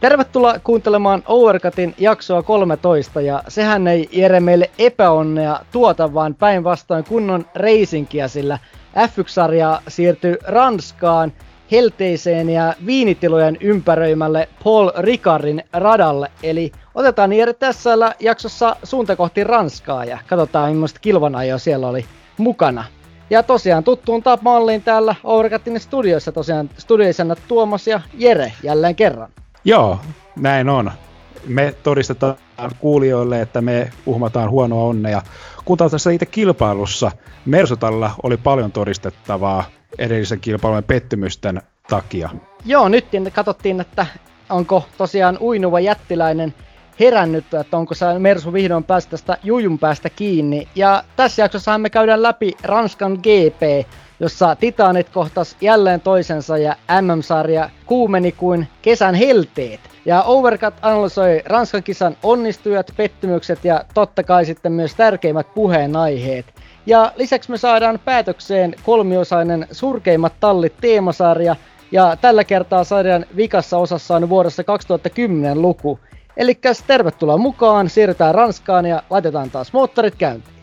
Tervetuloa kuuntelemaan Overcutin jaksoa 13 ja sehän ei Jere meille epäonnea tuota, vaan päinvastoin kunnon reisinkiä, sillä F1-sarja siirtyy Ranskaan helteiseen ja viinitilojen ympäröimälle Paul Ricardin radalle. Eli otetaan Jere tässä jaksossa suunta kohti Ranskaa ja katsotaan millaista kilvanajoa siellä oli mukana. Ja tosiaan tuttuun malliin täällä Overcutin studioissa tosiaan studioisena Tuomas ja Jere jälleen kerran. Joo, näin on. Me todistetaan kuulijoille, että me uhmataan huonoa onnea. Kun tässä itse kilpailussa Mersotalla oli paljon todistettavaa edellisen kilpailun pettymysten takia. Joo, nyt katsottiin, että onko tosiaan uinuva jättiläinen herännyt, että onko se Mersu vihdoin päästä tästä jujun päästä kiinni. Ja tässä jaksossa me käydään läpi Ranskan GP, jossa Titanit kohtas jälleen toisensa ja MM-sarja kuumeni kuin kesän helteet. Ja Overcut analysoi Ranskan kisan onnistujat, pettymykset ja totta kai sitten myös tärkeimmät puheenaiheet. Ja lisäksi me saadaan päätökseen kolmiosainen Surkeimmat tallit teemasarja, ja tällä kertaa sarjan vikassa osassa on vuodessa 2010 luku. Eli tervetuloa mukaan, siirrytään Ranskaan ja laitetaan taas moottorit käyntiin.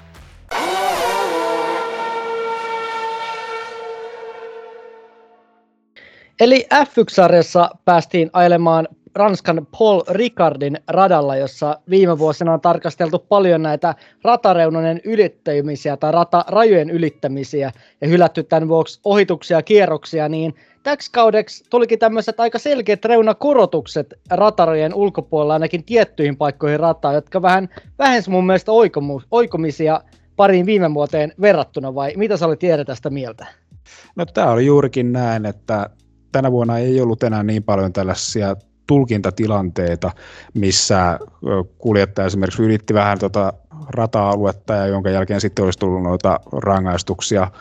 Eli F1-sarjassa päästiin ajelemaan Ranskan Paul Ricardin radalla, jossa viime vuosina on tarkasteltu paljon näitä ratareunojen ylittämisiä tai ratarajojen ylittämisiä ja hylätty tämän vuoksi ohituksia ja kierroksia, niin täksi kaudeksi tulikin tämmöiset aika selkeät reunakorotukset ratarojen ulkopuolella ainakin tiettyihin paikkoihin rataa, jotka vähän vähensi mun mielestä oikomisia pariin viime vuoteen verrattuna, vai mitä sä olit tiedä tästä mieltä? No tämä oli juurikin näin, että tänä vuonna ei ollut enää niin paljon tällaisia tulkintatilanteita, missä kuljettaja esimerkiksi ylitti vähän tuota rata-aluetta ja jonka jälkeen sitten olisi tullut noita rangaistuksia,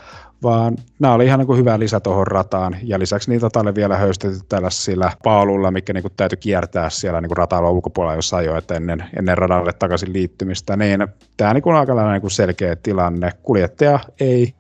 vaan nämä oli ihan niin hyvä lisä tuohon rataan. Ja lisäksi niitä oli vielä höystetty tällaisilla paalulla, mikä niin täytyy kiertää siellä niin kuin rata ulkopuolella, jos ajoit ennen, ennen radalle takaisin liittymistä. Niin tämä niin aika niin selkeä tilanne. Kuljettaja ei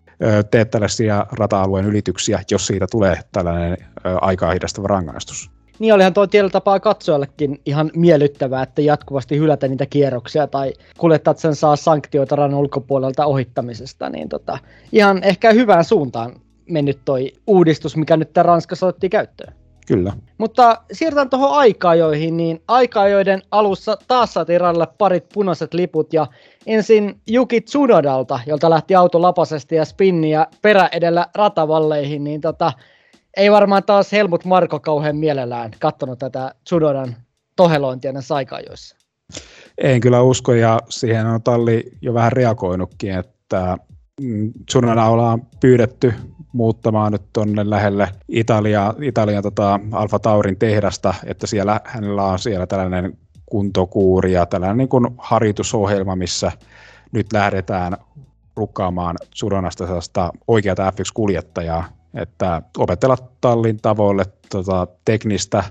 tee tällaisia rata-alueen ylityksiä, jos siitä tulee tällainen aikaa hidastava rangaistus. Niin olihan tuo tietyllä tapaa katsojallekin ihan miellyttävää, että jatkuvasti hylätä niitä kierroksia tai kuljettajat sen saa sanktioita rannan ulkopuolelta ohittamisesta, niin tota, ihan ehkä hyvään suuntaan mennyt toi uudistus, mikä nyt Ranskassa otti käyttöön. Kyllä. Mutta siirrytään tuohon aikaajoihin, niin aikaajoiden alussa taas saatiin radalle parit punaiset liput ja ensin Juki Tsunodalta, jolta lähti auto lapasesti ja spinni ja perä edellä ratavalleihin, niin tota, ei varmaan taas Helmut Marko kauhean mielellään katsonut tätä Tsunodan tohelointia näissä aikaajoissa. En kyllä usko, ja siihen on talli jo vähän reagoinutkin, että mm, Tsunoda ollaan pyydetty muuttamaan nyt tuonne lähelle Italia, Italian tota Alfa Taurin tehdasta, että siellä hänellä on siellä tällainen kuntokuuri ja tällainen niin kuin harjoitusohjelma, missä nyt lähdetään rukkaamaan Sudonasta sellaista oikeata F1-kuljettajaa, että opetella tallin tavoille tota, teknistä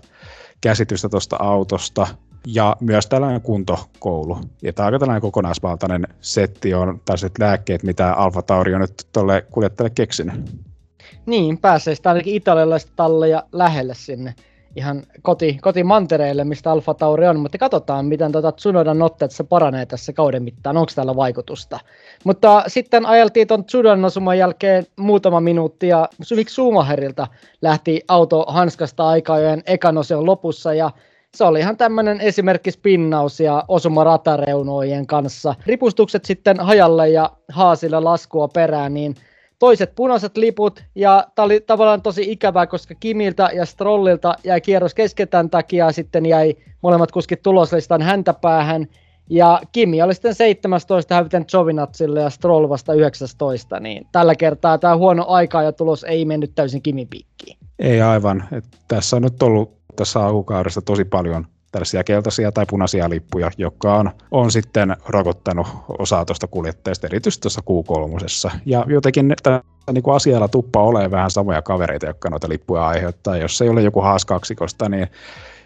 käsitystä tuosta autosta ja myös tällainen kuntokoulu. Ja tämä on aika tällainen kokonaisvaltainen setti on tällaiset lääkkeet, mitä Alfa Tauri on nyt tuolle kuljettajalle keksinyt. Niin, pääsee sitä ainakin italialaista talleja lähelle sinne ihan koti, kotimantereille, mistä Alfa Tauri on, mutta katsotaan, miten tuota Tsunodan otteet se paranee tässä kauden mittaan, onko tällä vaikutusta. Mutta sitten ajeltiin tuon Tsunodan osuman jälkeen muutama minuutti ja Mick Schumacherilta lähti auto hanskasta aikajojen ekan osion lopussa ja se oli ihan tämmöinen esimerkki spinnaus ja osuma ratareunojen kanssa. Ripustukset sitten hajalle ja haasille laskua perään, niin toiset punaiset liput, ja tämä oli tavallaan tosi ikävää, koska Kimiltä ja Strollilta jäi kierros kesken tämän takia, sitten jäi molemmat kuskit tuloslistan häntäpäähän, ja Kimi oli sitten 17 häviten Jovinatsille ja Stroll vasta 19, niin tällä kertaa tämä huono aika ja tulos ei mennyt täysin Kimi piikkiin. Ei aivan. Et tässä on nyt ollut tässä alkukaudessa tosi paljon tällaisia keltaisia tai punaisia lippuja, jotka on, on sitten rokottanut osaa tuosta kuljettajasta, erityisesti tuossa Q3. Ja jotenkin tässä niin kuin asialla tuppa ole vähän samoja kavereita, jotka noita lippuja aiheuttaa. Jos ei ole joku haas kaksikosta, niin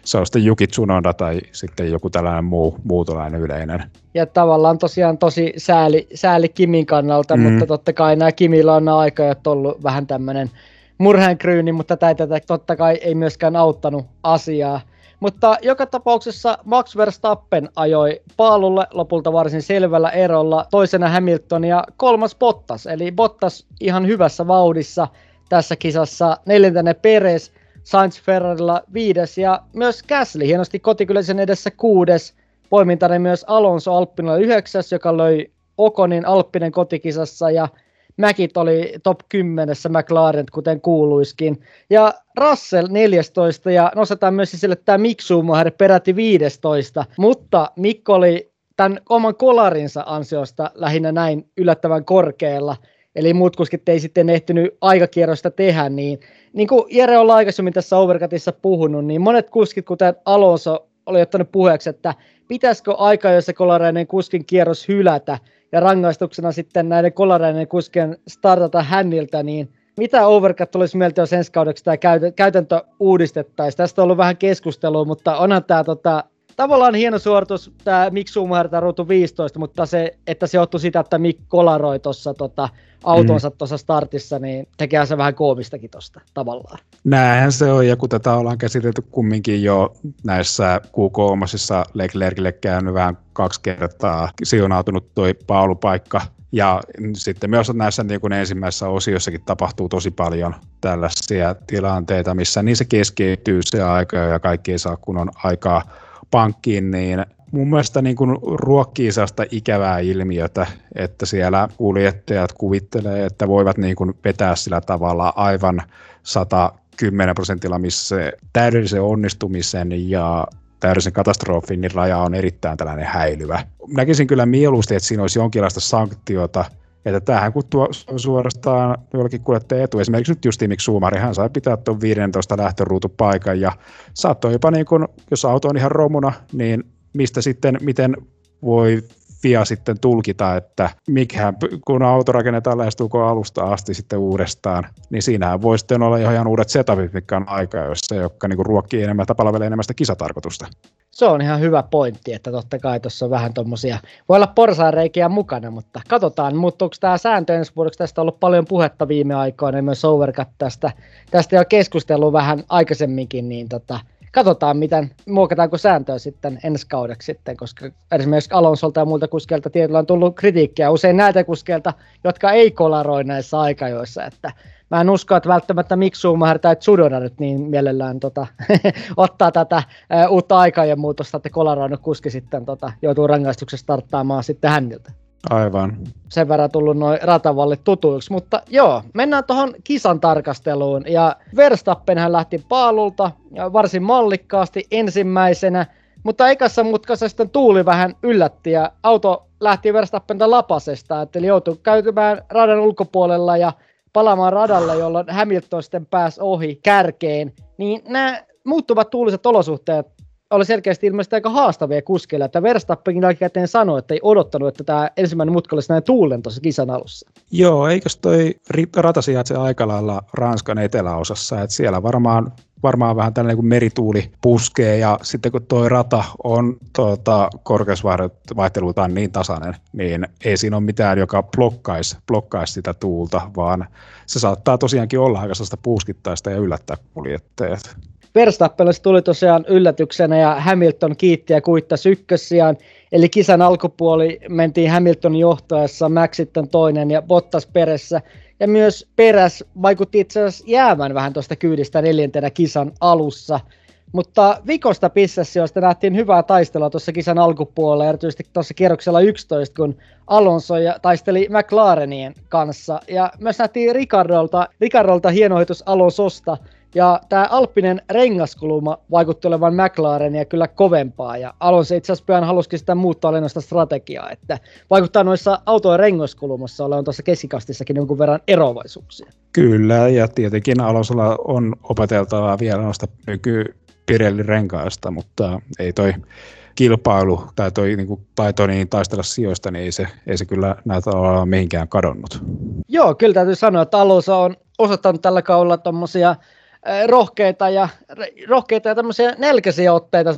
se on sitten Juki Tsunoda tai sitten joku tällainen muu, muutolainen yleinen. Ja tavallaan tosiaan tosi sääli, sääli Kimin kannalta, mm. mutta totta kai nämä Kimillä on nämä aikajat ollut vähän tämmöinen murheenkryyni, mutta tätä, tätä totta kai ei myöskään auttanut asiaa. Mutta joka tapauksessa Max Verstappen ajoi paalulle lopulta varsin selvällä erolla, toisena Hamilton ja kolmas Bottas. Eli Bottas ihan hyvässä vauhdissa tässä kisassa, neljäntenä Perez, Sainz Ferrarilla viides ja myös Gasly hienosti kotikyläisen edessä kuudes. Poimintani myös Alonso Alppinilla yhdeksäs, joka löi Okonin Alppinen kotikisassa ja Mäkit oli top 10 McLaren, kuten kuuluiskin. Ja Russell 14 ja nostetaan myös sille tämä Mick Schumacher peräti 15, mutta Mikko oli tämän oman kolarinsa ansiosta lähinnä näin yllättävän korkealla. Eli muut kuskit ei sitten ehtinyt aikakierrosta tehdä, niin niin kuin Jere on aikaisemmin tässä Overcutissa puhunut, niin monet kuskit, kuten Alonso, oli ottanut puheeksi, että pitäisikö aika, jossa kolareinen kuskin kierros hylätä, ja rangaistuksena sitten näiden kolareiden kuskien startata häniltä, niin mitä Overcut olisi mieltä, jos ensi kaudeksi tämä käytäntö uudistettaisiin? Tästä on ollut vähän keskustelua, mutta onhan tämä tota, tavallaan hieno suoritus, tämä Mick Schumacher ruutu 15, mutta se, että se johtui sitä, että Mick kolaroi tuossa tota, autonsa mm. tuossa startissa, niin tekee se vähän koomistakin tuosta tavallaan. Näinhän se on, ja kun tätä ollaan käsitelty kumminkin jo näissä Q3 Leclercille käynyt vähän kaksi kertaa siunautunut toi paulupaikka, ja sitten myös näissä niin kuin ensimmäisissä osiossakin tapahtuu tosi paljon tällaisia tilanteita, missä niin se keskeytyy se aika ja kaikki ei saa kunnon aikaa pankkiin, niin mun mielestä niin kuin ruokkii sellaista ikävää ilmiötä, että siellä kuljettajat kuvittelee, että voivat niin kuin vetää sillä tavalla aivan 110 prosentilla, missä se täydellisen onnistumisen ja täydellisen katastrofin niin raja on erittäin tällainen häilyvä. Näkisin kyllä mieluusti, että siinä olisi jonkinlaista sanktiota, että tähän kun tuo suorastaan jollakin kuljettaja etu, esimerkiksi nyt just miksi Suumari, hän sai pitää tuon 15 lähtöruutupaikan ja saattoi jopa niin kun, jos auto on ihan romuna, niin mistä sitten, miten voi FIA sitten tulkita, että mikä, kun auto rakennetaan lähestulkoon alusta asti sitten uudestaan, niin siinähän voi sitten olla ihan uudet setupit, mitkä on jossa, jotka niin ruokkii enemmän tai palvelee enemmän sitä kisatarkoitusta. Se on ihan hyvä pointti, että totta kai tuossa on vähän tuommoisia, voi olla porsaareikiä mukana, mutta katsotaan, muuttuuko tämä sääntö ensi vuodeksi, tästä on ollut paljon puhetta viime aikoina, ja myös Overcut tästä, tästä jo keskustellut vähän aikaisemminkin, niin tota, katsotaan, miten muokataanko sääntöä sitten ensi kaudeksi sitten, koska esimerkiksi Alonsolta ja muilta kuskeilta tietyllä on tullut kritiikkiä usein näitä kuskeilta, jotka ei kolaroi näissä aikajoissa, että mä en usko, että välttämättä miksi Schumacher tai Tsunoda nyt niin mielellään tota, ottaa tätä uh, uutta aikajan muutosta, että kolaroinut kuski sitten tota, joutuu rangaistuksessa starttaamaan sitten häniltä. Aivan. Sen verran tullut noin ratavallit tutuiksi, mutta joo, mennään tuohon kisan tarkasteluun. Ja Verstappen hän lähti paalulta varsin mallikkaasti ensimmäisenä, mutta ekassa mutkassa sitten tuuli vähän yllätti ja auto lähti Verstappenta lapasesta, eli joutui käytymään radan ulkopuolella ja palaamaan radalle, jolloin Hamilton sitten pääsi ohi kärkeen. Niin nämä muuttuvat tuuliset olosuhteet oli selkeästi ilmeisesti aika haastavia kuskeilla, että Verstappenkin jälkikäteen sanoi, että ei odottanut, että tämä ensimmäinen mutka olisi näin tuulen tuossa kisan alussa. Joo, eikös toi rata sijaitse aika lailla Ranskan eteläosassa, että siellä varmaan varmaan vähän tällainen kuin merituuli puskee ja sitten kun tuo rata on tuota, korkeusvaihtelultaan niin tasainen, niin ei siinä ole mitään, joka blokkaisi, blokkaisi sitä tuulta, vaan se saattaa tosiaankin olla aika sellaista puuskittaista ja yllättää kuljettajat. Verstappenille tuli tosiaan yllätyksenä ja Hamilton kiitti ja kuittasi ykkössiään. Eli kisan alkupuoli mentiin Hamilton johtaessa, Max sitten toinen ja Bottas perässä. Ja myös peräs vaikutti itse asiassa jäämään vähän tuosta kyydistä neljäntenä kisan alussa. Mutta vikosta josta nähtiin hyvää taistelua tuossa kisan alkupuolella, erityisesti tuossa kierroksella 11, kun Alonso ja taisteli McLarenien kanssa. Ja myös nähtiin Ricardolta, Ricardolta hienoitus Alonsosta, ja tämä Alppinen rengaskuluma vaikutti olevan McLarenia kyllä kovempaa, ja Alonso itse asiassa pian halusikin sitä muuttaa lennosta strategiaa, että vaikuttaa noissa autojen rengaskulumassa olevan tuossa keskikastissakin jonkun verran eroavaisuuksia. Kyllä, ja tietenkin Alonsolla on opeteltavaa vielä noista nyky renkaasta, mutta ei toi kilpailu tai toi niin kuin, taito niin taistella sijoista, niin ei se, ei se kyllä näytä olevan mihinkään kadonnut. Joo, kyllä täytyy sanoa, että Alonso on osoittanut tällä kaudella tuommoisia rohkeita ja, rohkeita ja tämmöisiä nelkäisiä otteita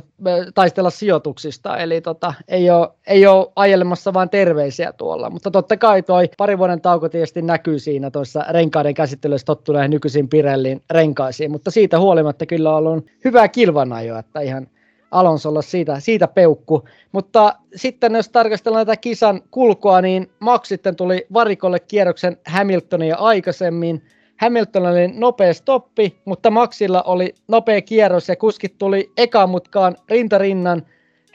taistella sijoituksista, eli tota, ei, ole, ei ole ajelemassa vain terveisiä tuolla, mutta totta kai toi pari vuoden tauko tietysti näkyy siinä tuossa renkaiden käsittelyssä tottuneen nykyisin Pirellin renkaisiin, mutta siitä huolimatta kyllä on ollut hyvää kilvanajoa, että ihan Alonsolla siitä, siitä peukku. Mutta sitten jos tarkastellaan tätä kisan kulkua, niin Max sitten tuli varikolle kierroksen Hamiltonia aikaisemmin. Hamilton oli nopea stoppi, mutta Maxilla oli nopea kierros ja kuskit tuli eka mutkaan rintarinnan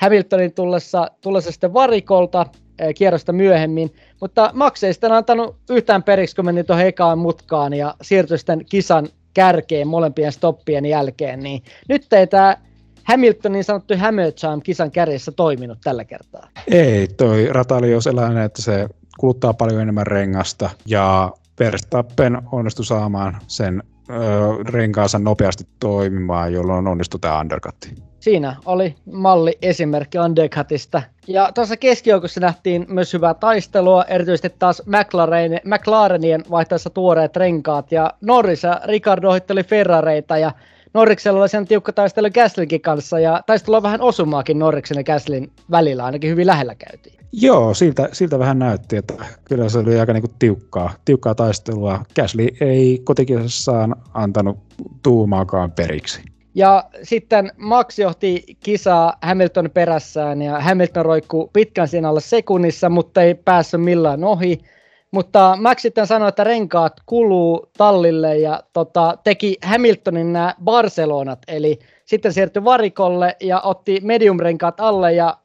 Hamiltonin tullessa, tullessa sitten varikolta eh, kierrosta myöhemmin, mutta Max ei sitten antanut yhtään periksi, kun meni tuohon ekaan mutkaan ja siirtyi sitten kisan kärkeen molempien stoppien jälkeen, niin nyt ei tämä Hamiltonin niin sanottu Hammer kisan kärjessä toiminut tällä kertaa. Ei, toi rata oli jo sellainen, että se kuluttaa paljon enemmän rengasta ja Verstappen onnistui saamaan sen ö, renkaansa nopeasti toimimaan, jolloin onnistui tämä undercut. Siinä oli malli esimerkki undercutista. Ja tuossa keskijoukossa nähtiin myös hyvää taistelua, erityisesti taas McLaren, McLarenien vaihtaessa tuoreet renkaat. Ja Norris ja Ricardo ohitteli Ferrareita ja Norriksella oli sen tiukka taistelu Gaslinkin kanssa ja taistelu on vähän osumaakin Norriksen ja Gaslin välillä, ainakin hyvin lähellä käytiin. Joo, siltä, siltä vähän näytti, että kyllä se oli aika niinku tiukkaa, tiukkaa taistelua. Gasly ei kotikisassaan antanut tuumaakaan periksi. Ja sitten Max johti kisaa Hamilton perässään ja Hamilton roikkuu pitkän siinä alle sekunnissa, mutta ei päässyt millään ohi. Mutta Max sitten sanoi, että renkaat kuluu tallille ja tota, teki Hamiltonin nämä Barcelonat, eli sitten siirtyi varikolle ja otti medium-renkaat alle ja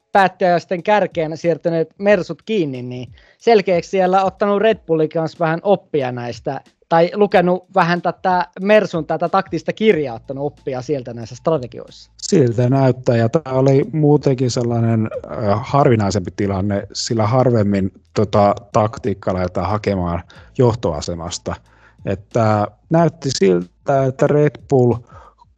sitten kärkeen siirtyneet Mersut kiinni, niin selkeäksi siellä ottanut Red Bullin kanssa vähän oppia näistä tai lukenut vähän tätä Mersun tätä taktista kirjaa, ottanut oppia sieltä näissä strategioissa. Siltä näyttää, ja tämä oli muutenkin sellainen äh, harvinaisempi tilanne, sillä harvemmin tota, taktiikkaa lähdetään hakemaan johtoasemasta. Että näytti siltä, että Red Bull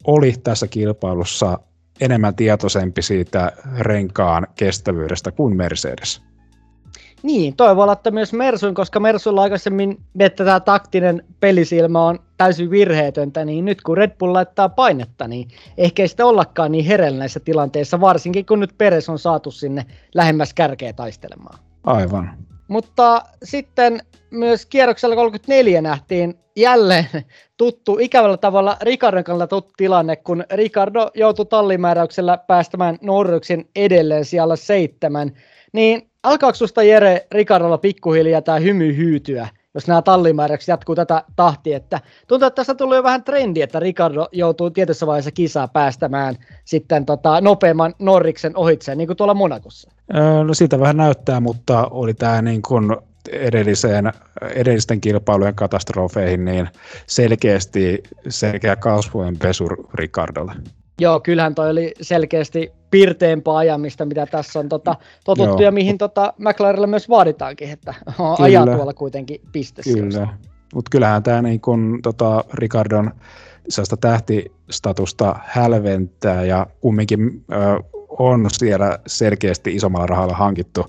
oli tässä kilpailussa enemmän tietoisempi siitä renkaan kestävyydestä kuin Mercedes. Niin, toivon, että myös Mersun, koska Mersulla aikaisemmin, että tämä taktinen pelisilmä on täysin virheetöntä, niin nyt kun Red Bull laittaa painetta, niin ehkä ei sitä ollakaan niin herellä näissä tilanteissa, varsinkin kun nyt Peres on saatu sinne lähemmäs kärkeä taistelemaan. Aivan. Mutta sitten myös kierroksella 34 nähtiin jälleen tuttu, ikävällä tavalla Ricardon kannalta tuttu tilanne, kun Ricardo joutui tallimääräyksellä päästämään Norryksin edelleen siellä seitsemän. Niin alkaako susta Jere Ricardolla pikkuhiljaa tämä hymy hyytyä, jos nämä tallimääräykset jatkuu tätä tahtia, että tuntuu, että tässä tulee jo vähän trendi, että Ricardo joutuu tietyssä vaiheessa kisaa päästämään sitten tota, nopeamman Norriksen ohitseen, niin kuin tuolla Monakossa. No siitä vähän näyttää, mutta oli tämä niin kuin edelliseen, edellisten kilpailujen katastrofeihin, niin selkeästi selkeä kasvojen pesu Ricardolle. Joo, kyllähän toi oli selkeästi pirteempää ajamista, mitä tässä on tota, totuttu Joo. ja mihin tota McLarenille myös vaaditaankin, että ajaa tuolla kuitenkin pistessä. Kyllä, mutta kyllähän tämä niin kun, tota, Ricardon sellaista tähtistatusta hälventää ja kumminkin ö, on siellä selkeästi isommalla rahalla hankittu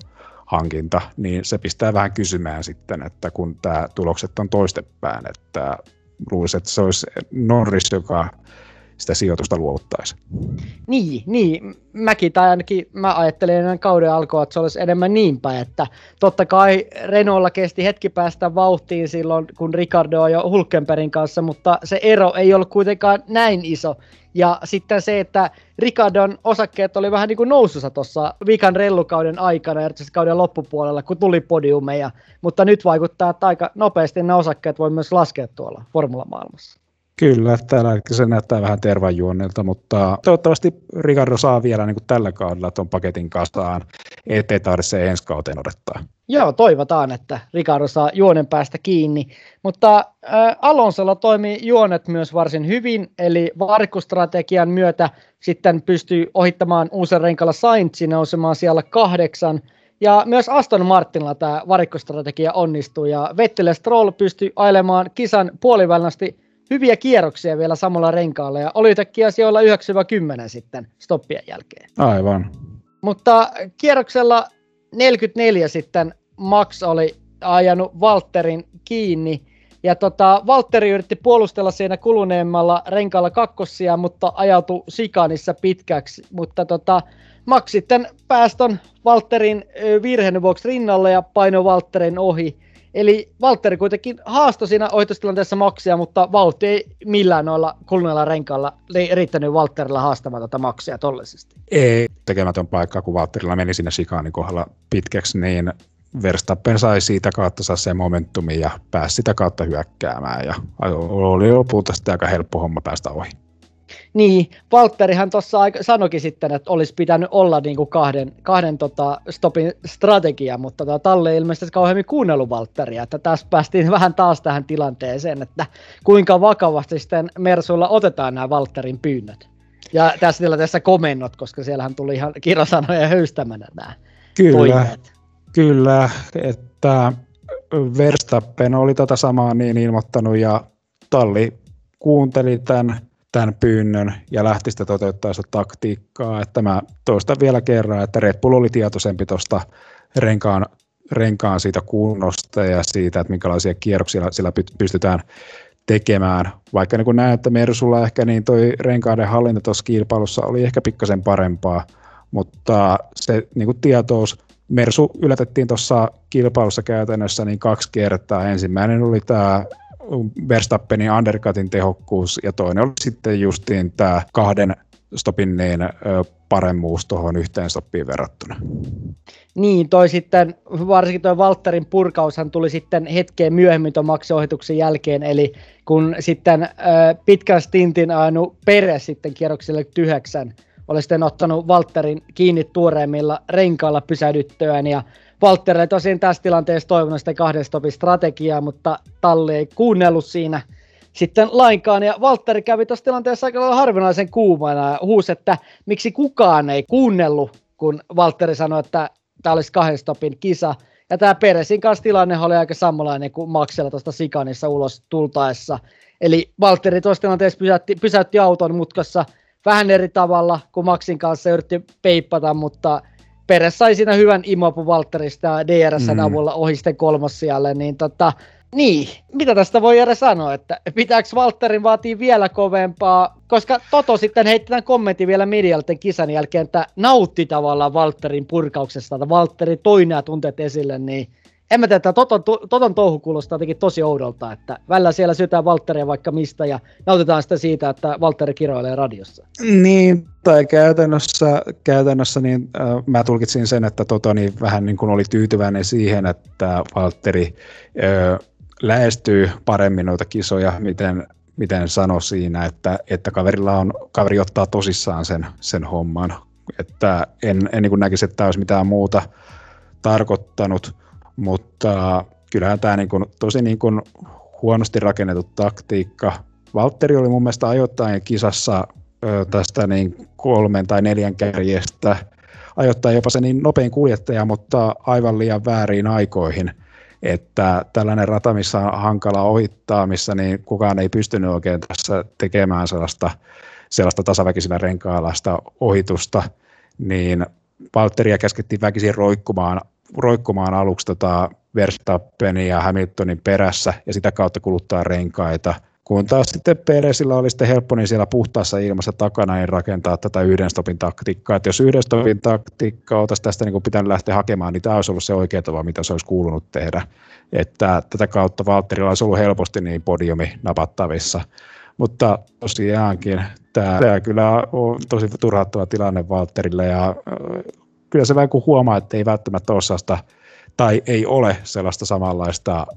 hankinta, niin se pistää vähän kysymään sitten, että kun tämä tulokset on toistepäin, että luulisi, että se olisi Norris, joka sitä sijoitusta luovuttaisi. Niin, niin. Mäkin tai ainakin mä ajattelen ennen kauden alkua, että se olisi enemmän niin päin, että totta kai Renaultilla kesti hetki päästä vauhtiin silloin, kun Ricardo jo Hulkenbergin kanssa, mutta se ero ei ollut kuitenkaan näin iso. Ja sitten se, että Ricardon osakkeet oli vähän niin kuin nousussa tuossa viikan rellukauden aikana, erityisesti kauden loppupuolella, kun tuli podiumeja. Mutta nyt vaikuttaa, että aika nopeasti ne osakkeet voi myös laskea tuolla formulamaailmassa. Kyllä, tällä se näyttää vähän tervajuonnilta, mutta toivottavasti Ricardo saa vielä niin kuin tällä kaudella tuon paketin kasaan, ettei tarvitse ensi kauteen odottaa. Joo, toivotaan, että Ricardo saa juonen päästä kiinni. Mutta äh, Alonsolla toimii juonet myös varsin hyvin, eli varikkustrategian myötä sitten pystyy ohittamaan uusen renkalla Sainzin nousemaan siellä kahdeksan. Ja myös Aston Martinilla tämä varikkostrategia onnistuu, ja Vettel Stroll pystyy ailemaan kisan puolivälinästi hyviä kierroksia vielä samalla renkaalla ja oli yhtäkkiä sijoilla 9-10 sitten stoppien jälkeen. Aivan. Mutta kierroksella 44 sitten Max oli ajanut Walterin kiinni Ja tota, Valtteri yritti puolustella siinä kuluneemmalla renkaalla kakkosia, mutta ajautui sikanissa pitkäksi. Mutta tota, Max sitten päästön Valtterin virheen vuoksi rinnalle ja paino Valtterin ohi. Eli Valtteri kuitenkin haastoi siinä ohitustilanteessa Maxia, mutta vauhti ei millään noilla kuluneilla renkailla riittänyt Valtterilla haastamaan tätä Maxia tollisesti. Ei tekemätön paikka, kun Valtterilla meni sinne Sikaanin kohdalla pitkäksi, niin Verstappen sai siitä kautta saa sen momentumin ja pääsi sitä kautta hyökkäämään ja oli lopulta sitten aika helppo homma päästä ohi. Niin, Valtterihan tuossa sanoikin sitten, että olisi pitänyt olla niin kuin kahden, kahden tota stopin strategia, mutta tota, Talle ei ilmeisesti kauheammin kuunnellut Valtteria, että tässä päästiin vähän taas tähän tilanteeseen, että kuinka vakavasti sitten Mersulla otetaan nämä Valtterin pyynnöt. Ja tässä tilanteessa komennot, koska siellähän tuli ihan kirosanoja höystämänä nämä Kyllä, toimeet. kyllä, että Verstappen oli tätä samaa niin ilmoittanut ja Talli kuunteli tämän tämän pyynnön ja lähti sitä toteuttaa sitä taktiikkaa. Että mä toistan vielä kerran, että Red Bull oli tietoisempi tuosta renkaan, renkaan siitä kunnosta ja siitä, että minkälaisia kierroksia sillä pystytään tekemään. Vaikka niin näen, että Mersulla ehkä niin toi renkaiden hallinta tuossa kilpailussa oli ehkä pikkasen parempaa, mutta se niin kuin tietous, Mersu yllätettiin tuossa kilpailussa käytännössä niin kaksi kertaa. Ensimmäinen oli tämä Verstappenin undercutin tehokkuus ja toinen oli sitten justiin tämä kahden stopin niin paremmuus tuohon yhteen stoppiin verrattuna. Niin, toi sitten, varsinkin tuo Valtterin purkaushan tuli sitten hetkeen myöhemmin tuon maksiohituksen jälkeen, eli kun sitten äh, pitkän stintin ajanut Pere sitten kierrokselle tyhäksän, oli sitten ottanut Valtterin kiinni tuoreimmilla renkailla pysähdyttöön ja Valtteri tosin tässä tilanteessa toivonut sitä kahden stopin strategiaa, mutta Talli ei kuunnellut siinä sitten lainkaan. Ja Valtteri kävi tuossa tilanteessa aika harvinaisen kuumana ja huusi, että miksi kukaan ei kuunnellut, kun Valtteri sanoi, että tämä olisi kahden stopin kisa. Ja tämä Peresin kanssa tilanne oli aika samanlainen kuin Maxella tuosta Sikanissa ulos tultaessa. Eli Valtteri tuossa tilanteessa pysäytti, pysäytti auton mutkassa vähän eri tavalla kuin Maxin kanssa yritti peippata, mutta Peres sai siinä hyvän imopu Valtterista DRSn mm. avulla ohi sitten kolmossijalle, niin tota, niin, mitä tästä voi jäädä sanoa, että pitääkö Valtterin vaatii vielä kovempaa, koska Toto sitten heitti tämän kommentin vielä medialta kisan jälkeen, että nautti tavallaan Valtterin purkauksesta, että Valtteri toi nämä tunteet esille, niin en mä tiedä, että Toton, Toton touhu kuulostaa jotenkin tosi oudolta, että välillä siellä syötään Valtteria vaikka mistä ja nautitaan sitä siitä, että Valtteri kiroilee radiossa. Niin, tai käytännössä, käytännössä niin, äh, mä tulkitsin sen, että Toto niin vähän niin kuin oli tyytyväinen siihen, että Valtteri äh, lähestyy paremmin noita kisoja, miten, miten sanoi siinä, että, että kaverilla on, kaveri ottaa tosissaan sen, sen homman. Että en, en niin kuin näkisi, että tämä olisi mitään muuta tarkoittanut mutta kyllähän tämä niin kuin, tosi niin kuin huonosti rakennettu taktiikka. Valtteri oli mun mielestä ajoittain kisassa ö, tästä niin kolmen tai neljän kärjestä, ajoittain jopa se niin nopein kuljettaja, mutta aivan liian väärin aikoihin. Että tällainen rata, missä on hankala ohittaa, missä niin kukaan ei pystynyt oikein tässä tekemään sellaista, sellaista tasaväkisillä renkailla ohitusta, niin Valtteria käskettiin väkisin roikkumaan roikkumaan aluksi tota Verstappenin ja Hamiltonin perässä ja sitä kautta kuluttaa renkaita. Kun taas sitten Peresillä oli sitten helppo niin siellä puhtaassa ilmassa takana niin rakentaa tätä yhden stopin taktiikkaa. Että jos yhden stopin taktiikkaa oltaisiin tästä niin pitänyt lähteä hakemaan, niin tämä olisi ollut se oikea tapa, mitä se olisi kuulunut tehdä. Että tätä kautta Valtterilla olisi ollut helposti niin podiumi napattavissa. Mutta tosiaankin tämä, tämä kyllä on tosi turhauttava tilanne Valtterille ja kyllä se vähän kuin huomaa, että ei välttämättä ole sellaista, tai ei ole sellaista samanlaista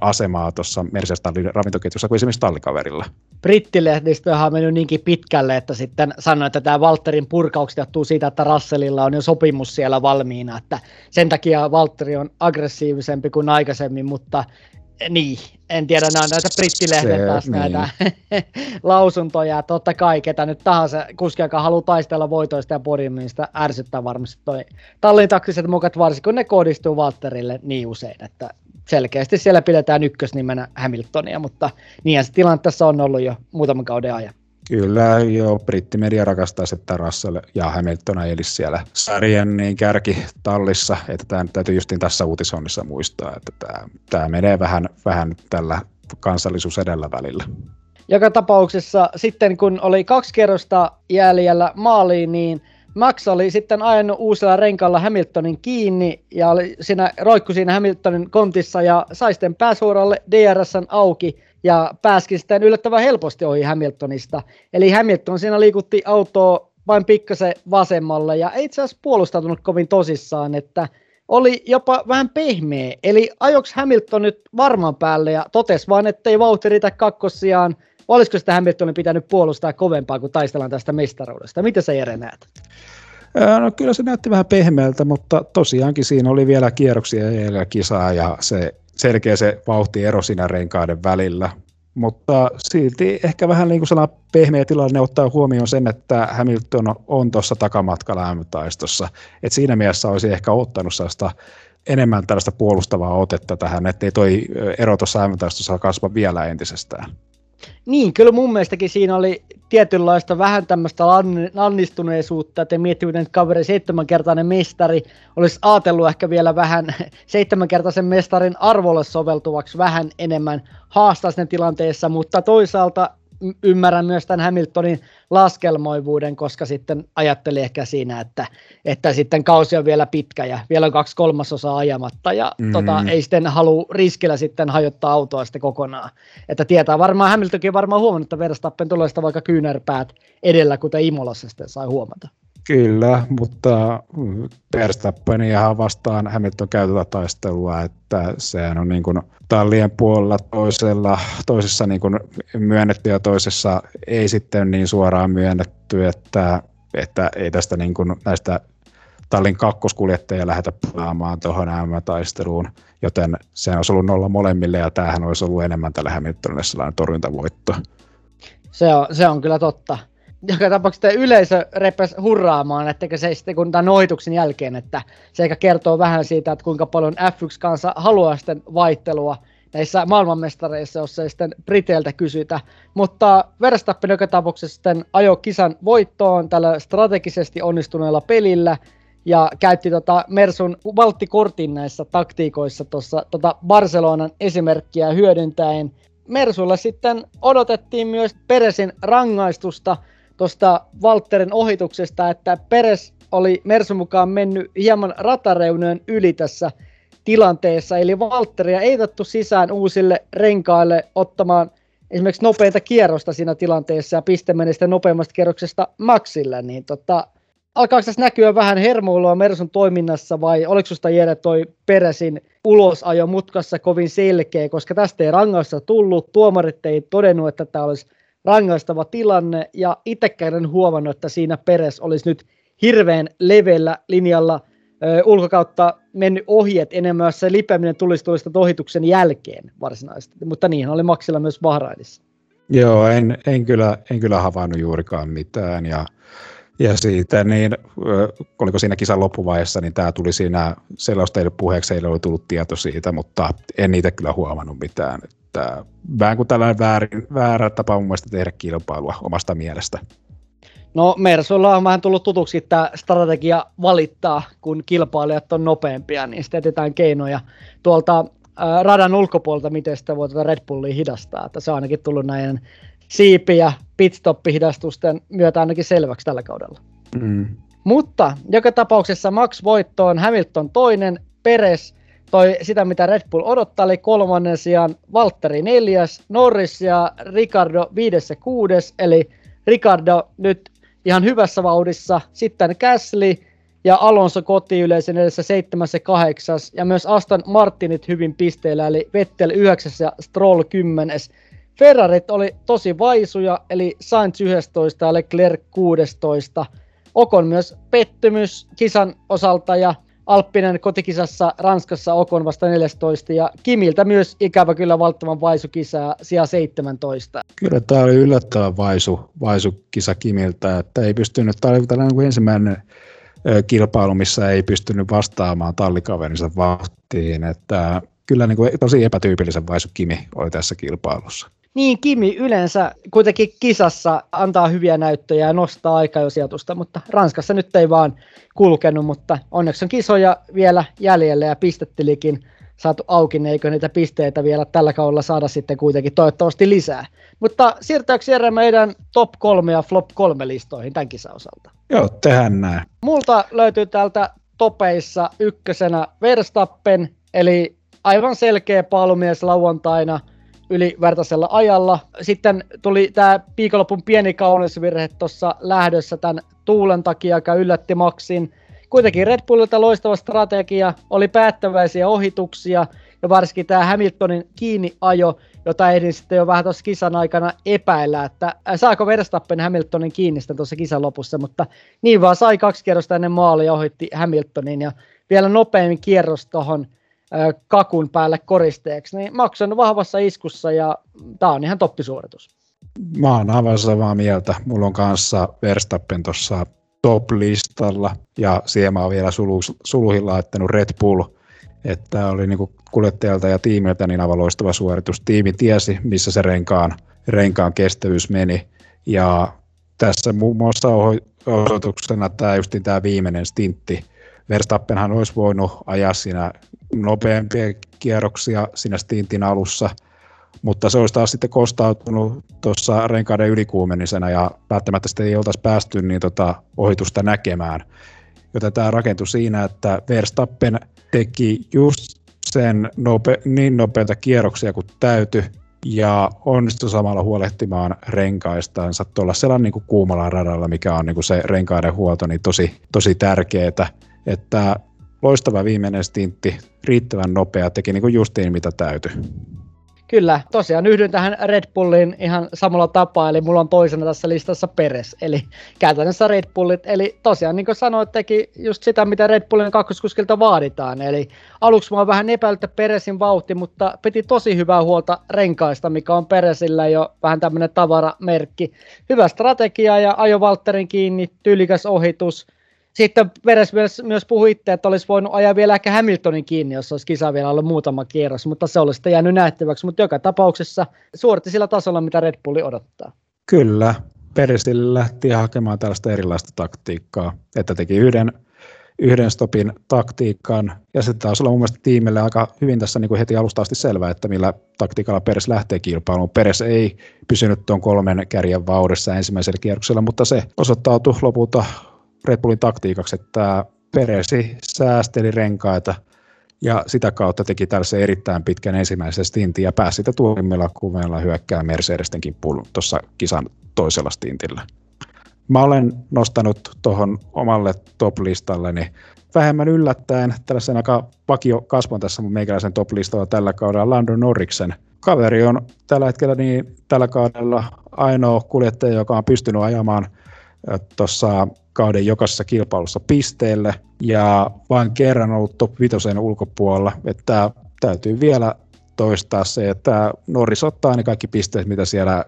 asemaa tuossa Mercedes'in ravintoketjussa kuin esimerkiksi tallikaverilla. Brittilehdistö on mennyt niinkin pitkälle, että sitten sanoi, että tämä Walterin purkaukset johtuu siitä, että Russellilla on jo sopimus siellä valmiina, että sen takia Valtteri on aggressiivisempi kuin aikaisemmin, mutta niin, en tiedä, nämä on näitä brittilehden taas niin. näitä lausuntoja. Totta kai, ketä nyt tahansa kuski, joka haluaa taistella voitoista ja podiumista, niin ärsyttää varmasti toi tallin taktiset mukat, varsinkin kun ne kohdistuu Walterille niin usein, että selkeästi siellä pidetään ykkösnimenä Hamiltonia, mutta niinhän se tilanne tässä on ollut jo muutaman kauden ajan. Kyllä, joo, brittimedia rakastaa, että Russell ja Hamilton eli siellä sarjan niin kärkitallissa, että tämä täytyy justiin tässä uutisonnissa muistaa, että tämä, tämä menee vähän, vähän tällä kansallisuus edellä välillä. Joka tapauksessa sitten kun oli kaksi kerrosta jäljellä maaliin, niin Max oli sitten ajanut uusilla renkalla Hamiltonin kiinni ja oli siinä, roikku siinä Hamiltonin kontissa ja sai sitten pääsuoralle DRSn auki ja pääskin sitten yllättävän helposti ohi Hamiltonista. Eli Hamilton siinä liikutti autoa vain pikkasen vasemmalle ja ei itse asiassa puolustautunut kovin tosissaan, että oli jopa vähän pehmeä. Eli ajoks Hamilton nyt varmaan päälle ja totes vaan, ettei vauhti riitä kakkosiaan. Olisiko sitä Hamiltonin pitänyt puolustaa kovempaa, kun taistellaan tästä mestaruudesta? Mitä sä Jere näet? No kyllä se näytti vähän pehmeältä, mutta tosiaankin siinä oli vielä kierroksia ja kisaa ja se selkeä se vauhtiero siinä renkaiden välillä. Mutta silti ehkä vähän niin kuin sellainen pehmeä tilanne ottaa huomioon sen, että Hamilton on tuossa takamatkalla M-taistossa. Et siinä mielessä olisi ehkä ottanut sellaista enemmän tällaista puolustavaa otetta tähän, ettei toi ero tuossa M-taistossa kasva vielä entisestään. Niin, kyllä mun mielestäkin siinä oli tietynlaista vähän tämmöistä lannistuneisuutta, että miettii, miten kaveri seitsemänkertainen mestari olisi ajatellut ehkä vielä vähän seitsemänkertaisen mestarin arvolle soveltuvaksi vähän enemmän haastaa tilanteessa, mutta toisaalta ymmärrän myös tämän Hamiltonin laskelmoivuuden, koska sitten ajatteli ehkä siinä, että, että sitten kausi on vielä pitkä ja vielä on kaksi kolmasosaa ajamatta ja mm. tota, ei sitten halua riskillä sitten hajottaa autoa sitten kokonaan. Että tietää varmaan, Hamiltonkin varmaan huomannut, että Verstappen tulee sitä vaikka kyynärpäät edellä, kuten Imolassa sitten sai huomata. Kyllä, mutta Verstappenia vastaan Hamilton käytetä taistelua, että sehän on niin kuin tallien puolella toisella, toisessa niin kuin myönnetty ja toisessa ei sitten niin suoraan myönnetty, että, että ei tästä niin kuin näistä tallin kakkoskuljettajia lähdetä pelaamaan tuohon M-taisteluun, joten se olisi ollut nolla molemmille ja tämähän olisi ollut enemmän tällä Hamiltonille sellainen torjuntavoitto. Se on, se on kyllä totta joka tapauksessa yleisö repes hurraamaan, että se sitten kun tämän ohituksen jälkeen, että se eikä kertoo vähän siitä, että kuinka paljon F1-kansa haluaa sitten vaihtelua näissä maailmanmestareissa, jos ei sitten Briteiltä kysytä. Mutta Verstappen joka tapauksessa sitten ajoi kisan voittoon tällä strategisesti onnistuneella pelillä, ja käytti tota Mersun valttikortin näissä taktiikoissa tuossa tota Barcelonan esimerkkiä hyödyntäen. Mersulla sitten odotettiin myös Peresin rangaistusta, tuosta Walterin ohituksesta, että Peres oli Mersun mukaan mennyt hieman ratareunojen yli tässä tilanteessa, eli Valtteria ei otettu sisään uusille renkaille ottamaan esimerkiksi nopeita kierrosta siinä tilanteessa ja piste meni sitten nopeammasta kierroksesta Maxille, niin tota, alkaako tässä näkyä vähän hermoilua Mersun toiminnassa vai oliko susta Jere toi Peresin ulosajo mutkassa kovin selkeä, koska tästä ei rangausta tullut, tuomarit ei todennut, että tämä olisi rangaistava tilanne, ja itsekään en huomannut, että siinä Peres olisi nyt hirveän levellä linjalla ö, ulkokautta mennyt ohi, että enemmän se lipeäminen tulisi tuosta ohituksen jälkeen varsinaisesti, mutta niin oli Maxilla myös Bahrainissa. Joo, en, en, kyllä, en kyllä havainnut juurikaan mitään, ja ja siitä, niin oliko siinä kisan loppuvaiheessa, niin tämä tuli siinä, sellaista puheeksi, ei ole tullut tieto siitä, mutta en niitä kyllä huomannut mitään. Että vähän kuin tällainen väärin, väärä tapa mun mielestä tehdä kilpailua omasta mielestä. No Mersulla on vähän tullut tutuksi tämä strategia valittaa, kun kilpailijat on nopeampia, niin sitten etsitään keinoja tuolta ää, radan ulkopuolelta, miten sitä voi tuota Red Bullia hidastaa. Että se on ainakin tullut näiden siipi- ja pitstop-hidastusten myötä ainakin selväksi tällä kaudella. Mm. Mutta joka tapauksessa Max voittoon Hamilton toinen, Peres toi sitä, mitä Red Bull odottaa, eli kolmannen sijaan Valtteri neljäs, Norris ja Ricardo viides ja kuudes, eli Ricardo nyt ihan hyvässä vauhdissa, sitten Gasly ja Alonso kotiyleisön edessä seitsemäs ja kahdeksas, ja myös Aston Martinit hyvin pisteillä, eli Vettel yhdeksäs ja Stroll kymmenes. Ferrarit oli tosi vaisuja, eli Sainz 11 ja Leclerc 16. Okon myös pettymys kisan osalta ja Alppinen kotikisassa Ranskassa Okon vasta 14 ja Kimiltä myös ikävä kyllä valtavan vaisu kisa sija 17. Kyllä tämä oli yllättävän vaisu, vaisu kisa Kimiltä, että ei pystynyt, tämä oli tällainen kuin ensimmäinen kilpailu, missä ei pystynyt vastaamaan tallikaverinsa vahtiin, että kyllä niin kuin tosi epätyypillisen vaisu Kimi oli tässä kilpailussa. Niin, Kimi yleensä kuitenkin kisassa antaa hyviä näyttöjä ja nostaa sijoitusta, mutta Ranskassa nyt ei vaan kulkenut, mutta onneksi on kisoja vielä jäljellä ja pistettelikin saatu auki, niin eikö niitä pisteitä vielä tällä kaudella saada sitten kuitenkin toivottavasti lisää. Mutta siirtääkö Jere meidän top 3 ja flop 3 listoihin tämän kisan osalta? Joo, tehdään näin. Multa löytyy täältä topeissa ykkösenä Verstappen, eli aivan selkeä paalumies lauantaina ylivertaisella ajalla. Sitten tuli tämä viikonlopun pieni kaunisvirhe tuossa lähdössä tämän tuulen takia, joka yllätti Maxin. Kuitenkin Red Bullilta loistava strategia, oli päättäväisiä ohituksia ja varsinkin tämä Hamiltonin kiinniajo, jota ehdin sitten jo vähän tuossa kisan aikana epäillä, että saako Verstappen Hamiltonin kiinni sitten tuossa kisan lopussa, mutta niin vaan sai kaksi kierrosta ennen maalia ohitti Hamiltonin ja vielä nopeammin kierros tuohon kakun päälle koristeeksi, niin Max on vahvassa iskussa ja tämä on ihan toppisuoritus. Mä oon aivan samaa mieltä. Mulla on kanssa Verstappen tuossa top-listalla ja siihen mä oon vielä sulu, suluihin laittanut Red Bull, että oli niin kuljettajalta ja tiimiltä niin aivan loistava suoritus. Tiimi tiesi, missä se renkaan, renkaan kestävyys meni ja tässä muun muassa osoituksena tämä just tämä viimeinen stintti. Verstappenhan olisi voinut ajaa siinä nopeampia kierroksia siinä stintin alussa, mutta se olisi taas sitten kostautunut tuossa renkaiden ylikuumenisena ja välttämättä sitten ei oltaisi päästy niin tota ohitusta näkemään. Joten tämä rakentui siinä, että Verstappen teki just sen nope, niin nopeita kierroksia kuin täyty ja onnistui samalla huolehtimaan renkaistansa tuolla sellainen niin kuumalla radalla, mikä on niin kuin se renkaiden huolto, niin tosi, tosi tärkeää, että loistava viimeinen stintti, riittävän nopea, teki niin kuin justiin mitä täytyy. Kyllä, tosiaan yhdyn tähän Red Bullin ihan samalla tapaa, eli mulla on toisena tässä listassa Peres, eli käytännössä Red Bullit, eli tosiaan niin kuin sanoit, teki just sitä, mitä Red Bullin kakkoskuskilta vaaditaan, eli aluksi mä oon vähän epäillyt Peresin vauhti, mutta piti tosi hyvää huolta renkaista, mikä on Peresillä jo vähän tämmöinen tavaramerkki. Hyvä strategia ja ajo Valtterin kiinni, tyylikäs ohitus, sitten Peres myös, myös puhui itse, että olisi voinut ajaa vielä ehkä Hamiltonin kiinni, jos olisi kisa vielä ollut muutama kierros, mutta se olisi sitten jäänyt nähtäväksi. Mutta joka tapauksessa suoritti sillä tasolla, mitä Red Bulli odottaa. Kyllä. Peresille lähti hakemaan tällaista erilaista taktiikkaa, että teki yhden, yhden stopin taktiikan, ja sitten taas olla mun mielestä tiimille aika hyvin tässä niin kuin heti alusta asti selvää, että millä taktiikalla Peres lähtee kilpailuun. Peres ei pysynyt tuon kolmen kärjen vauhdissa ensimmäisellä kierroksella, mutta se osoittautui lopulta Red Bullin taktiikaksi, että Peresi säästeli renkaita ja sitä kautta teki tällaisen erittäin pitkän ensimmäisen stintin ja pääsi sitä tuomimmilla kuveilla hyökkää Mercedesten kimppuun tuossa kisan toisella stintillä. Mä olen nostanut tuohon omalle top-listalleni vähemmän yllättäen tällaisen aika vakio kasvon tässä mun meikäläisen top-listalla tällä kaudella Lando Norriksen. Kaveri on tällä hetkellä niin tällä kaudella ainoa kuljettaja, joka on pystynyt ajamaan tuossa kauden jokaisessa kilpailussa pisteelle ja vain kerran ollut top 5 ulkopuolella, että täytyy vielä toistaa se, että Norris ottaa ne kaikki pisteet, mitä siellä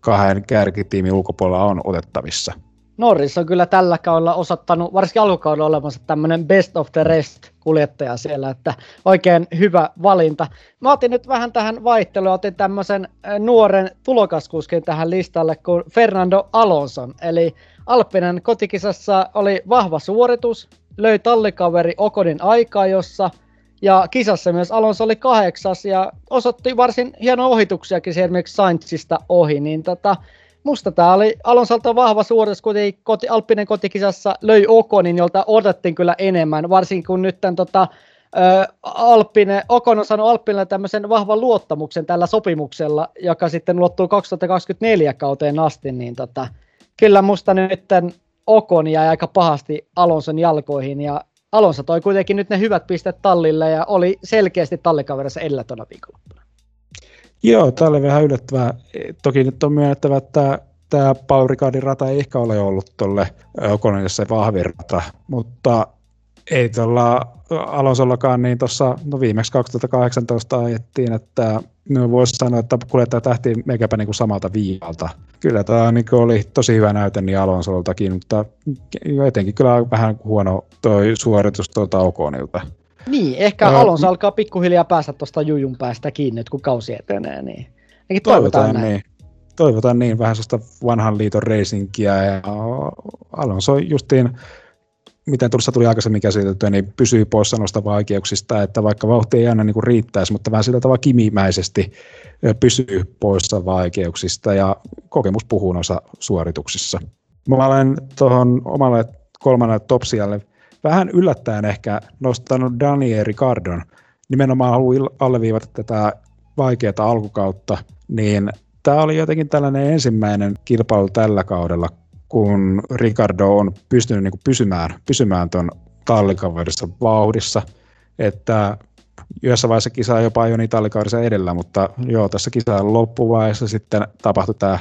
kahden kärkitiimin ulkopuolella on otettavissa. Norris on kyllä tällä kaudella osoittanut, varsinkin alkukaudella olemassa tämmöinen best of the rest kuljettaja siellä, että oikein hyvä valinta. Mä otin nyt vähän tähän vaihteluun, otin tämmöisen nuoren tulokaskuskin tähän listalle kuin Fernando Alonso, eli Alppinen kotikisassa oli vahva suoritus, löi tallikaveri Okonin aikaa jossa ja kisassa myös Alonso oli kahdeksas ja osoitti varsin hieno ohituksiakin esimerkiksi Sainzista ohi, niin tota, musta tämä oli Alonsolta vahva suoritus, kuitenkin koti, Alppinen kotikisassa löi Okonin, jolta odotettiin kyllä enemmän, varsinkin kun nyt tämän, tota, Alppinen, Okon on saanut Alppinelle tämmöisen vahvan luottamuksen tällä sopimuksella, joka sitten ulottuu 2024 kauteen asti, niin tota, kyllä musta nyt Okon jäi aika pahasti Alonson jalkoihin ja Alonso toi kuitenkin nyt ne hyvät pistet tallille ja oli selkeästi tallikaverissa edellä tuona viikonloppuna. Joo, tämä oli vähän yllättävää. Toki nyt on myönnettävä, että tämä Paul Ricardin rata ei ehkä ole ollut tuolle Okonille se vahvin rata, mutta ei tuolla Alonsollakaan, niin tuossa no viimeksi 2018 ajettiin, että no voisi sanoa, että kuljettaja tähti meikäpä niin kuin samalta viivalta. Kyllä tämä niin oli tosi hyvä näyte niin Alonsoltakin, mutta jotenkin kyllä vähän huono toi suoritus tuolta Okonilta. Niin, ehkä uh, Alonso alkaa pikkuhiljaa päästä tuosta jujun päästä kiinni, kun kausi etenee. Niin. Toivotaan, toivotaan näin. Niin. Toivotaan niin, vähän sellaista vanhan liiton reisinkiä ja Alonso justiin miten tuossa tuli aikaisemmin käsiteltyä, niin pysyy poissa noista vaikeuksista, että vaikka vauhti ei aina niin riittäisi, mutta vähän sillä tavalla kimimäisesti pysyy poissa vaikeuksista ja kokemus puhuu noissa suorituksissa. Mä olen tuohon omalle kolmannelle topsialle vähän yllättäen ehkä nostanut Daniel Ricardon. Nimenomaan haluan alleviivata tätä vaikeaa alkukautta, niin tämä oli jotenkin tällainen ensimmäinen kilpailu tällä kaudella, kun Ricardo on pystynyt niin kuin pysymään, pysymään tuon tallikaverissa vauhdissa, että yhdessä vaiheessa kisaa jopa jo tallikaverissa edellä, mutta joo, tässä kisan loppuvaiheessa sitten tapahtui tämä,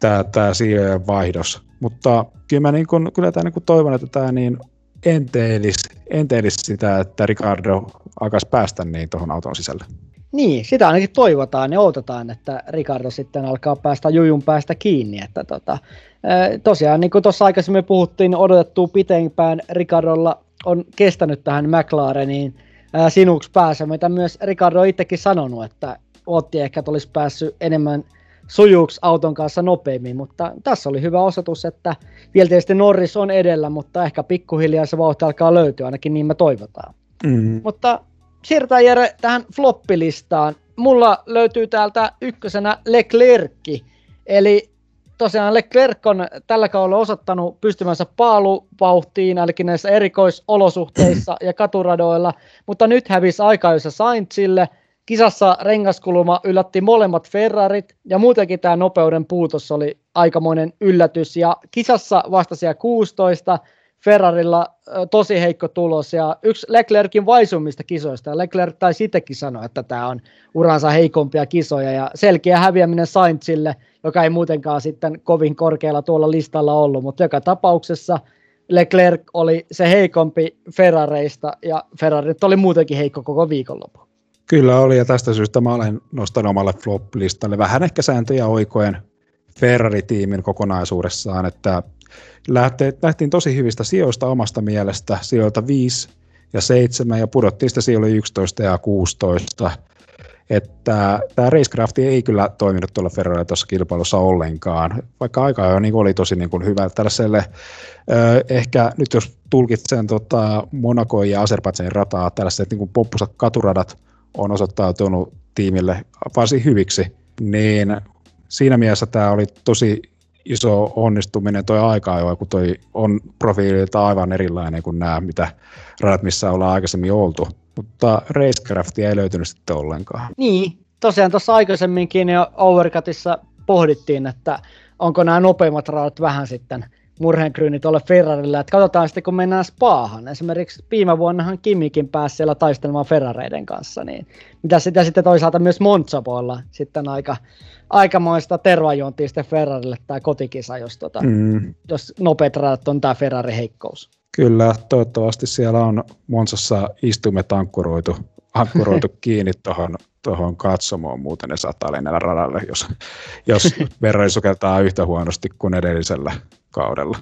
tämä, tämä sijojen vaihdos. Mutta kyllä mä niin kuin, kyllä tämä niin kuin toivon, että tämä niin enteelisi, enteelisi sitä, että Ricardo alkaisi päästä niin tuohon auton sisälle. Niin, sitä ainakin toivotaan ja odotetaan, että Ricardo sitten alkaa päästä jujun päästä kiinni. Että tota, tosiaan, niin kuin tuossa aikaisemmin puhuttiin, odotettu pitempään Ricardolla on kestänyt tähän McLareniin sinuksi päässä, mitä myös Ricardo on itsekin sanonut, että otti ehkä, että olisi päässyt enemmän sujuuksi auton kanssa nopeammin, mutta tässä oli hyvä osoitus, että vielä tietysti Norris on edellä, mutta ehkä pikkuhiljaa se vauhti alkaa löytyä, ainakin niin me toivotaan. Mm. Mutta siirrytään Jere tähän floppilistaan. Mulla löytyy täältä ykkösenä Leclerc, eli tosiaan Leclerc on tällä kaudella osoittanut pystymänsä paaluvauhtiin, eli näissä erikoisolosuhteissa ja katuradoilla, mutta nyt hävisi aikaisessa Sainzille. Kisassa rengaskuluma yllätti molemmat Ferrarit, ja muutenkin tämä nopeuden puutos oli aikamoinen yllätys, ja kisassa vastasi 16, Ferrarilla tosi heikko tulos ja yksi Leclerkin vaisummista kisoista. Leclerc tai sittenkin sanoa, että tämä on uransa heikompia kisoja ja selkeä häviäminen Sainzille, joka ei muutenkaan sitten kovin korkealla tuolla listalla ollut, mutta joka tapauksessa Leclerc oli se heikompi Ferrareista ja Ferrarit oli muutenkin heikko koko viikonloppu. Kyllä oli ja tästä syystä mä olen nostanut omalle flop-listalle vähän ehkä sääntöjä oikoen Ferrari-tiimin kokonaisuudessaan, että lähtiin tosi hyvistä sijoista omasta mielestä, sijoilta 5 ja 7 ja pudottiin sitä sijoille 11 ja 16. Että tämä Racecraft ei kyllä toiminut tuolla Ferrarilla tuossa kilpailussa ollenkaan, vaikka aika jo niin oli tosi niin kuin hyvä tällaiselle, ehkä nyt jos tulkitsen tota Monaco ja Azerbaidžanin rataa, tällaiset niin kuin pompusat katuradat on osoittautunut tiimille varsin hyviksi, niin siinä mielessä tämä oli tosi iso onnistuminen toi aika kun toi on profiililta aivan erilainen kuin nämä, mitä radat, missä ollaan aikaisemmin oltu. Mutta Racecraftia ei löytynyt sitten ollenkaan. Niin, tosiaan tuossa aikaisemminkin jo Overcutissa pohdittiin, että onko nämä nopeimmat radat vähän sitten murheenkryyni tuolle Ferrarille. Että katsotaan sitten, kun mennään Spaahan. Esimerkiksi viime vuonnahan Kimikin pääsi siellä taistelemaan Ferrareiden kanssa. Niin mitä sitä sitten toisaalta myös olla sitten aika, aikamoista tervajuontia sitten Ferrarille tämä kotikisa, jos, tota, mm. jos nopeat radat on tämä Ferrari-heikkous. Kyllä, toivottavasti siellä on Monsassa istumet ankkuroitu, ankkuroitu kiinni tuohon tuohon katsomoon, muuten ne saattaa lennellä radalle, jos, jos Ferrari sukeltaa yhtä huonosti kuin edellisellä kaudella.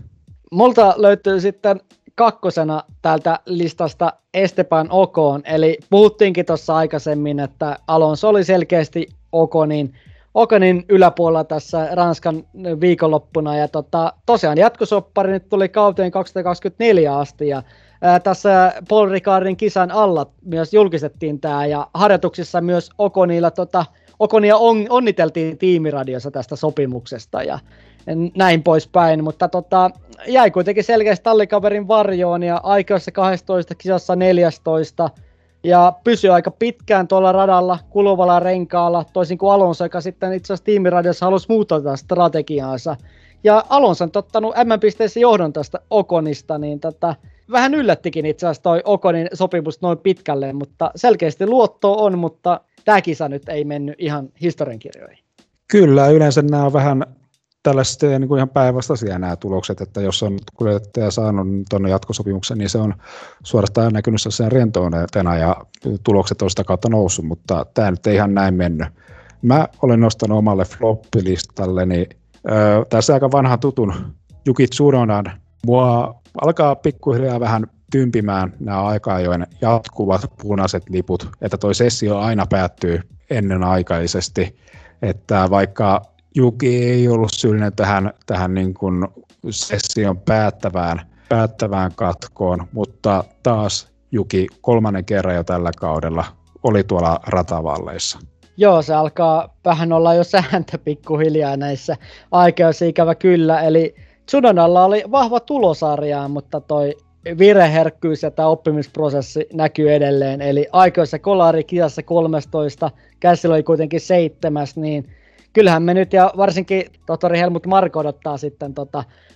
Multa löytyy sitten kakkosena täältä listasta Esteban Okoon, eli puhuttiinkin tuossa aikaisemmin, että Alonso oli selkeästi Okonin, Okonin yläpuolella tässä Ranskan viikonloppuna, ja tota, tosiaan jatkosoppari nyt tuli kauteen 2024 asti, ja ää, tässä Paul Ricardin kisan alla myös julkistettiin tämä, ja harjoituksissa myös Okonilla tota, Okonia on, onniteltiin tiimiradiossa tästä sopimuksesta, ja näin poispäin, mutta tota, jäi kuitenkin selkeästi tallikaverin varjoon ja aikoissa 12, kisassa 14 ja pysyi aika pitkään tuolla radalla kuluvalla renkaalla, toisin kuin Alonso, joka sitten itse asiassa tiimiradiossa halusi muuttaa strategiaansa. Ja Alonso on ottanut M-pisteessä johdon tästä Okonista, niin tota, vähän yllättikin itse asiassa toi Okonin sopimus noin pitkälle, mutta selkeästi luotto on, mutta tämä kisa nyt ei mennyt ihan historiankirjoihin. Kyllä, yleensä nämä on vähän tällaiset niin kuin ihan päinvastaisia nämä tulokset, että jos on kuljettaja saanut tuonne jatkosopimuksen, niin se on suorastaan näkynyt sen rentoutena ja tulokset on sitä kautta noussut, mutta tämä nyt ei ihan näin mennyt. Mä olen nostanut omalle floppilistalle, niin öö, tässä aika vanha tutun Juki Tsunodan. Mua alkaa pikkuhiljaa vähän tympimään nämä aika-ajoin jatkuvat punaiset liput, että toi sessio aina päättyy ennenaikaisesti, että vaikka Juki ei ollut syyllinen tähän, tähän niin kuin session päättävään päättävään katkoon, mutta taas Juki kolmannen kerran jo tällä kaudella oli tuolla ratavalleissa. Joo, se alkaa vähän olla jo sääntö pikkuhiljaa näissä aikeissa ikävä kyllä. Eli Tsunodalla oli vahva tulosarja, mutta toi vireherkkyys ja tämä oppimisprosessi näkyy edelleen. Eli aikoissa Kolari kisassa 13, Käsillä oli kuitenkin seitsemäs, niin kyllähän me nyt ja varsinkin tohtori Helmut Marko odottaa sitten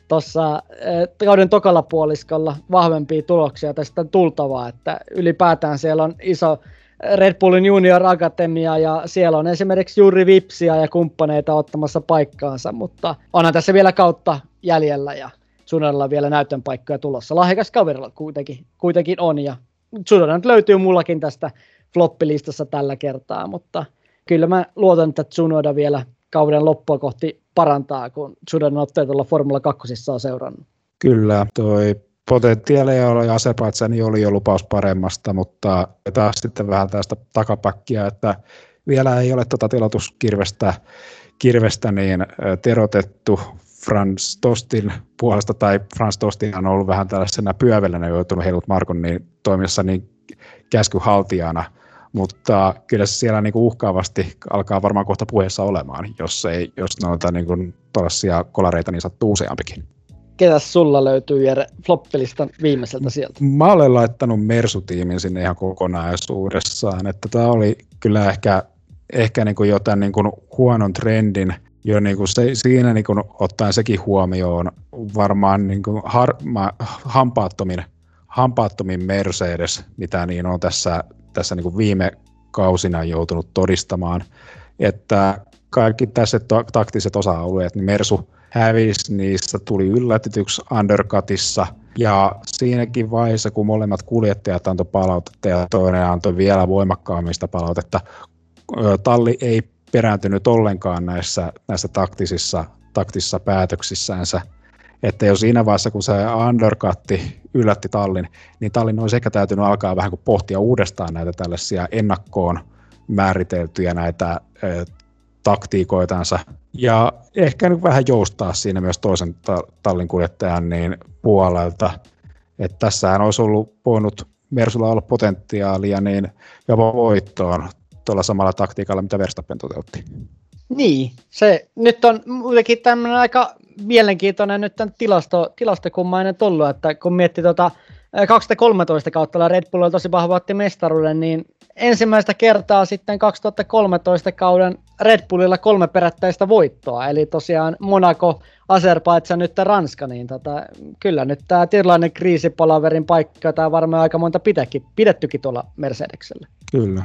tuossa tota, eh, kauden tokalla puoliskolla vahvempia tuloksia tästä tultavaa, että ylipäätään siellä on iso Red Bullin Junior Akatemia ja siellä on esimerkiksi juuri Vipsiä ja kumppaneita ottamassa paikkaansa, mutta onhan tässä vielä kautta jäljellä ja Tsunodalla vielä näytön paikkoja tulossa. Lahjakas kaverilla kuitenkin, kuitenkin on ja Tsunoda nyt löytyy mullakin tästä floppilistassa tällä kertaa, mutta kyllä mä luotan, että Tsunoda vielä kauden loppua kohti parantaa, kun Tsunodan otteet Formula 2 on seurannut. Kyllä, toi potentiaalia ja Azerbaidsani oli jo lupaus paremmasta, mutta taas sitten vähän tästä takapäkkiä, että vielä ei ole tuota tilotuskirvestä kirvestä niin terotettu Frans Tostin puolesta, tai Frans Tostin on ollut vähän tällaisena pyövelänä joutunut Helmut Markon niin toimissa niin käskyhaltijana, mutta kyllä se siellä niin uhkaavasti alkaa varmaan kohta puheessa olemaan, jos, ei, jos noita niin kuin, kolareita niin sattuu useampikin. Ketäs sulla löytyy Jere floppilistan viimeiseltä sieltä? Mä olen laittanut Mersu-tiimin sinne ihan kokonaisuudessaan, että tämä oli kyllä ehkä, ehkä niin kuin jo tämän niin kuin huonon trendin jo niin kuin se, siinä niin kuin ottaen sekin huomioon varmaan niin kuin har, ma, hampaattomin, hampaattomin Mercedes, mitä niin on tässä, tässä niin kuin viime kausina joutunut todistamaan, että kaikki tässä taktiset osa-alueet, niin Mersu hävisi niissä, tuli yllätetyksi undercutissa, ja siinäkin vaiheessa, kun molemmat kuljettajat antoi palautetta ja toinen antoi vielä voimakkaammin sitä palautetta, talli ei perääntynyt ollenkaan näissä, näissä taktisissa, taktisissa päätöksissänsä. Että jo siinä vaiheessa, kun se undercutti yllätti Tallin, niin Tallin olisi ehkä täytynyt alkaa vähän kuin pohtia uudestaan näitä tällaisia ennakkoon määriteltyjä näitä taktiikoitansa. Ja ehkä nyt vähän joustaa siinä myös toisen tallin kuljettajan niin puolelta. Että tässähän olisi ollut voinut Mersulla olla potentiaalia niin jopa voittoon tuolla samalla taktiikalla, mitä Verstappen toteutti. Niin, se nyt on muutenkin tämmöinen aika mielenkiintoinen nyt tämän tilasto, tilastokummainen tullut, että kun miettii tuota 2013 kautta Red Bull tosi vahva otti mestaruuden, niin ensimmäistä kertaa sitten 2013 kauden Red Bullilla kolme perättäistä voittoa, eli tosiaan Monaco, Azerbaidžan nyt Ranska, niin tota, kyllä nyt tämä tietynlainen kriisipalaverin paikka, tämä varmaan aika monta pidekin, pidettykin tuolla Mercedeksellä. Kyllä.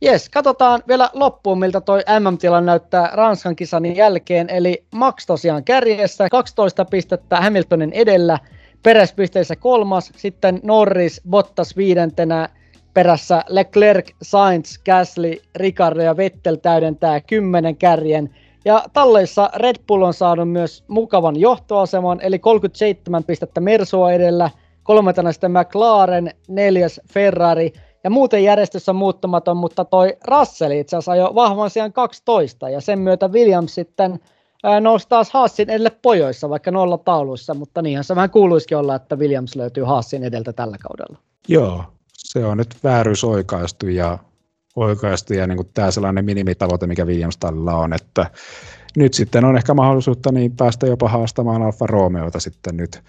Jes, katsotaan vielä loppuun, miltä toi MM-tilanne näyttää Ranskan kisan jälkeen. Eli Max tosiaan kärjessä, 12 pistettä Hamiltonin edellä, peräspisteissä kolmas, sitten Norris, Bottas viidentenä, perässä Leclerc, Sainz, Gasly, Ricardo ja Vettel täydentää kymmenen kärjen. Ja talleissa Red Bull on saanut myös mukavan johtoaseman, eli 37 pistettä Mersua edellä, kolmantena sitten McLaren, neljäs Ferrari – ja muuten järjestys on muuttamaton, mutta toi Russell itse asiassa jo vahvan sijaan 12 ja sen myötä Williams sitten nousi taas Haasin edelle pojoissa, vaikka nolla tauluissa, mutta niinhän se vähän kuuluisikin olla, että Williams löytyy Haasin edeltä tällä kaudella. Joo, se on nyt vääryys oikaistu ja oikaistu ja niin tämä sellainen minimitavoite, mikä Williams tällä on, että nyt sitten on ehkä mahdollisuutta niin päästä jopa haastamaan Alfa Romeota sitten nyt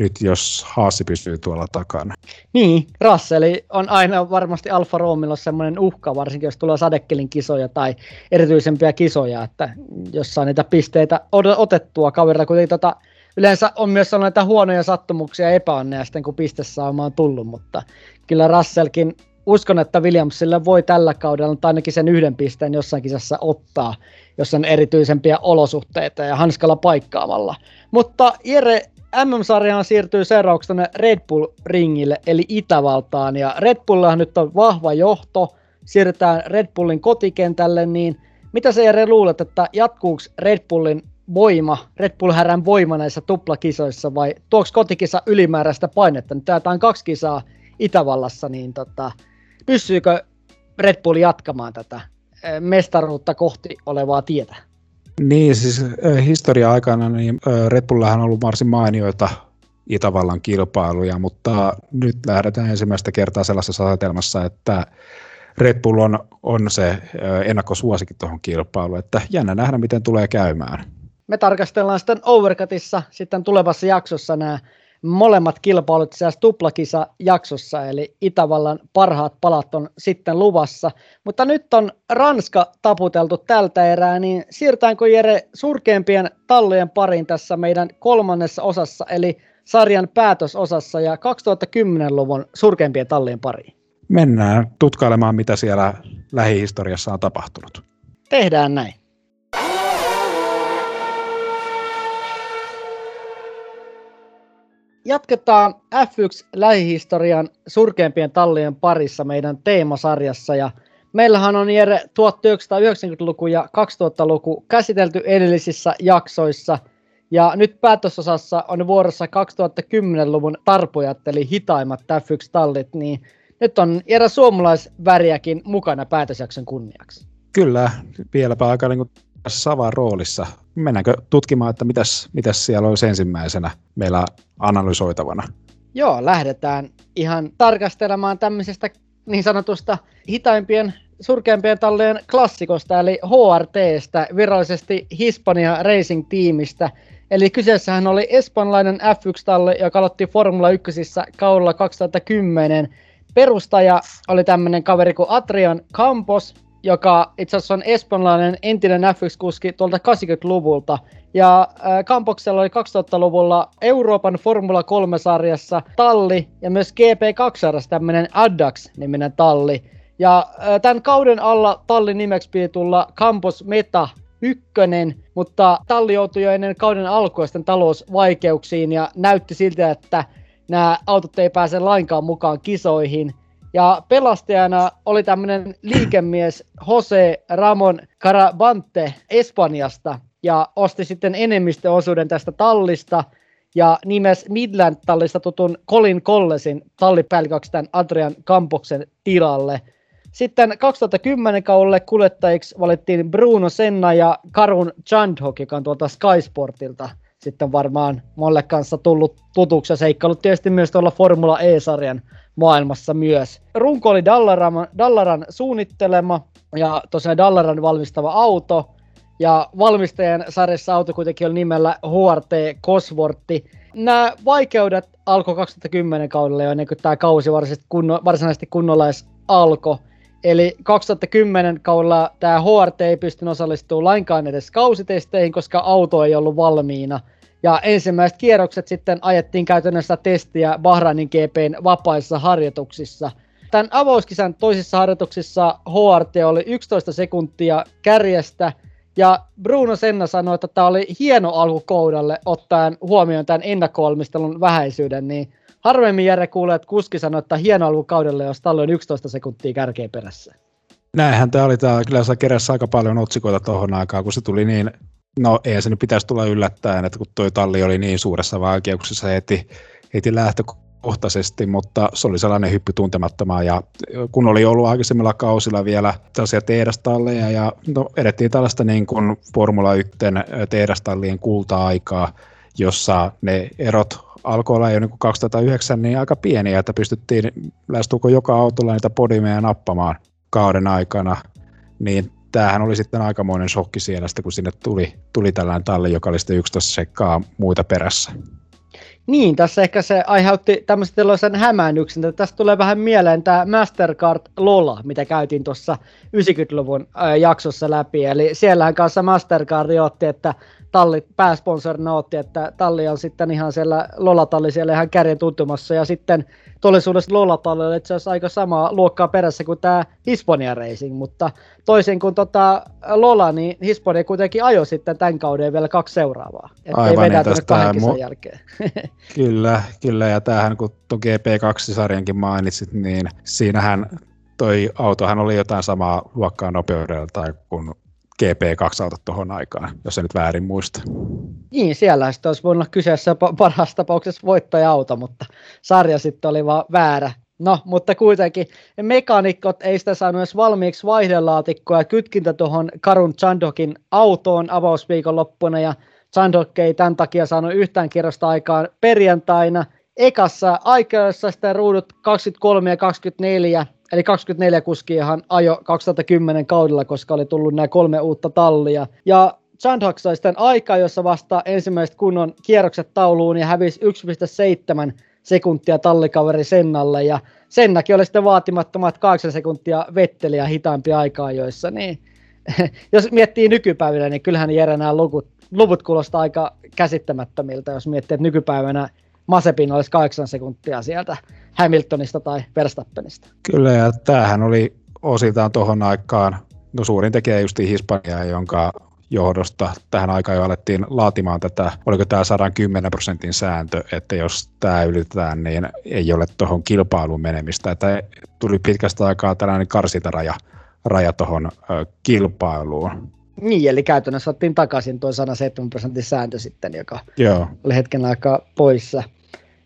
nyt jos Haasi pysyy tuolla takana. Niin, Russell on aina varmasti Alfa Romeo semmoinen uhka, varsinkin jos tulee sadekelin kisoja tai erityisempiä kisoja, että jos saa niitä pisteitä otettua kaverilla, kun tota, yleensä on myös näitä huonoja sattumuksia ja epäonneja sitten, kun pistesaamaan on tullut, mutta kyllä Russellkin uskon, että Williamsille voi tällä kaudella ainakin sen yhden pisteen jossain kisassa ottaa, jos on erityisempiä olosuhteita ja hanskalla paikkaamalla. Mutta Jere, MM-sarjaan siirtyy seuraavaksi tuonne Red Bull-ringille, eli Itävaltaan, ja Red Bullahan nyt on vahva johto, siirrytään Red Bullin kotikentälle, niin mitä se Jere luulet, että jatkuuko Red Bullin voima, Red Bull härän voima näissä tuplakisoissa, vai tuoks kotikisa ylimääräistä painetta? Nyt tämä on kaksi kisaa Itävallassa, niin tota, pystyykö Red Bull jatkamaan tätä eh, mestaruutta kohti olevaa tietä? Niin, siis historia aikana niin Red Bullahan on ollut varsin mainioita Itävallan kilpailuja, mutta nyt lähdetään ensimmäistä kertaa sellaisessa asetelmassa, että Red Bull on, on se ennakkosuosikin tuohon kilpailuun, että jännä nähdä, miten tulee käymään. Me tarkastellaan sitten Overcutissa sitten tulevassa jaksossa nämä molemmat kilpailut siellä tuplakisa jaksossa, eli Itävallan parhaat palat on sitten luvassa. Mutta nyt on Ranska taputeltu tältä erää, niin siirrytäänkö Jere surkeimpien tallojen pariin tässä meidän kolmannessa osassa, eli sarjan päätösosassa ja 2010-luvun surkeimpien tallien pariin? Mennään tutkailemaan, mitä siellä lähihistoriassa on tapahtunut. Tehdään näin. Jatketaan F1-lähihistorian surkeimpien tallien parissa meidän teemasarjassa ja meillähän on Jere 1990-luku ja 2000-luku käsitelty edellisissä jaksoissa ja nyt päätösosassa on vuorossa 2010-luvun tarpojat eli hitaimmat F1-tallit, niin nyt on Jere suomalaisväriäkin mukana päätösjakson kunniaksi. Kyllä, vieläpä aika niin kuin Savan roolissa. Mennäänkö tutkimaan, että mitäs, mitäs siellä olisi ensimmäisenä meillä analysoitavana? Joo, lähdetään ihan tarkastelemaan tämmöisestä niin sanotusta hitaimpien, surkeimpien tallien klassikosta, eli HRTstä, virallisesti Hispania Racing Teamistä. Eli kyseessähän oli espanjalainen F1-talli, joka aloitti Formula 1 kaudella 2010. Perustaja oli tämmöinen kaveri kuin Adrian Campos, joka itse asiassa on espanjalainen entinen F1-kuski tuolta 80-luvulta. Ja äh, Kampoksella oli 2000-luvulla Euroopan Formula 3-sarjassa talli ja myös GP2-sarjassa tämmöinen Addax-niminen talli. Ja äh, tämän kauden alla tallin nimeksi piti tulla Campos Meta ykkönen, mutta talli joutui jo ennen kauden alkua sitten talousvaikeuksiin ja näytti siltä, että nämä autot ei pääse lainkaan mukaan kisoihin. Ja pelastajana oli tämmöinen liikemies Jose Ramon Carabante Espanjasta ja osti sitten enemmistöosuuden tästä tallista ja nimes Midland-tallista tutun Colin Collesin tallipäälliköksi tämän Adrian Campoksen tilalle. Sitten 2010 kaudelle kuljettajiksi valittiin Bruno Senna ja Karun Chandhok, joka on tuolta Sky Sportilta sitten varmaan molle kanssa tullut tutuksi ja seikkailut tietysti myös tuolla Formula E-sarjan maailmassa myös. Runko oli Dallaran, Dallaran suunnittelema ja tosiaan Dallaran valmistava auto. Ja valmistajan sarjassa auto kuitenkin oli nimellä HRT Cosworthi. Nämä vaikeudet alkoi 2010 kaudella jo ennen kuin tämä kausi varsinaisesti, kunno, varsinaisesti kunnolla edes alkoi. Eli 2010 kaudella tämä HRT ei pystynyt osallistumaan lainkaan edes kausitesteihin, koska auto ei ollut valmiina – ja ensimmäiset kierrokset sitten ajettiin käytännössä testiä Bahrainin GPn vapaissa harjoituksissa. Tämän avauskisan toisissa harjoituksissa HRT oli 11 sekuntia kärjestä, ja Bruno Senna sanoi, että tämä oli hieno alku koudalle, ottaen huomioon tämän ennakkovalmistelun vähäisyyden, niin harvemmin Jere kuulee, että kuski sanoi, että hieno alku kaudelle, jos talli on 11 sekuntia kärkeä perässä. Näinhän tämä oli, tämä kyllä se keräsi aika paljon otsikoita tuohon aikaan, kun se tuli niin No ei se nyt pitäisi tulla yllättäen, että kun toi talli oli niin suuressa vaikeuksessa heti, heti lähtökohtaisesti, mutta se oli sellainen hyppy tuntemattomaan ja kun oli ollut aikaisemmilla kausilla vielä tällaisia tehdastalleja ja no, edettiin tällaista niin kuin Formula 1 tehdastallien kulta-aikaa, jossa ne erot alkoi olla jo niin kuin 2009 niin aika pieniä, että pystyttiin lähestulko joka autolla niitä podimeja nappamaan kauden aikana, niin tämähän oli sitten aikamoinen shokki siellä, kun sinne tuli, tuli tällainen talli, joka oli sitten 11 sekkaa muita perässä. Niin, tässä ehkä se aiheutti tämmöisen tällaisen hämäännyksen, että tästä tulee vähän mieleen tämä Mastercard Lola, mitä käytiin tuossa 90-luvun jaksossa läpi. Eli siellähän kanssa Mastercard otti, että talli, pääsponsorina otti, että talli on sitten ihan siellä Lola-talli siellä ihan kärjen tuntumassa. Ja sitten todellisuudessa Lola-talli oli itse asiassa aika samaa luokkaa perässä kuin tämä Hisponia Racing, mutta toisin kuin tota Lola, niin Hisponia kuitenkin ajoi sitten tämän kauden vielä kaksi seuraavaa. Että ei vedä niin kahden mu- jälkeen. kyllä, kyllä, ja tämähän kun tuon GP2-sarjankin mainitsit, niin siinähän toi autohan oli jotain samaa luokkaa nopeudelta kuin GP2-autot tuohon aikaan, jos en nyt väärin muista. Niin, siellä sitten olisi voinut kyseessä parhaassa tapauksessa voittaja-auto, mutta sarja sitten oli vaan väärä. No, mutta kuitenkin mekaanikot ei sitä saanut edes valmiiksi vaihdelaatikkoa ja kytkintä tuohon Karun Chandokin autoon avausviikon loppuna ja Sandhock ei tämän takia saanut yhtään kierrosta aikaan perjantaina. Ekassa aikajossa sitten ruudut 23 ja 24, eli 24 kuskiahan ajo 2010 kaudella, koska oli tullut nämä kolme uutta tallia. Ja Sandhock sai sitten aikaa, jossa vasta ensimmäiset kunnon kierrokset tauluun ja hävisi 1,7 sekuntia tallikaveri Sennalle ja Sennakin oli sitten vaatimattomat 8 sekuntia vetteliä hitaampi aikaa joissa, niin jos miettii nykypäivänä, niin kyllähän Jere nämä luvut, luvut kuulostaa aika käsittämättömiltä, jos miettii, että nykypäivänä Masepin olisi 8 sekuntia sieltä Hamiltonista tai Verstappenista. Kyllä, ja tämähän oli osiltaan tuohon aikaan, no suurin tekijä justi Hispania, jonka johdosta tähän aikaan jo alettiin laatimaan tätä, oliko tämä 110 prosentin sääntö, että jos tämä ylitetään, niin ei ole tuohon kilpailuun menemistä. Että tuli pitkästä aikaa tällainen karsitaraja raja tuohon kilpailuun. Niin, eli käytännössä otettiin takaisin tuo 107 prosentin sääntö sitten, joka Joo. oli hetken aikaa poissa.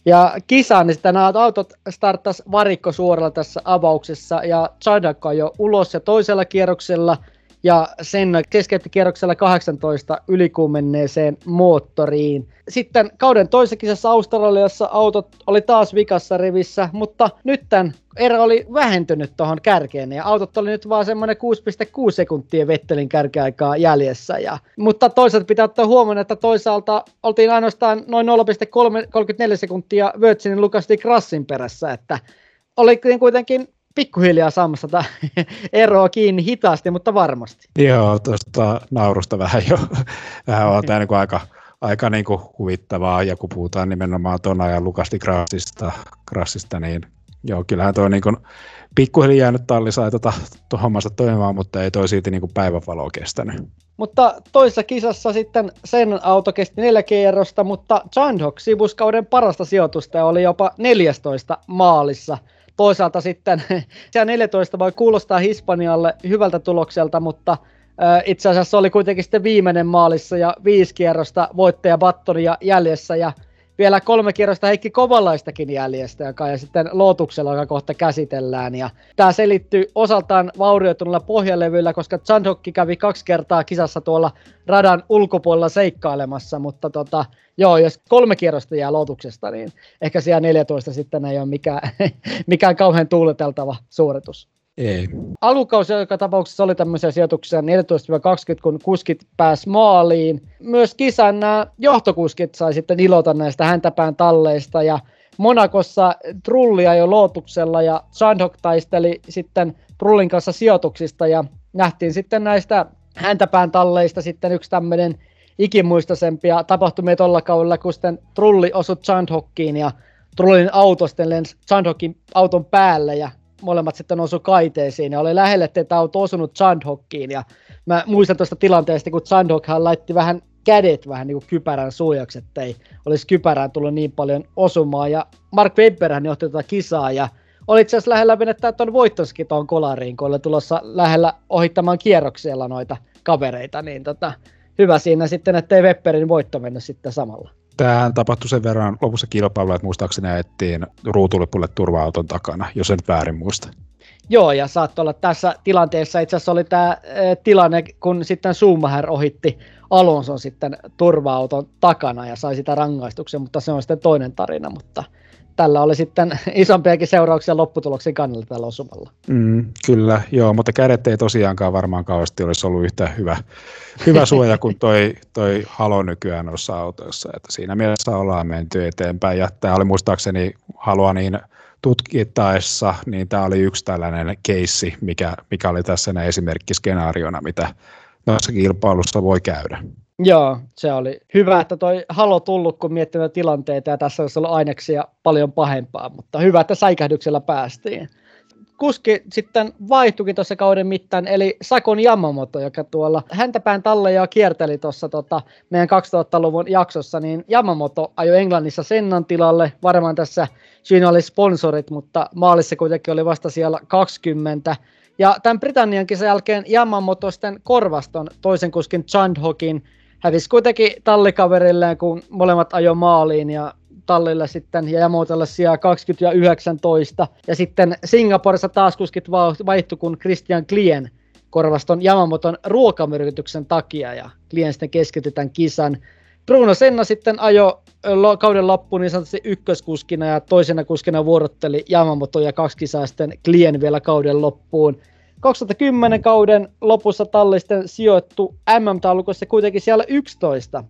Ja kisaan, niin sitten nämä autot starttas varikko suoralla tässä avauksessa, ja Chadak jo ulos ja toisella kierroksella – ja sen keskeytti kierroksella 18 ylikuumenneeseen moottoriin. Sitten kauden toisessa kisassa Australiassa autot oli taas vikassa rivissä, mutta nyt tämän ero oli vähentynyt tuohon kärkeen ja autot oli nyt vaan semmoinen 6,6 sekuntia Vettelin kärkeaikaa jäljessä. Ja, mutta toisaalta pitää ottaa huomioon, että toisaalta oltiin ainoastaan noin 0,34 sekuntia Virginin Lucas de Grassin perässä, että oli kuitenkin pikkuhiljaa saamassa tätä eroa kiinni hitaasti, mutta varmasti. Joo, tuosta naurusta vähän jo, vähän on tämä niin aika, aika niin kuin huvittavaa, ja kun puhutaan nimenomaan tuon ajan Lukasti Grassista, Grassista, niin joo, kyllähän tuo niin kuin, pikkuhiljaa jäänyt talli sai tuota, hommasta toimimaan, mutta ei toi silti niin päivävaloa kestänyt. Mutta toisessa kisassa sitten sen auto kesti neljä kierrosta, mutta Chandhok sivuskauden parasta sijoitusta ja oli jopa 14 maalissa – toisaalta sitten se 14 voi kuulostaa Hispanialle hyvältä tulokselta, mutta itse asiassa oli kuitenkin sitten viimeinen maalissa ja viisi kierrosta voittaja Battonia jäljessä ja vielä kolme kierrosta Heikki Kovalaistakin jäljestä, joka ja sitten Lootuksella, joka kohta käsitellään. Ja tämä selittyy osaltaan vaurioituneella pohjalevyllä, koska Chandhokki kävi kaksi kertaa kisassa tuolla radan ulkopuolella seikkailemassa, mutta tota, joo, jos kolme kierrosta jää Lootuksesta, niin ehkä siellä 14 sitten ei ole mikään, mikään kauhean tuuleteltava suoritus. Ei. Alukausi joka tapauksessa oli tämmöisiä sijoituksia 14-20, kun kuskit pääs maaliin. Myös kisan nämä johtokuskit sai sitten ilota näistä häntäpään talleista ja Monakossa Trullia jo lootuksella ja Sandhok taisteli sitten Trullin kanssa sijoituksista ja nähtiin sitten näistä häntäpään talleista sitten yksi tämmöinen ikimuistoisempia tapahtumia tuolla kaudella, kun sitten Trulli osui Sandhokkiin ja Trullin auto sitten lensi Sandhokin auton päälle ja molemmat sitten osu kaiteisiin. Ja oli lähelle, että auto osunut Sandhokkiin ja mä muistan tuosta tilanteesta, kun Sandhokhan laitti vähän kädet vähän niin kuin kypärän suojaksi, että ei olisi kypärään tullut niin paljon osumaan. Ja Mark Webberhän johti tätä kisaa ja oli itse asiassa lähellä menettää tuon voittoskin tuon kolariin, kun oli tulossa lähellä ohittamaan kierroksella noita kavereita, niin tota, hyvä siinä sitten, ettei Webberin voitto mennyt sitten samalla. Tämähän tapahtui sen verran lopussa kilpailulla, että muistaakseni ajettiin ruutulipulle turva-auton takana, jos en väärin muista. Joo, ja saattoi olla tässä tilanteessa, itse asiassa oli tämä e, tilanne, kun sitten Schumacher ohitti Alonson sitten turva-auton takana ja sai sitä rangaistuksen, mutta se on sitten toinen tarina, mutta tällä oli sitten isompiakin seurauksia lopputuloksen kannalta tällä osumalla. Mm, kyllä, joo, mutta kädet ei tosiaankaan varmaan kauheasti olisi ollut yhtä hyvä, hyvä suoja kuin toi, toi Halo nykyään noissa autoissa. Että siinä mielessä ollaan menty eteenpäin ja tämä oli muistaakseni Haloa niin tutkittaessa, niin tämä oli yksi tällainen keissi, mikä, mikä oli tässä esimerkkiskenaariona, mitä noissa kilpailussa voi käydä. Joo, se oli hyvä, että toi Halo tullut, kun miettii tilanteita, ja tässä olisi ollut aineksia paljon pahempaa, mutta hyvä, että säikähdyksellä päästiin. Kuski sitten vaihtuikin tuossa kauden mittaan, eli Sakon Yamamoto, joka tuolla häntäpään talleja kierteli tuossa tota, meidän 2000-luvun jaksossa, niin Yamamoto ajoi Englannissa Sennan tilalle, varmaan tässä siinä oli sponsorit, mutta maalissa kuitenkin oli vasta siellä 20, ja tämän Britannian kisan jälkeen Yamamoto sitten korvaston toisen kuskin Chandhokin hävisi kuitenkin tallikaverilleen, kun molemmat ajo maaliin ja tallille sitten ja Jamotelle sijaa 20 ja 19. Ja sitten Singaporessa taas kuskit vaihtui, kun Christian Klien korvaston Yamamoton ruokamyrkytyksen takia ja Klien sitten keskitytään kisan. Bruno Senna sitten ajo kauden loppuun niin sanotusti ykköskuskina ja toisena kuskina vuorotteli Yamamoto ja kaksi kisaa sitten Klien vielä kauden loppuun. 2010 kauden lopussa tallisten sijoittu MM-taulukossa kuitenkin siellä 11.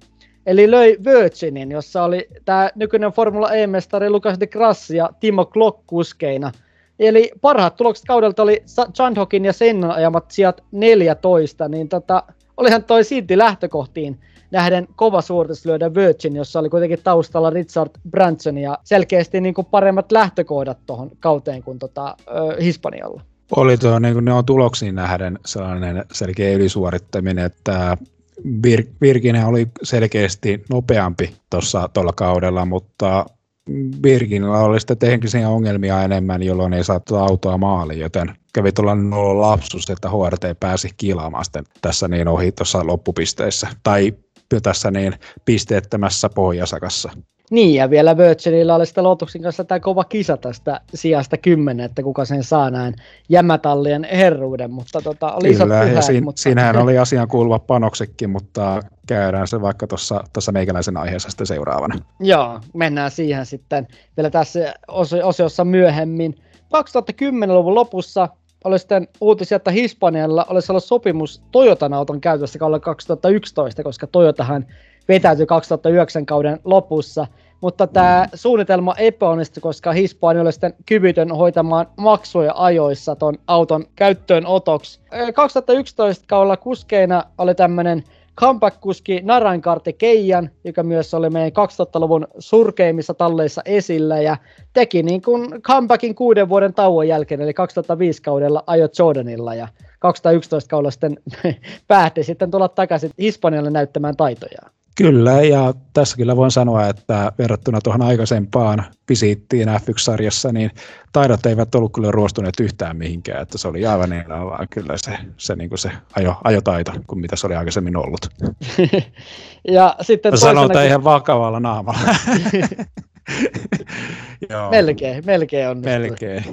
Eli löi Virginin, jossa oli tämä nykyinen Formula E-mestari Lukas de Grassi ja Timo Glock kuskeina. Eli parhaat tulokset kaudelta oli Chandhokin ja Sennan ajamat sijat 14, niin tota, olihan toi silti lähtökohtiin nähden kova suoritus lyödä Virgin, jossa oli kuitenkin taustalla Richard Branson ja selkeästi niin kuin paremmat lähtökohdat tuohon kauteen kuin tota, ö, Hispanialla. Oli tuo, niin ne on tuloksiin nähden sellainen selkeä ylisuorittaminen, että Bir- Virginen oli selkeästi nopeampi tuossa tuolla kaudella, mutta Birginillä oli sitten teknisiä ongelmia enemmän, jolloin ei saatu autoa maaliin, joten kävi tuollainen lapsus, että HRT pääsi kilaamaan sitten tässä niin ohi tuossa loppupisteissä, tai tässä niin pisteettömässä pohjasakassa. Niin, ja vielä Virginillä oli sitten Lotuksin kanssa tämä kova kisa tästä sijasta kymmenen, että kuka sen saa näin jämätallien herruuden, mutta tota, oli Kyllä, pyhät, ja siin, mutta... siinähän oli asian kuuluva panoksekin, mutta käydään se vaikka tuossa meikäläisen aiheessa sitten seuraavana. Joo, mennään siihen sitten vielä tässä osiossa myöhemmin. 2010-luvun lopussa oli sitten uutisia, että Hispanialla olisi ollut sopimus Toyotan auton käytössä kaudella 2011, koska Toyotahan vetäytyi 2009 kauden lopussa. Mutta tämä suunnitelma epäonnistui, koska Hispania oli sitten kyvytön hoitamaan maksuja ajoissa ton auton käyttöönotoksi. 2011 kaudella kuskeina oli tämmöinen comeback-kuski Keijan, joka myös oli meidän 2000-luvun surkeimmissa talleissa esillä ja teki niin kuin comebackin kuuden vuoden tauon jälkeen, eli 2005 kaudella ajo Jordanilla ja 2011 kaudella sitten päätti sitten tulla takaisin Hispanialle näyttämään taitojaan. Kyllä, ja tässä kyllä voin sanoa, että verrattuna tuohon aikaisempaan visiittiin F1-sarjassa, niin taidot eivät ollut kyllä ruostuneet yhtään mihinkään, että se oli aivan niin vaan kyllä se, se, niin kuin se ajo, ajotaito, kuin mitä se oli aikaisemmin ollut. ja sitten toisena... Sanotaan ihan vakavalla naamalla. Joo. Melkein, melkein on. Melkein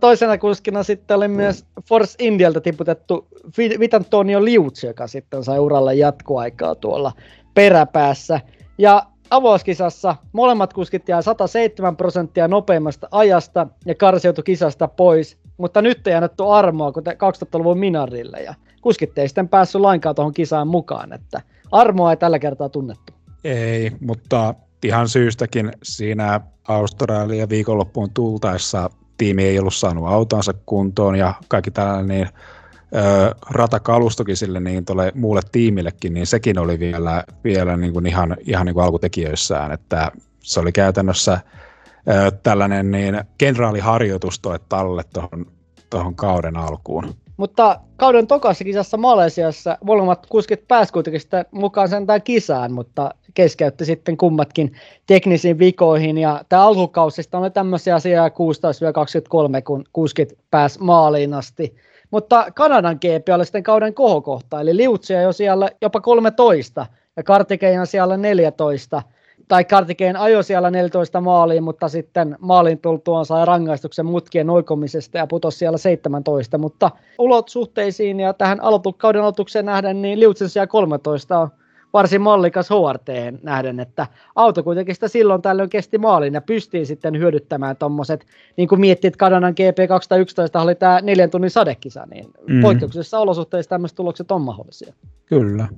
toisena kuskina sitten oli myös Force Indialta tiputettu Vitantonio Liutsi, joka sitten sai uralle jatkoaikaa tuolla peräpäässä. Ja avauskisassa molemmat kuskit jää 107 prosenttia nopeimmasta ajasta ja karsiutui kisasta pois, mutta nyt ei annettu armoa kuten 2000-luvun Minarille ja kuskit ei sitten päässyt lainkaan tuohon kisaan mukaan, että armoa ei tällä kertaa tunnettu. Ei, mutta ihan syystäkin siinä Australia viikonloppuun tultaessa tiimi ei ollut saanut autonsa kuntoon ja kaikki tällainen niin, ö, ratakalustokin sille niin tuolle muulle tiimillekin, niin sekin oli vielä, vielä niin kuin ihan, ihan niin kuin alkutekijöissään, että se oli käytännössä ö, tällainen niin kenraaliharjoitus toi talle tuohon kauden alkuun. Mutta kauden tokassa kisassa Malesiassa molemmat kuskit pääsivät kuitenkin sitä mukaan sentään kisaan, mutta keskeytti sitten kummatkin teknisiin vikoihin. Ja tämä alkukausista on tämmöisiä asiaa 16-23, kun kuskit pääs maaliin asti. Mutta Kanadan GP oli sitten kauden kohokohta, eli Liutsia jo siellä jopa 13 ja Kartikejan siellä 14 tai Kartikeen ajo siellä 14 maaliin, mutta sitten maalin tultuaan sai rangaistuksen mutkien oikomisesta ja putosi siellä 17, mutta ulot suhteisiin ja tähän aloitu, kauden aloitukseen nähden, niin Liutsen siellä 13 on varsin mallikas HRT nähden, että auto kuitenkin sitä silloin tällöin kesti maalin ja pystyi sitten hyödyttämään tuommoiset, niin kuin miettit Kanadan GP 211 oli tämä neljän tunnin sadekisa, niin mm. poikkeuksellisissa olosuhteissa tämmöiset tulokset on mahdollisia. Kyllä.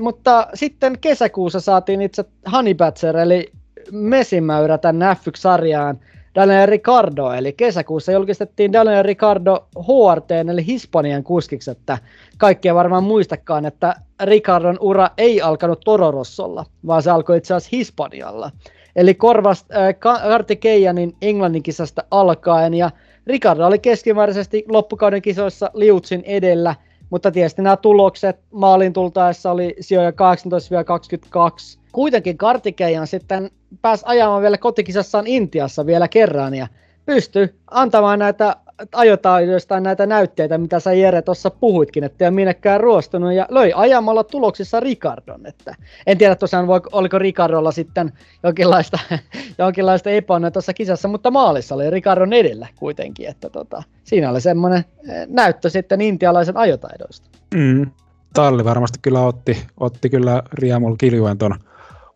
Mutta sitten kesäkuussa saatiin itse Honey Badger, eli mesimäyrä tänne F1-sarjaan Daniel Ricardo, eli kesäkuussa julkistettiin Daniel Ricardo HRT, eli Hispanian kuskiksi, että kaikkia varmaan muistakaan, että Ricardon ura ei alkanut Tororossolla, vaan se alkoi itse asiassa Hispanialla. Eli korvas äh, Karti Keijanin Englannin kisasta alkaen, ja Ricardo oli keskimääräisesti loppukauden kisoissa Liutsin edellä – mutta tietysti nämä tulokset maalin tultaessa oli sijoja 18-22. Kuitenkin Kartikeijan sitten pääsi ajamaan vielä kotikisassaan Intiassa vielä kerran ja pystyi antamaan näitä ajotaidoista näitä näytteitä, mitä sä Jere tuossa puhuitkin, että ei ole minnekään ruostunut, ja löi ajamalla tuloksissa Ricardon. Että en tiedä tosiaan, oliko Ricardolla sitten jonkinlaista, jonkinlaista epäonnea tuossa kisassa, mutta maalissa oli Ricardon edellä kuitenkin, että tota, siinä oli semmoinen eh, näyttö sitten intialaisen ajotaidoista. Mm. Talli varmasti kyllä otti, otti kyllä Riamul Kiljuen ton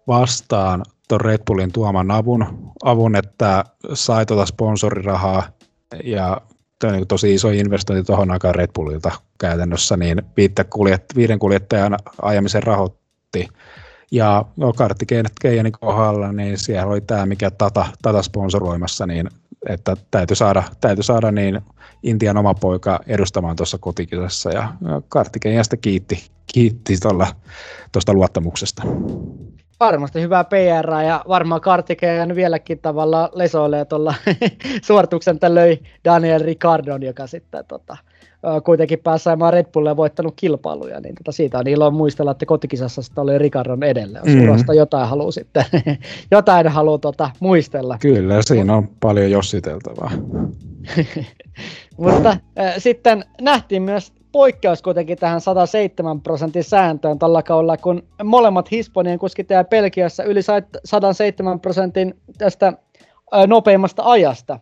vastaan tuon Red Bullin tuoman avun, avun että sai tuota sponsorirahaa ja on niin tosi iso investointi tuohon aikaan Red Bullilta käytännössä, niin kuljet, viiden kuljettajan ajamisen rahoitti. Ja no, karttikeijanin kohdalla, niin siellä oli tämä, mikä Tata, Tata sponsoroimassa, niin että täytyy saada, täytyy saada niin Intian oma poika edustamaan tuossa kotikisassa ja Kartikeijasta kiitti, kiitti tuosta luottamuksesta varmasti hyvää PR ja varmaan Kartikejan vieläkin tavalla lesoilee tuolla suorituksen löi Daniel Ricardon, joka sitten tota, kuitenkin pääsi saamaan Red Bullia voittanut kilpailuja, niin tota, siitä on ilo muistella, että kotikisassa sitten oli Ricardon edellä, jos mm. jotain haluaa sitten, jotain haluaa tota, muistella. Kyllä, siinä on paljon jossiteltavaa. Mutta äh, sitten nähtiin myös poikkeus kuitenkin tähän 107 prosentin sääntöön tällä kaudella, kun molemmat Hispanien kuskit ja Pelkiössä yli 107 prosentin tästä nopeimmasta ajasta.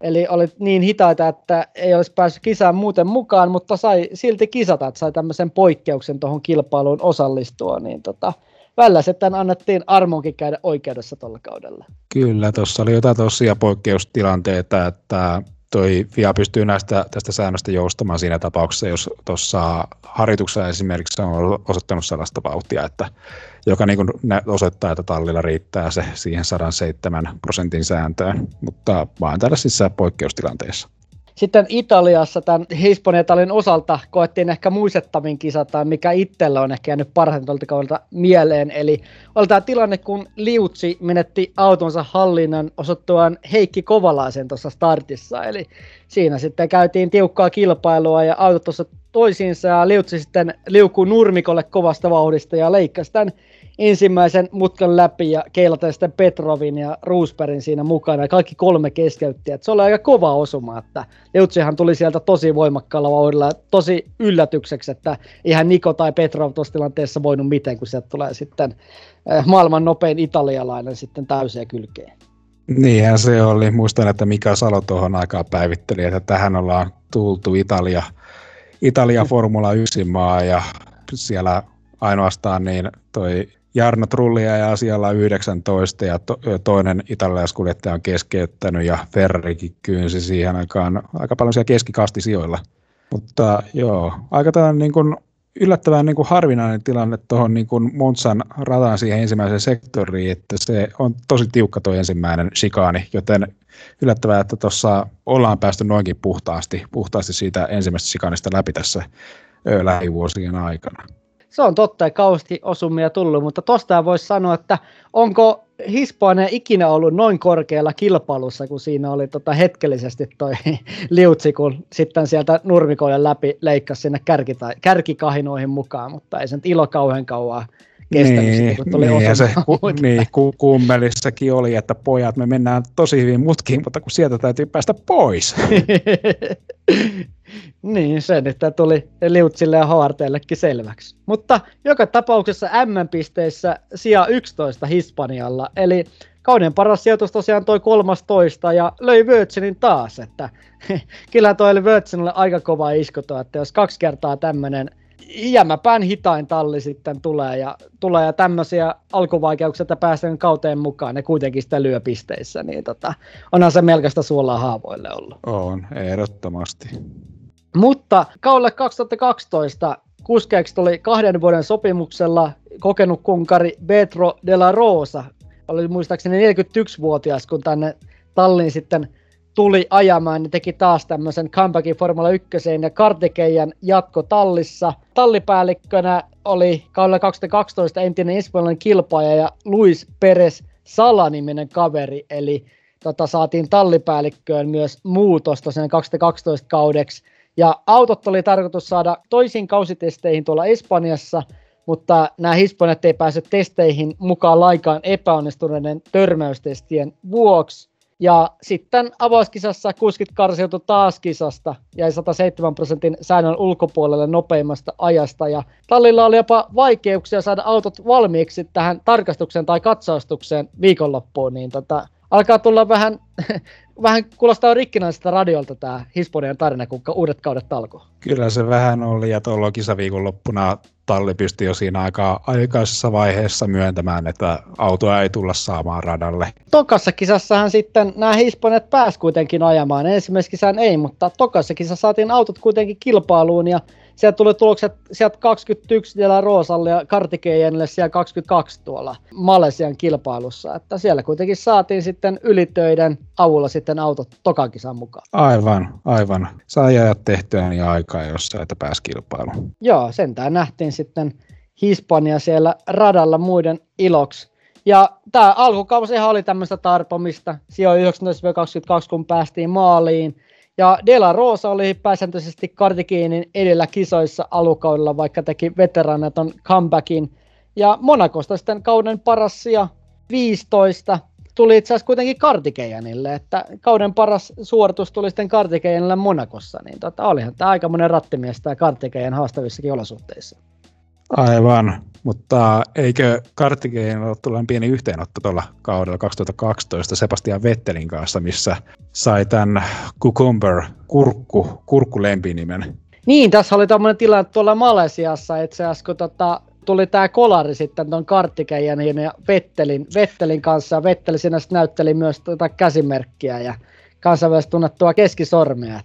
Eli oli niin hitaita, että ei olisi päässyt kisaan muuten mukaan, mutta sai silti kisata, että sai tämmöisen poikkeuksen tuohon kilpailuun osallistua. Niin tota, välillä sitten annettiin armonkin käydä oikeudessa tuolla kaudella. Kyllä, tuossa oli jotain tosiaan poikkeustilanteita, että toi FIA pystyy näistä, tästä säännöstä joustamaan siinä tapauksessa, jos tuossa harjoituksessa esimerkiksi on osoittanut sellaista vauhtia, että joka niin osoittaa, että tallilla riittää se siihen 107 prosentin sääntöön, mutta vain tällaisissa poikkeustilanteissa. Sitten Italiassa tämän Hispanietalin osalta koettiin ehkä muistettavin kisa, tai mikä itsellä on ehkä jäänyt parhaiten tuolta kaudelta mieleen. Eli oli tämä tilanne, kun Liutsi menetti autonsa hallinnan osoittuaan Heikki Kovalaisen tuossa startissa. Eli siinä sitten käytiin tiukkaa kilpailua ja autot tuossa toisiinsa ja Liutsi sitten liukuu nurmikolle kovasta vauhdista ja leikkasi tämän ensimmäisen mutkan läpi ja keilaten sitten Petrovin ja Roosbergin siinä mukana ja kaikki kolme keskeytti. Et se oli aika kova osuma, että Leutsihan tuli sieltä tosi voimakkaalla vauhdilla tosi yllätykseksi, että ihan Niko tai Petrov tuossa tilanteessa voinut miten, kun sieltä tulee sitten eh, maailman nopein italialainen sitten täyseen kylkeen. Niinhän se oli. Muistan, että Mika Salo tuohon aikaan päivitteli, että tähän ollaan tultu Italia, Italia Formula 1 maa ja siellä ainoastaan niin toi Jarno Trullia ja asialla 19 ja to, toinen italialaiskuljettaja on keskeyttänyt ja Ferrarikin kyynsi siihen aikaan. Aika paljon siellä keskikastisijoilla. Mutta joo, aika tällainen niin kuin yllättävän niin kuin harvinainen tilanne tuohon niin kuin Monsan rataan siihen ensimmäiseen sektoriin, että se on tosi tiukka tuo ensimmäinen shikaani, joten yllättävää, että tuossa ollaan päästy noinkin puhtaasti, puhtaasti siitä ensimmäisestä shikaanista läpi tässä lähivuosien aikana se on totta, että kausti osumia tullut, mutta tosta voisi sanoa, että onko Hispania ikinä ollut noin korkealla kilpailussa, kun siinä oli tota hetkellisesti toi liutsi, kun sitten sieltä nurmikoille läpi leikkasi sinne kärkikahinoihin mukaan, mutta ei se nyt ilo kauhean kauan kestänyt niin, sitten, kun tuli niin, ja se, ku, niin, ku, kummelissakin oli, että pojat, me mennään tosi hyvin mutkiin, mutta kun sieltä täytyy päästä pois. niin, se nyt tuli Liutsille ja Haarteellekin selväksi. Mutta joka tapauksessa M-pisteissä sija 11 Hispanialla, eli kauden paras sijoitus tosiaan toi 13 ja löi Wörtsenin taas, että kyllä toi oli Wörtsenille aika kova iskoto, että jos kaksi kertaa tämmöinen jämäpään hitain talli sitten tulee ja, tulee ja tämmöisiä alkuvaikeuksia, että päästään kauteen mukaan, ne kuitenkin sitä lyö pisteissä, niin tota, onhan se melkoista suolaa haavoille ollut. On, ehdottomasti. Mutta kaudelle 2012 kuskeeksi tuli kahden vuoden sopimuksella kokenut kunkari Petro de la Rosa. Oli muistaakseni 41-vuotias, kun tänne tallin sitten tuli ajamaan, niin teki taas tämmöisen comebackin Formula 1 ja Kartikeijan jatko tallissa. Tallipäällikkönä oli kaudella 2012 entinen espanjalainen kilpaaja ja Luis Perez Sala-niminen kaveri, eli tota, saatiin tallipäällikköön myös muutosta sen 2012 kaudeksi. Ja autot oli tarkoitus saada toisiin kausitesteihin tuolla Espanjassa, mutta nämä Hispanjat ei pääse testeihin mukaan laikaan epäonnistuneiden törmäystestien vuoksi. Ja sitten avauskisassa kuskit karsiutui taas kisasta, jäi 107 prosentin säännön ulkopuolelle nopeimmasta ajasta. Ja tallilla oli jopa vaikeuksia saada autot valmiiksi tähän tarkastukseen tai katsaustukseen viikonloppuun, niin tota, alkaa tulla vähän, vähän kuulostaa rikkinäiseltä radiolta tämä Hisponian tarina, kun uudet kaudet alkoi. Kyllä se vähän oli, ja tuolla kisaviikonloppuna talli pystyi jo siinä aika aikaisessa vaiheessa myöntämään, että autoa ei tulla saamaan radalle. Tokassa kisassahan sitten nämä Hisponiat pääsi kuitenkin ajamaan. Ensimmäisessä ei, mutta tokassa kisassa saatiin autot kuitenkin kilpailuun ja sieltä tuli tulokset sieltä 21 vielä Roosalle ja Kartikejenille siellä 22 tuolla Malesian kilpailussa. Että siellä kuitenkin saatiin sitten ylitöiden avulla sitten autot tokan kisan mukaan. Aivan, aivan. Sai ajat tehtyä niin aikaa, jossa että pääsi kilpailuun. Joo, sentään nähtiin sitten Hispania siellä radalla muiden iloksi. Ja tämä alkukausi oli tämmöistä tarpomista. Sijoin 19-22, kun päästiin maaliin. Ja De La Rosa oli pääsääntöisesti Kartikinin edellä kisoissa alukaudella, vaikka teki veteraanaton comebackin. Ja Monakosta sitten kauden paras sija 15 tuli itse asiassa kuitenkin Kartikejanille, että kauden paras suoritus tuli sitten Kartikejanille Monakossa, niin tota, olihan tämä aika monen rattimies tämä Kartikejan haastavissakin olosuhteissa. Aivan, mutta eikö Kartikeen ole tullut pieni yhteenotto tuolla kaudella 2012 Sebastian Vettelin kanssa, missä sai tämän Cucumber kurkku, kurkkulempinimen? Niin, tässä oli tämmöinen tilanne tuolla Malesiassa itse asiassa, kun tota, tuli tämä kolari sitten tuon Kartikejanin ja Vettelin, Vettelin kanssa. Vetteli siinä sitten näytteli myös tuota käsimerkkiä ja kansainvälisesti tunnettua keskisormea.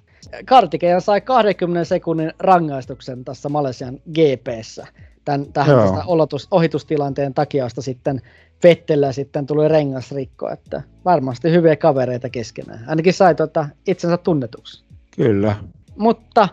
Kartikejan sai 20 sekunnin rangaistuksen tässä Malesian GPssä tämän, tähän olotus, ohitustilanteen takia, josta sitten Vettellä sitten tuli rengasrikko, että varmasti hyviä kavereita keskenään. Ainakin sai tota itsensä tunnetuksi. Kyllä. Mutta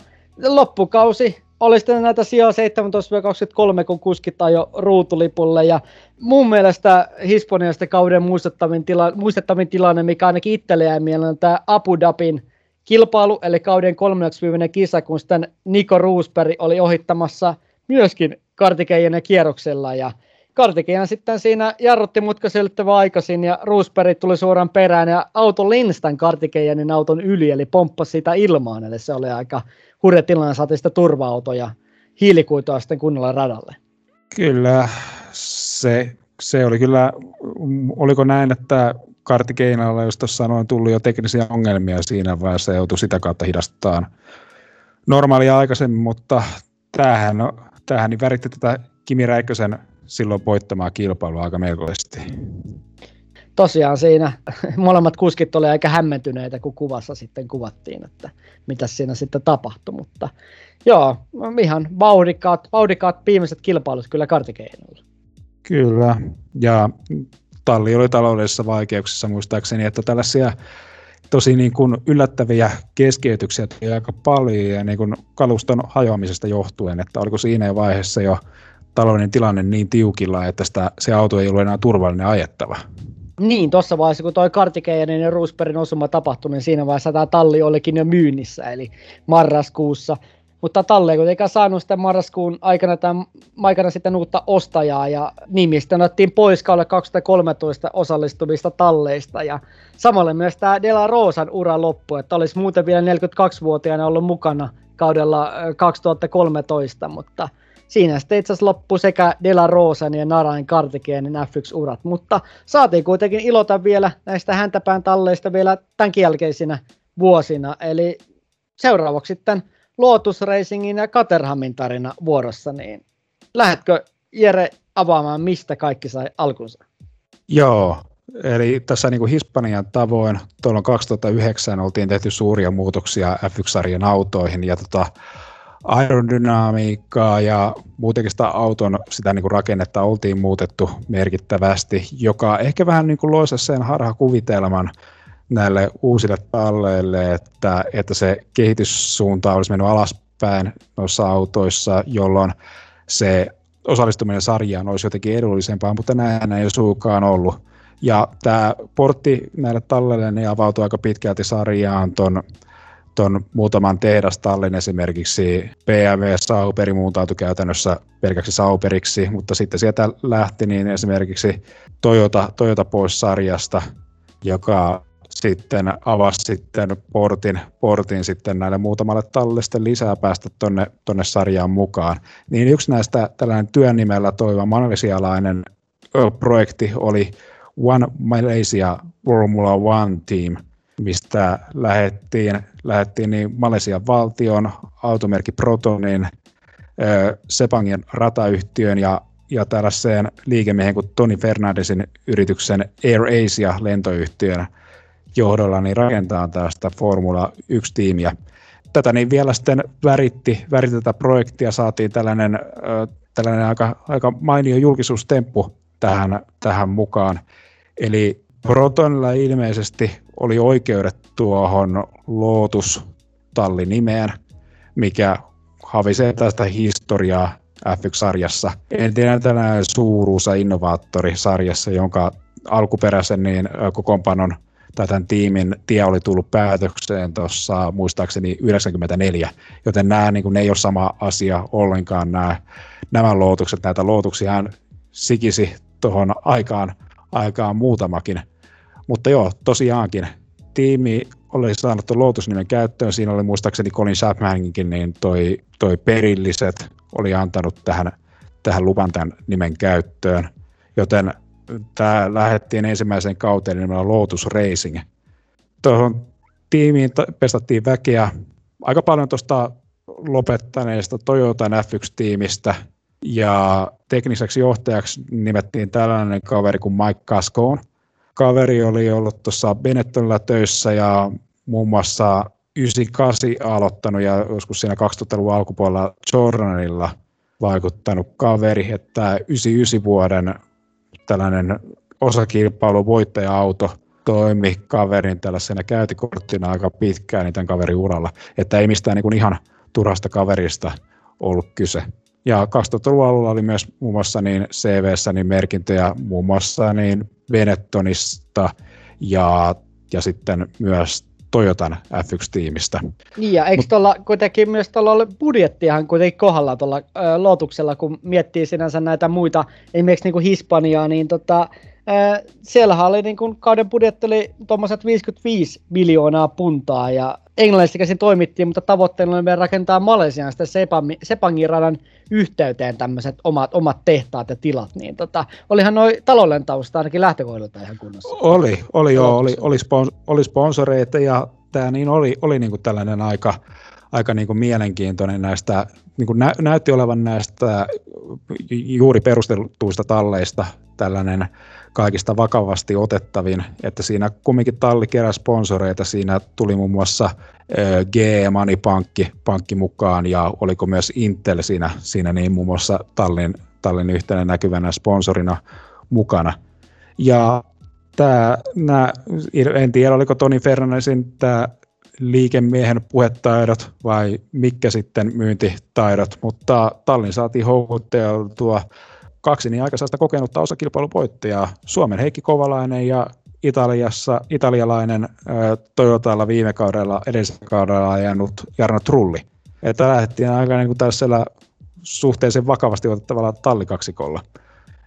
loppukausi oli sitten näitä sijaa 17-23, kun kuskit jo ruutulipulle. Ja mun mielestä Hispaniasta kauden muistettavin, tila, muistettavin tilanne, mikä ainakin itselle jäi mieleen, on tämä Abu Dhabin kilpailu, eli kauden 30 kisa, kun sitten Niko Roosberg oli ohittamassa myöskin Kartikeijan kierroksella ja Kartikejan sitten siinä jarrutti mutka aikaisin ja Roosberg tuli suoraan perään ja auto Linstan Kartikeijanin auton yli eli pomppasi sitä ilmaan eli se oli aika hurja tilanne, saatiin sitä turva ja hiilikuitua sitten kunnolla radalle. Kyllä, se, se oli kyllä, oliko näin, että Kartikeinalla, jos tuossa sanoin, tullut jo teknisiä ongelmia siinä vaiheessa joutui sitä kautta hidastamaan normaalia aikaisemmin, mutta tämähän tämähän niin väritti tätä Kimi Räikkösen silloin voittamaa kilpailua aika melkoisesti. Tosiaan siinä molemmat kuskit olivat aika hämmentyneitä, kun kuvassa sitten kuvattiin, että mitä siinä sitten tapahtui, mutta joo, ihan vauhdikkaat, vauhdikkaat viimeiset kilpailut kyllä kartikeinoilla. Kyllä, ja talli oli taloudellisissa vaikeuksissa muistaakseni, että tällaisia tosi niin kuin yllättäviä keskeytyksiä tuli aika paljon ja niin kuin kaluston hajoamisesta johtuen, että oliko siinä vaiheessa jo taloudellinen tilanne niin tiukilla, että sitä, se auto ei ollut enää turvallinen ajettava. Niin, tuossa vaiheessa, kun toi Kartikeinen ja Roosbergin osuma tapahtui, niin siinä vaiheessa tämä talli olikin jo myynnissä, eli marraskuussa mutta Talle ei kuitenkaan saanut sitten marraskuun aikana, tämän, aikana sitten uutta ostajaa ja nimistä otettiin pois kaudelle 2013 osallistuvista talleista ja samalle myös tämä Dela Rosan ura loppu, että olisi muuten vielä 42-vuotiaana ollut mukana kaudella 2013, mutta siinä sitten itse asiassa loppui sekä Dela Rosan ja Narain Kartikeenin F1-urat, mutta saatiin kuitenkin ilota vielä näistä häntäpään talleista vielä tämän jälkeisinä vuosina, eli seuraavaksi sitten Lotus Racingin ja Caterhamin tarina vuorossa, niin lähdetkö Jere avaamaan, mistä kaikki sai alkunsa? Joo, eli tässä niin kuin Hispanian tavoin tuolla 2009 oltiin tehty suuria muutoksia F1-sarjan autoihin ja tota, aerodynamiikkaa ja muutenkin sitä auton sitä niin kuin rakennetta oltiin muutettu merkittävästi, joka ehkä vähän niin kuin loisa sen harhakuvitelman, näille uusille talleille, että, että se kehityssuunta olisi mennyt alaspäin noissa autoissa, jolloin se osallistuminen sarjaan olisi jotenkin edullisempaa, mutta näin ei suukaan ollut. Ja tämä portti näille talleille niin avautui aika pitkälti sarjaan ton, ton muutaman tehdastallin esimerkiksi BMW Sauperi muuntautui käytännössä pelkäksi Sauperiksi, mutta sitten sieltä lähti niin esimerkiksi Toyota, Toyota pois sarjasta, joka sitten avasi sitten portin, portin sitten näille muutamalle tallille lisää päästä tonne, tonne sarjaan mukaan. Niin yksi näistä tällainen työn nimellä toiva malaysialainen projekti oli One Malaysia Formula One Team, mistä lähettiin, lähettiin niin Malesian valtion, automerkki Protonin, Sepangin ratayhtiön ja, ja tällaiseen liikemiehen kuin Toni Fernandesin yrityksen Air Asia lentoyhtiön johdolla niin rakentaa tästä Formula 1-tiimiä. Tätä niin vielä sitten väritti, väritti tätä projektia, saatiin tällainen, tällainen aika, aika mainio julkisuustemppu tähän, tähän mukaan. Eli Protonilla ilmeisesti oli oikeudet tuohon Lotus-tallinimeen, mikä havisee tästä historiaa F1-sarjassa. Entinen tällainen suuruusa innovaattori-sarjassa, jonka alkuperäisen niin kokoonpanon tai tämän tiimin tie oli tullut päätökseen tuossa muistaakseni 94, joten nämä niin kuin, ne ei ole sama asia ollenkaan nämä, nämä lootukset. Näitä lootuksia sikisi tuohon aikaan, aikaan muutamakin. Mutta joo, tosiaankin tiimi oli saanut tuon Lotus-nimen käyttöön. Siinä oli muistaakseni Colin Chapmaninkin, niin toi, toi perilliset oli antanut tähän, tähän luvan tämän nimen käyttöön. Joten tämä lähdettiin ensimmäiseen kauteen nimellä Lotus Racing. Tuohon tiimiin pestattiin väkeä aika paljon tuosta lopettaneesta Toyotan F1-tiimistä, ja tekniseksi johtajaksi nimettiin tällainen kaveri kuin Mike Cascone. Kaveri oli ollut tuossa Benettonilla töissä ja muun muassa 98 aloittanut ja joskus siinä 2000-luvun alkupuolella Jordanilla vaikuttanut kaveri, että 99 vuoden tällainen osakilpailu voittaja-auto toimi kaverin tällaisena käytikorttina aika pitkään tämän kaverin uralla, että ei mistään niin ihan turhasta kaverista ollut kyse. Ja 2000-luvun alulla oli myös muun muassa niin CVssä niin merkintöjä muun muassa niin Benettonista ja, ja sitten myös Toyotan F1-tiimistä. Niin ja eikö tuolla kuitenkin myös tuolla ole budjettiahan kuitenkin kohdalla tuolla ö, Lotuksella, kun miettii sinänsä näitä muita, esimerkiksi niin kuin Hispaniaa, niin tota, ö, siellähän oli niin kuin kauden budjetti oli tuommoiset 55 miljoonaa puntaa ja englannista käsin toimittiin, mutta tavoitteena oli vielä rakentaa Malesian sitä Sepangin radan yhteyteen tämmöiset omat, omat tehtaat ja tilat, niin tota, olihan noin talouden tausta ainakin lähtökohdilta ihan kunnossa. Oli, oli joo, oli, oli, spons, oli sponsoreita ja tämä niin oli, oli niin kuin tällainen aika, aika niin kuin mielenkiintoinen näistä, niin kuin nä, näytti olevan näistä juuri perustetuista talleista tällainen kaikista vakavasti otettavin, että siinä kumminkin talli kerää sponsoreita, siinä tuli muun muassa G Money Pankki, pankki mukaan ja oliko myös Intel siinä, siinä niin muun muassa tallin, tallin yhtenä näkyvänä sponsorina mukana. Ja tämä, nämä, en tiedä oliko Toni Fernandesin tämä liikemiehen puhetaidot vai mikä sitten myyntitaidot, mutta tallin saatiin houkuteltua kaksi niin aikaisesta kokenutta osakilpailuvoittajaa, Suomen Heikki Kovalainen ja Italiassa, italialainen ä, Toyotalla viime kaudella, edellisellä kaudella ajanut Jarno Trulli. Että lähdettiin aika niin kuin tällaisella suhteellisen vakavasti otettavalla tallikaksikolla.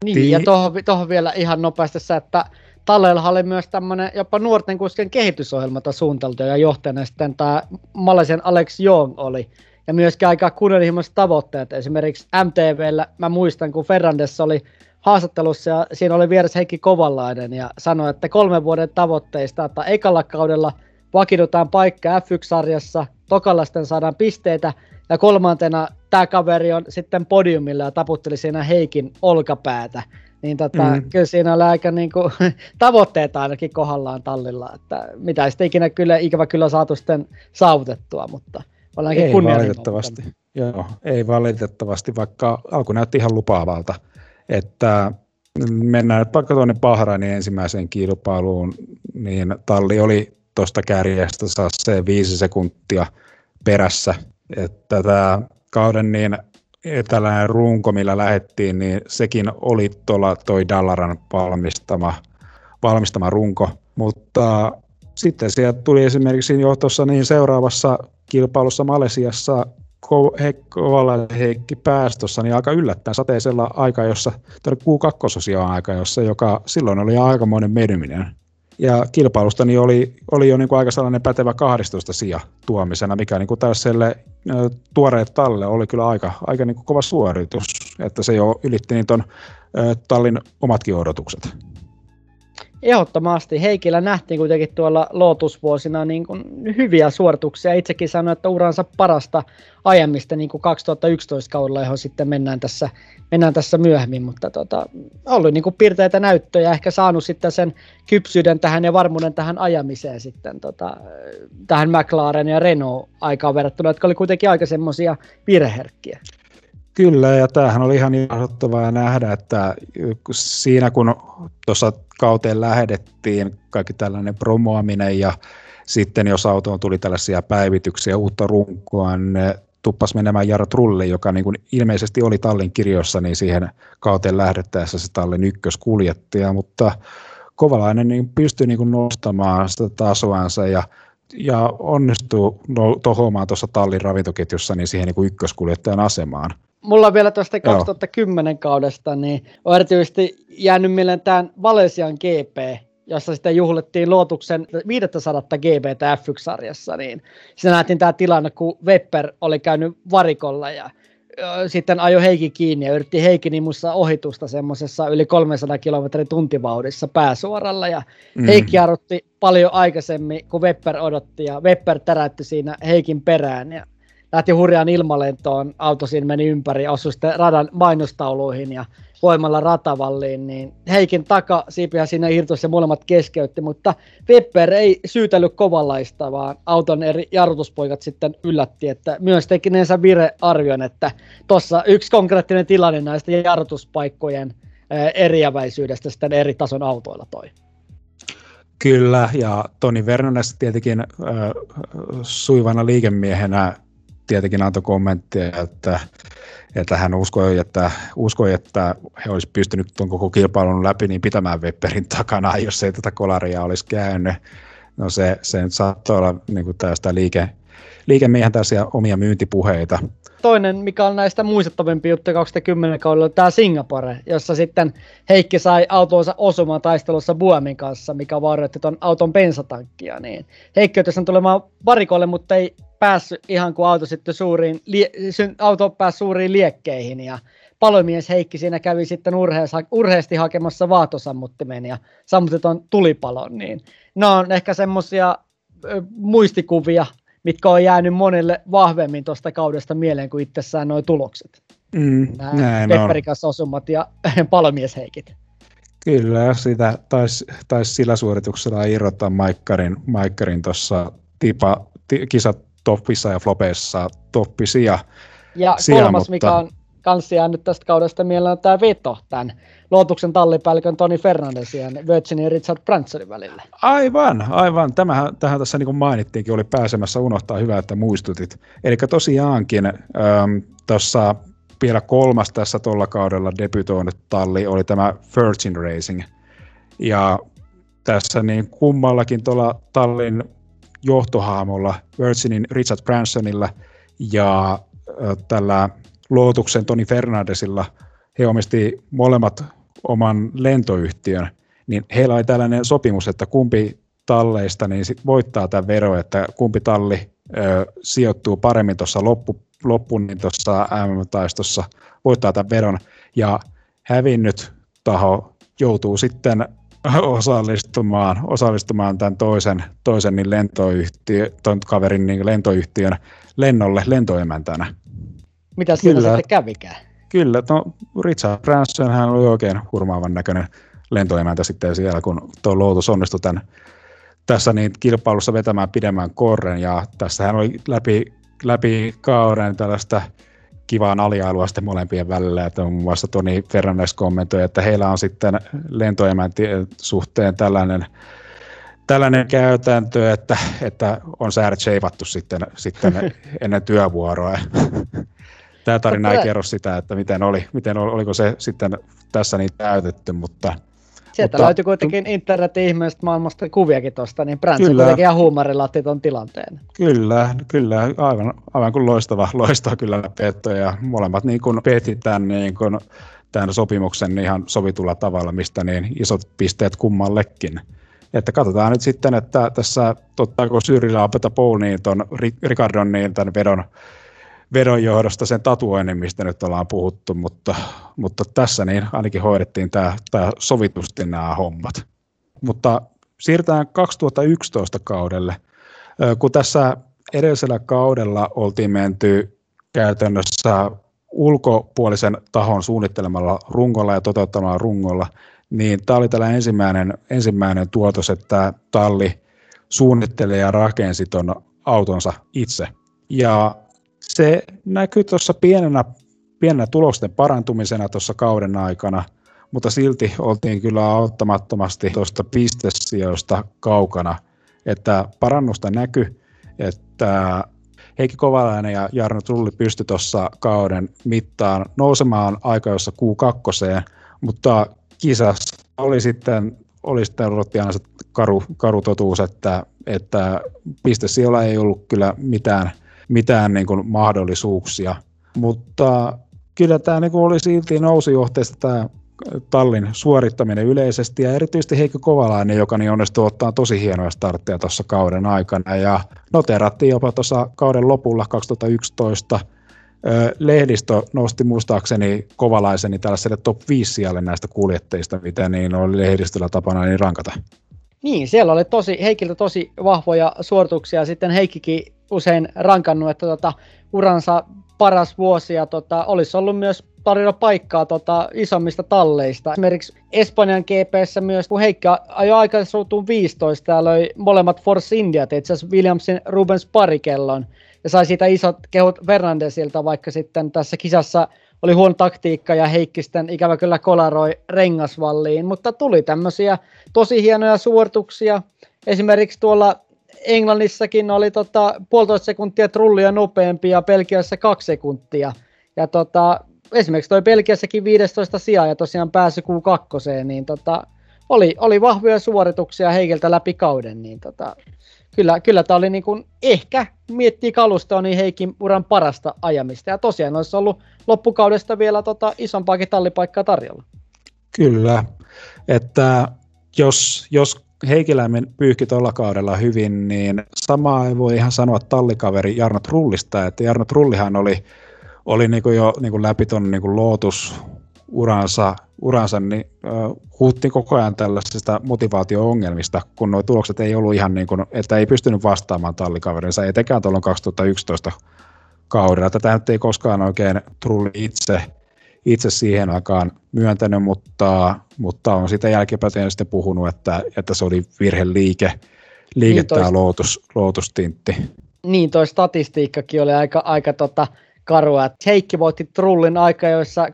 Niin, Tii... ja tuohon, tuohon vielä ihan nopeasti se, että Talleilla oli myös tämmöinen jopa nuorten kuskien kehitysohjelma suunniteltu ja johtajana sitten tämä Malesian Alex Young oli ja myöskin aika kunnianhimoiset tavoitteet. Esimerkiksi MTVllä mä muistan, kun Ferrandes oli haastattelussa ja siinä oli vieressä Heikki Kovallainen ja sanoi, että kolmen vuoden tavoitteista, että ekalla kaudella vakiinnutaan paikka F1-sarjassa, tokalla sitten saadaan pisteitä ja kolmantena tämä kaveri on sitten podiumilla ja taputteli siinä Heikin olkapäätä. Niin tota, mm. kyllä siinä oli aika niin kuin, tavoitteet ainakin kohdallaan tallilla, että mitä sitten ikinä kyllä, ikävä kyllä saatu sitten saavutettua, mutta Ollaankin ei valitettavasti. Joo, ei valitettavasti, vaikka alku näytti ihan lupaavalta. Että mennään vaikka tuonne Bahrainin ensimmäiseen kilpailuun, niin talli oli tuosta kärjestä saa se viisi sekuntia perässä. Että tämä kauden niin tällainen runko, millä lähettiin, niin sekin oli tuolla toi Dallaran valmistama, valmistama runko, mutta sitten sieltä tuli esimerkiksi jo tuossa niin seuraavassa kilpailussa Malesiassa Kovalla Heikki päästössä niin aika yllättäen sateisella aika, jossa, Q2 on aika, jossa, joka silloin oli aikamoinen menyminen. Ja kilpailusta niin oli, oli jo niin kuin aika sellainen pätevä 12 sija tuomisena, mikä niin kuin tällaiselle tuoreet talle oli kyllä aika, aika niin kuin kova suoritus, että se jo ylitti niin ton tallin omatkin odotukset. Ehdottomasti. Heikillä nähtiin kuitenkin tuolla lootusvuosina niin kuin hyviä suorituksia. Itsekin sanoin, että uransa parasta aiemmista niin kuin 2011 kaudella, johon sitten mennään tässä, mennään tässä myöhemmin, mutta tota, ollut niin kuin piirteitä näyttöjä, ehkä saanut sitten sen kypsyyden tähän ja varmuuden tähän ajamiseen sitten tota, tähän McLaren ja Renault aikaan verrattuna, jotka oli kuitenkin aika semmoisia virheherkkiä. Kyllä, ja tämähän oli ihan ilahduttavaa nähdä, että siinä kun tuossa kauteen lähdettiin, kaikki tällainen promoaminen ja sitten jos autoon tuli tällaisia päivityksiä, uutta runkoa, niin tuppas menemään Jaro Trulli, joka niin kuin ilmeisesti oli tallin kirjossa, niin siihen kauteen lähdettäessä se tallin ykköskuljettaja, mutta Kovalainen niin pystyi niin kuin nostamaan sitä tasoansa ja, ja onnistuu no, tohomaan tuossa tallin ravintoketjussa niin siihen niin kuin ykköskuljettajan asemaan mulla on vielä tuosta 2010 Joo. kaudesta, niin on erityisesti jäänyt mieleen tämän Valesian GP, jossa sitten juhlittiin luotuksen 500 GBtä F1-sarjassa, niin siinä nähtiin tämä tilanne, kun Webber oli käynyt varikolla ja sitten ajo Heikki kiinni ja yritti Heikki nimussa ohitusta semmoisessa yli 300 kilometrin tuntivauhdissa pääsuoralla ja mm. Heikki jarrutti paljon aikaisemmin kuin Webber odotti ja Webber täräytti siinä Heikin perään ja lähti hurjaan ilmalentoon, auto siinä meni ympäri, osui sitten radan mainostauluihin ja voimalla ratavalliin, niin Heikin taka siipihän siinä irtosi ja molemmat keskeytti, mutta Webber ei kovallaista, vaan auton eri jarrutuspoikat sitten yllätti, että myös tekineensä vire arvion, että tuossa yksi konkreettinen tilanne näistä jarrutuspaikkojen eriäväisyydestä sitten eri tason autoilla toi. Kyllä, ja Toni Vernones tietenkin äh, suivana liikemiehenä tietenkin antoi kommentteja, että, että hän uskoi, että, uskoi, että he olisi pystynyt tuon koko kilpailun läpi niin pitämään Webberin takana, jos ei tätä kolaria olisi käynyt. No se, se nyt saattoi olla niin tästä liike, liikemiehen tällaisia omia myyntipuheita. Toinen, mikä on näistä muistettavimpi juttu 2010 kaudella, on tämä Singapore, jossa sitten Heikki sai autonsa osumaan taistelussa Buomin kanssa, mikä vaarioitti tuon auton bensatankkia. Niin Heikki on tulemaan varikolle, mutta ei päässyt ihan kuin auto sitten suuriin, lie, auto pääsi suuriin liekkeihin ja palomies Heikki siinä kävi sitten urhees, urheasti hakemassa vaatosammuttimen ja sammuteton tulipalon, niin ne on ehkä semmoisia muistikuvia, mitkä on jäänyt monelle vahvemmin tuosta kaudesta mieleen kuin itsessään nuo tulokset. Mm, Pepperikas osumat ja palomiesheikit. Kyllä, sitä taisi tais sillä suorituksella irrottaa Maikkarin, Maikkarin tuossa tipa, t- kisat toppissa ja flopeissa toppisia. Ja sija, kolmas, mutta... mikä on kanssa jäänyt tästä kaudesta mieleen, on tämä veto tämän Lootuksen tallipäällikön Toni Fernandesin ja Virginin ja Richard Brandsonin välillä. Aivan, aivan. Tämähän, tähän tässä niin kuin mainittiinkin, oli pääsemässä unohtaa hyvä, että muistutit. Eli tosiaankin ähm, tuossa vielä kolmas tässä tuolla kaudella debytoinut talli oli tämä Virgin Racing. Ja tässä niin kummallakin tuolla tallin johtohaamolla, Virginin Richard Bransonilla ja tällä Lootuksen Toni Fernandesilla, he omisti molemmat oman lentoyhtiön, niin heillä oli tällainen sopimus, että kumpi talleista niin sit voittaa tämän vero, että kumpi talli ö, sijoittuu paremmin tuossa loppu, loppuun niin tuossa MM-taistossa, voittaa tämän veron, ja hävinnyt taho joutuu sitten osallistumaan, osallistumaan tämän toisen, toisen niin lentoyhtiö, ton kaverin niin lentoyhtiön lennolle lentoemäntänä. Mitä siellä Kyllä. sitten kävikään? Kyllä, no Richard Branson hän oli oikein hurmaavan näköinen lentoemäntä sitten siellä, kun tuo Lotus onnistui tämän, tässä niin kilpailussa vetämään pidemmän korren, ja tässä hän oli läpi, läpi kauden tällaista kivaa aliailua sitten molempien välillä, että muun muassa Toni Fernandes kommentoi, että heillä on sitten lentoemäntien suhteen tällainen, tällainen käytäntö, että, että on säädöt seivattu sitten, sitten ennen työvuoroa. Tämä tarina ei kerro sitä, että miten oli, miten oli, oliko se sitten tässä niin täytetty, mutta Sieltä mutta, löytyi kuitenkin internetin ihmeestä maailmasta kuviakin tuosta, niin Branson kuitenkin ihan huumorilla otti tuon tilanteen. Kyllä, kyllä, aivan, aivan kuin loistava, loistava kyllä petto, ja molemmat niin kuin peti tämän, niin kuin, tämän sopimuksen ihan sovitulla tavalla, mistä niin isot pisteet kummallekin. Että katsotaan nyt sitten, että tässä tottaako Syrjillä Apeta Paul niin ton Ricardon niin tämän vedon vedon johdosta sen tatuoinnin, mistä nyt ollaan puhuttu, mutta, mutta tässä niin ainakin hoidettiin tämä, tämä sovitusti nämä hommat. Mutta siirrytään 2011 kaudelle, kun tässä edellisellä kaudella oltiin menty käytännössä ulkopuolisen tahon suunnittelemalla rungolla ja toteuttamalla rungolla, niin tämä oli tällainen ensimmäinen, ensimmäinen tuotos, että talli suunnitteli ja rakensi tuon autonsa itse. Ja se näkyy tuossa pienenä, pienenä tulosten parantumisena tuossa kauden aikana, mutta silti oltiin kyllä auttamattomasti tuosta pistesijoista kaukana, että parannusta näkyy, että Heikki Kovalainen ja Jarno Trulli pysty tuossa kauden mittaan nousemaan aika jossa Q2, mutta kisassa oli sitten, oli sitten aina se karu, karu totuus, että, että pistesijoilla ei ollut kyllä mitään, mitään niin kuin mahdollisuuksia, mutta kyllä tämä niin kuin oli silti nousujohteista tämä tallin suorittaminen yleisesti ja erityisesti Heikki Kovalainen, joka niin onnistui ottaa tosi hienoja startteja tuossa kauden aikana ja noterattiin jopa tuossa kauden lopulla 2011 lehdistö nosti muistaakseni Kovalaiseni tällaiselle top 5 sijalle näistä kuljetteista, mitä niin oli lehdistöllä tapana niin rankata. Niin, siellä oli tosi, Heikiltä tosi vahvoja suorituksia. Sitten Heikkikin usein rankannut, että tota, uransa paras vuosi ja tota, olisi ollut myös tarjolla paikkaa tota, isommista talleista. Esimerkiksi Espanjan GPssä myös, kun Heikki ajoi aikaisemmin 15 ja löi molemmat Force Indiat, itse asiassa Williamsin Rubens parikellon, ja sai siitä isot kehut Fernandesilta, vaikka sitten tässä kisassa oli huono taktiikka ja Heikki sitten ikävä kyllä kolaroi rengasvalliin, mutta tuli tämmöisiä tosi hienoja suorituksia. Esimerkiksi tuolla Englannissakin oli tota, puolitoista sekuntia trullia nopeampi ja Belgiassa kaksi sekuntia. Ja tota, esimerkiksi toi Belgiassakin 15 sijaa ja tosiaan pääsy Q2, niin tota, oli, oli vahvoja suorituksia Heikiltä läpi kauden, niin tota, kyllä, kyllä tämä oli niin ehkä miettii kalustoa, niin Heikin uran parasta ajamista. Ja tosiaan olisi ollut loppukaudesta vielä tota, isompaakin tallipaikkaa tarjolla. Kyllä, että jos, jos Heikiläimen pyyhki tuolla kaudella hyvin, niin samaa ei voi ihan sanoa tallikaveri Jarno Trullista, että Jarno Trullihan oli oli niin kuin jo niin kuin läpi tuon niin Lotus uransa, uransa niin äh, huutti koko ajan tällaisista motivaatio-ongelmista, kun nuo tulokset ei ollut ihan niin kuin, että ei pystynyt vastaamaan tallikaverinsa, etenkään tuolloin 2011 kaudella. Tätä nyt ei koskaan oikein Trulli itse, itse siihen aikaan myöntänyt, mutta, mutta on sitä jälkipäteen sitten puhunut, että, että se oli virheliike, liike niin tämä Lotus, Lotus-tintti. Niin, toi statistiikkakin oli aika, aika tota, karua. Että Heikki voitti Trullin aikajoissa 16-2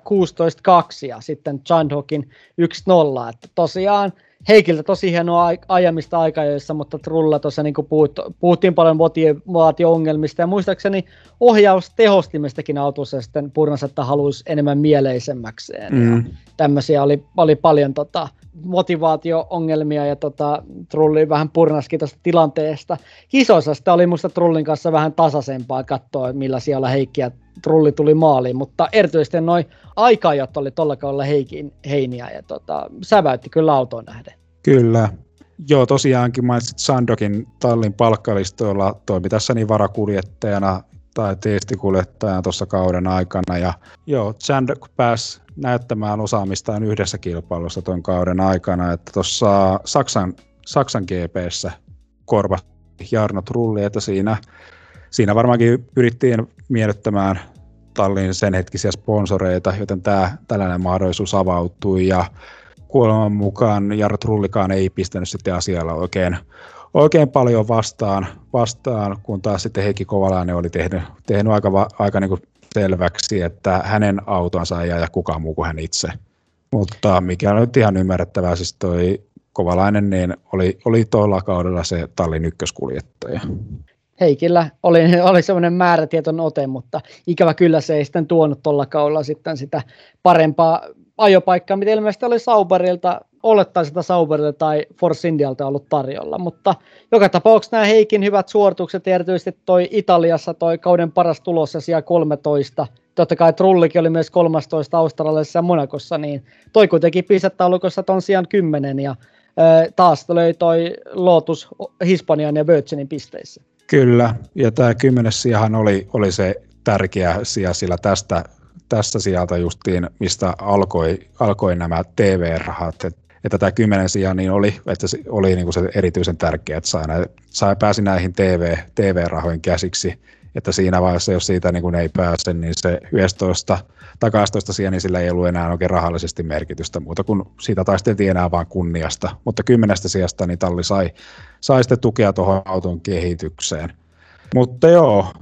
ja sitten Chandhokin 1-0. Että tosiaan Heikiltä tosi hienoa ajamista aikajoissa, mutta Trulla tuossa niin puhut, puhuttiin paljon motivaatio-ongelmista ja muistaakseni ohjaustehostimistakin autossa sitten Purnas, että haluaisi enemmän mieleisemmäkseen. Mm. Ja tämmöisiä oli, oli paljon tota, motivaatio-ongelmia ja tota, Trulli vähän purnaskin tuosta tilanteesta. Kisoissa sitä oli musta Trullin kanssa vähän tasaisempaa katsoa, millä siellä Heikki ja Trulli tuli maaliin, mutta erityisesti noin aikaajat oli tuolla kaudella Heikin heiniä ja tota, säväytti kyllä autoon nähden. Kyllä. Joo, tosiaankin mainitsit Sandokin tallin palkkalistoilla, toimi tässä niin varakuljettajana tai teestikuljettajana tuossa kauden aikana. Ja joo, Sandok pääsi näyttämään osaamistaan yhdessä kilpailussa tuon kauden aikana, että tuossa Saksan, Saksan GPssä korva Jarno Trulli, että siinä, siinä varmaankin pyrittiin miellyttämään tallin sen hetkisiä sponsoreita, joten tämä, tällainen mahdollisuus avautui ja kuoleman mukaan Jarno Trullikaan ei pistänyt sitten asialla oikein, oikein paljon vastaan, vastaan, kun taas sitten Heikki Kovalainen oli tehnyt, tehnyt aika, aika niin kuin selväksi, että hänen autonsa ei aja kukaan muu kuin hän itse. Mutta mikä on nyt ihan ymmärrettävää, siis toi Kovalainen niin oli, oli tuolla kaudella se tallin ykköskuljettaja. Heikillä oli, oli semmoinen määrätietoinen ote, mutta ikävä kyllä se ei sitten tuonut tuolla kaudella sitten sitä parempaa ajopaikkaa, mitä ilmeisesti oli Sauberilta, olettaisiin sitä Sauberilta tai Force Indialta ollut tarjolla, mutta joka tapauksessa nämä Heikin hyvät suoritukset, erityisesti toi Italiassa toi kauden paras tulos ja siellä 13, totta kai Trullikin oli myös 13 Australiassa ja Monakossa, niin toi kuitenkin pistettä ton sijaan 10 ja ö, taas löi toi Lotus Hispanian ja Virginin pisteissä. Kyllä, ja tämä kymmenes sijahan oli, oli se tärkeä sija, sillä tästä tästä sieltä justiin, mistä alkoi, alkoi nämä TV-rahat. Että tämä kymmenen sijaan niin oli, että se oli niin kuin se erityisen tärkeä, että sai, näin, sai pääsi näihin TV, TV-rahojen käsiksi, että siinä vaiheessa, jos siitä niin kuin ei pääse, niin se 11 tai 12 sijaan, niin sillä ei ollut enää oikein rahallisesti merkitystä muuta kuin siitä taisteltiin enää vain kunniasta, mutta kymmenestä sijasta niin talli sai, sai sitten tukea tuohon auton kehitykseen. Mutta joo,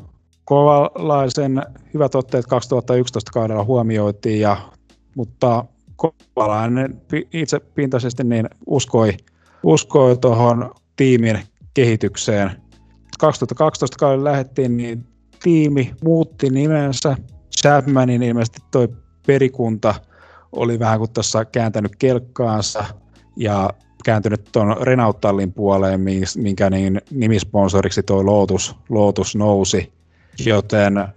kovalaisen hyvät otteet 2011 kaudella huomioitiin, ja, mutta kovalainen itse pintaisesti niin uskoi, uskoi tuohon tiimin kehitykseen. 2012 kaudella lähdettiin, niin tiimi muutti nimensä. Chapmanin ilmeisesti toi perikunta oli vähän kuin tuossa kääntänyt kelkkaansa ja kääntynyt tuon Renault-tallin puoleen, minkä niin nimisponsoriksi tuo Lotus, Lotus nousi. Joten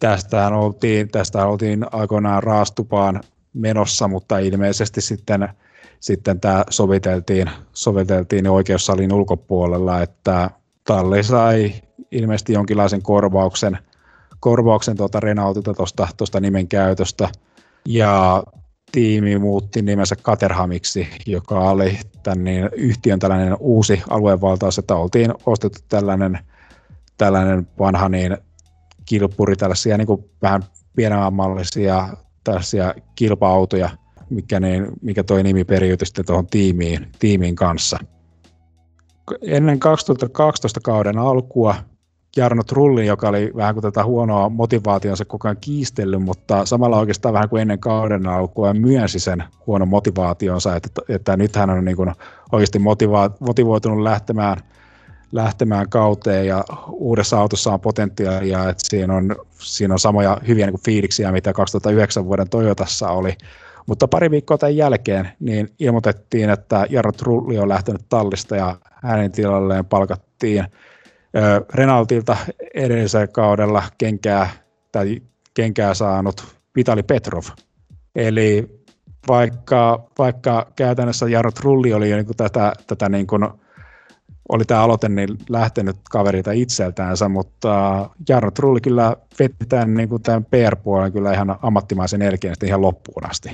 tästähän oltiin, tästä oltiin aikoinaan raastupaan menossa, mutta ilmeisesti sitten, sitten tämä soviteltiin, soviteltiin oikeussalin ulkopuolella, että talli sai ilmeisesti jonkinlaisen korvauksen, korvauksen tuota Renaultilta tuosta nimen käytöstä, ja tiimi muutti nimensä Caterhamiksi, joka oli tämän niin, yhtiön tällainen uusi aluevaltaus, että oltiin ostettu tällainen, tällainen vanha niin, kilpuri, tällaisia niin kuin vähän pienemmän mallisia tällaisia kilpa-autoja, mikä, niin, mikä toi nimi periytyi sitten tuohon tiimiin, tiimiin kanssa. Ennen 2012 kauden alkua Jarno Trulli, joka oli vähän kuin tätä huonoa motivaationsa koko ajan kiistellyt, mutta samalla oikeastaan vähän kuin ennen kauden alkua myönsi sen huonon motivaationsa, että, että nyt hän on niin kuin oikeasti motiva- motivoitunut lähtemään, lähtemään kauteen ja uudessa autossa on potentiaalia, että siinä on, siinä on samoja hyviä niin kuin fiiliksiä, mitä 2009 vuoden Toyotassa oli. Mutta pari viikkoa tämän jälkeen niin ilmoitettiin, että Jarno Trulli on lähtenyt tallista ja hänen tilalleen palkattiin Renaultilta edellisellä kaudella kenkää, tai kenkää saanut Vitali Petrov. Eli vaikka, vaikka käytännössä Jarno Trulli oli niin kuin tätä, tätä niin kuin, oli tämä aloite niin lähtenyt kaverilta itseltäänsä, mutta Jarno Trulli kyllä veti tämän, niin kuin tämän PR-puolen kyllä ihan ammattimaisen elkeän ihan loppuun asti.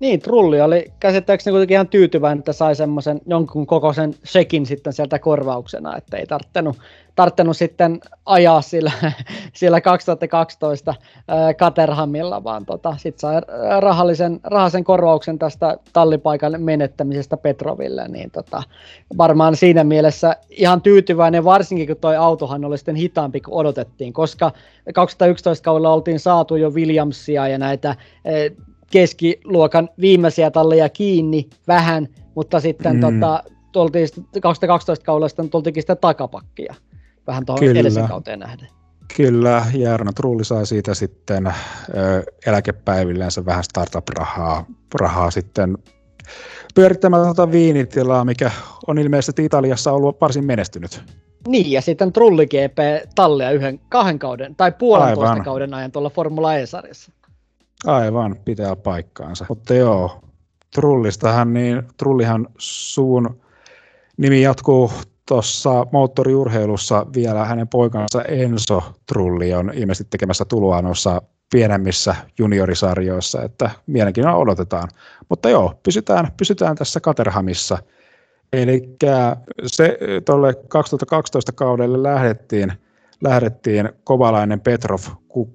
Niin, Trulli oli käsittääkseni kuitenkin ihan tyytyväinen, että sai semmoisen jonkun kokoisen sekin sitten sieltä korvauksena, että ei tarttenut, tarttenut sitten ajaa sillä, sillä 2012 ää, Caterhamilla, vaan tota, sitten sai rahallisen, rahallisen korvauksen tästä tallipaikan menettämisestä Petroville, niin tota, varmaan siinä mielessä ihan tyytyväinen, varsinkin kun toi autohan oli sitten hitaampi kuin odotettiin, koska 2011 kaudella oltiin saatu jo Williamsia ja näitä keskiluokan viimeisiä talleja kiinni vähän, mutta sitten mm. tota, tultiin 2012 kaudella tultiinkin sitä takapakkia vähän tuohon edellisen kauteen nähden. Kyllä, Jarno Trulli sai siitä sitten ö, eläkepäivillensä vähän startup-rahaa rahaa sitten pyörittämään tuota viinitilaa, mikä on ilmeisesti Italiassa ollut varsin menestynyt. Niin, ja sitten Trulli GP tallia yhden, kahden kauden tai puolentoista Aivan. kauden ajan tuolla Formula E-sarjassa. Aivan, pitää paikkaansa. Mutta joo, Trullistahan, niin Trullihan suun nimi jatkuu tuossa moottoriurheilussa vielä hänen poikansa Enso Trulli on ilmeisesti tekemässä tuloa noissa pienemmissä juniorisarjoissa, että mielenkiinnolla odotetaan. Mutta joo, pysytään, pysytään tässä Katerhamissa. Eli se tuolle 2012 kaudelle lähdettiin, lähdettiin Kovalainen Petrov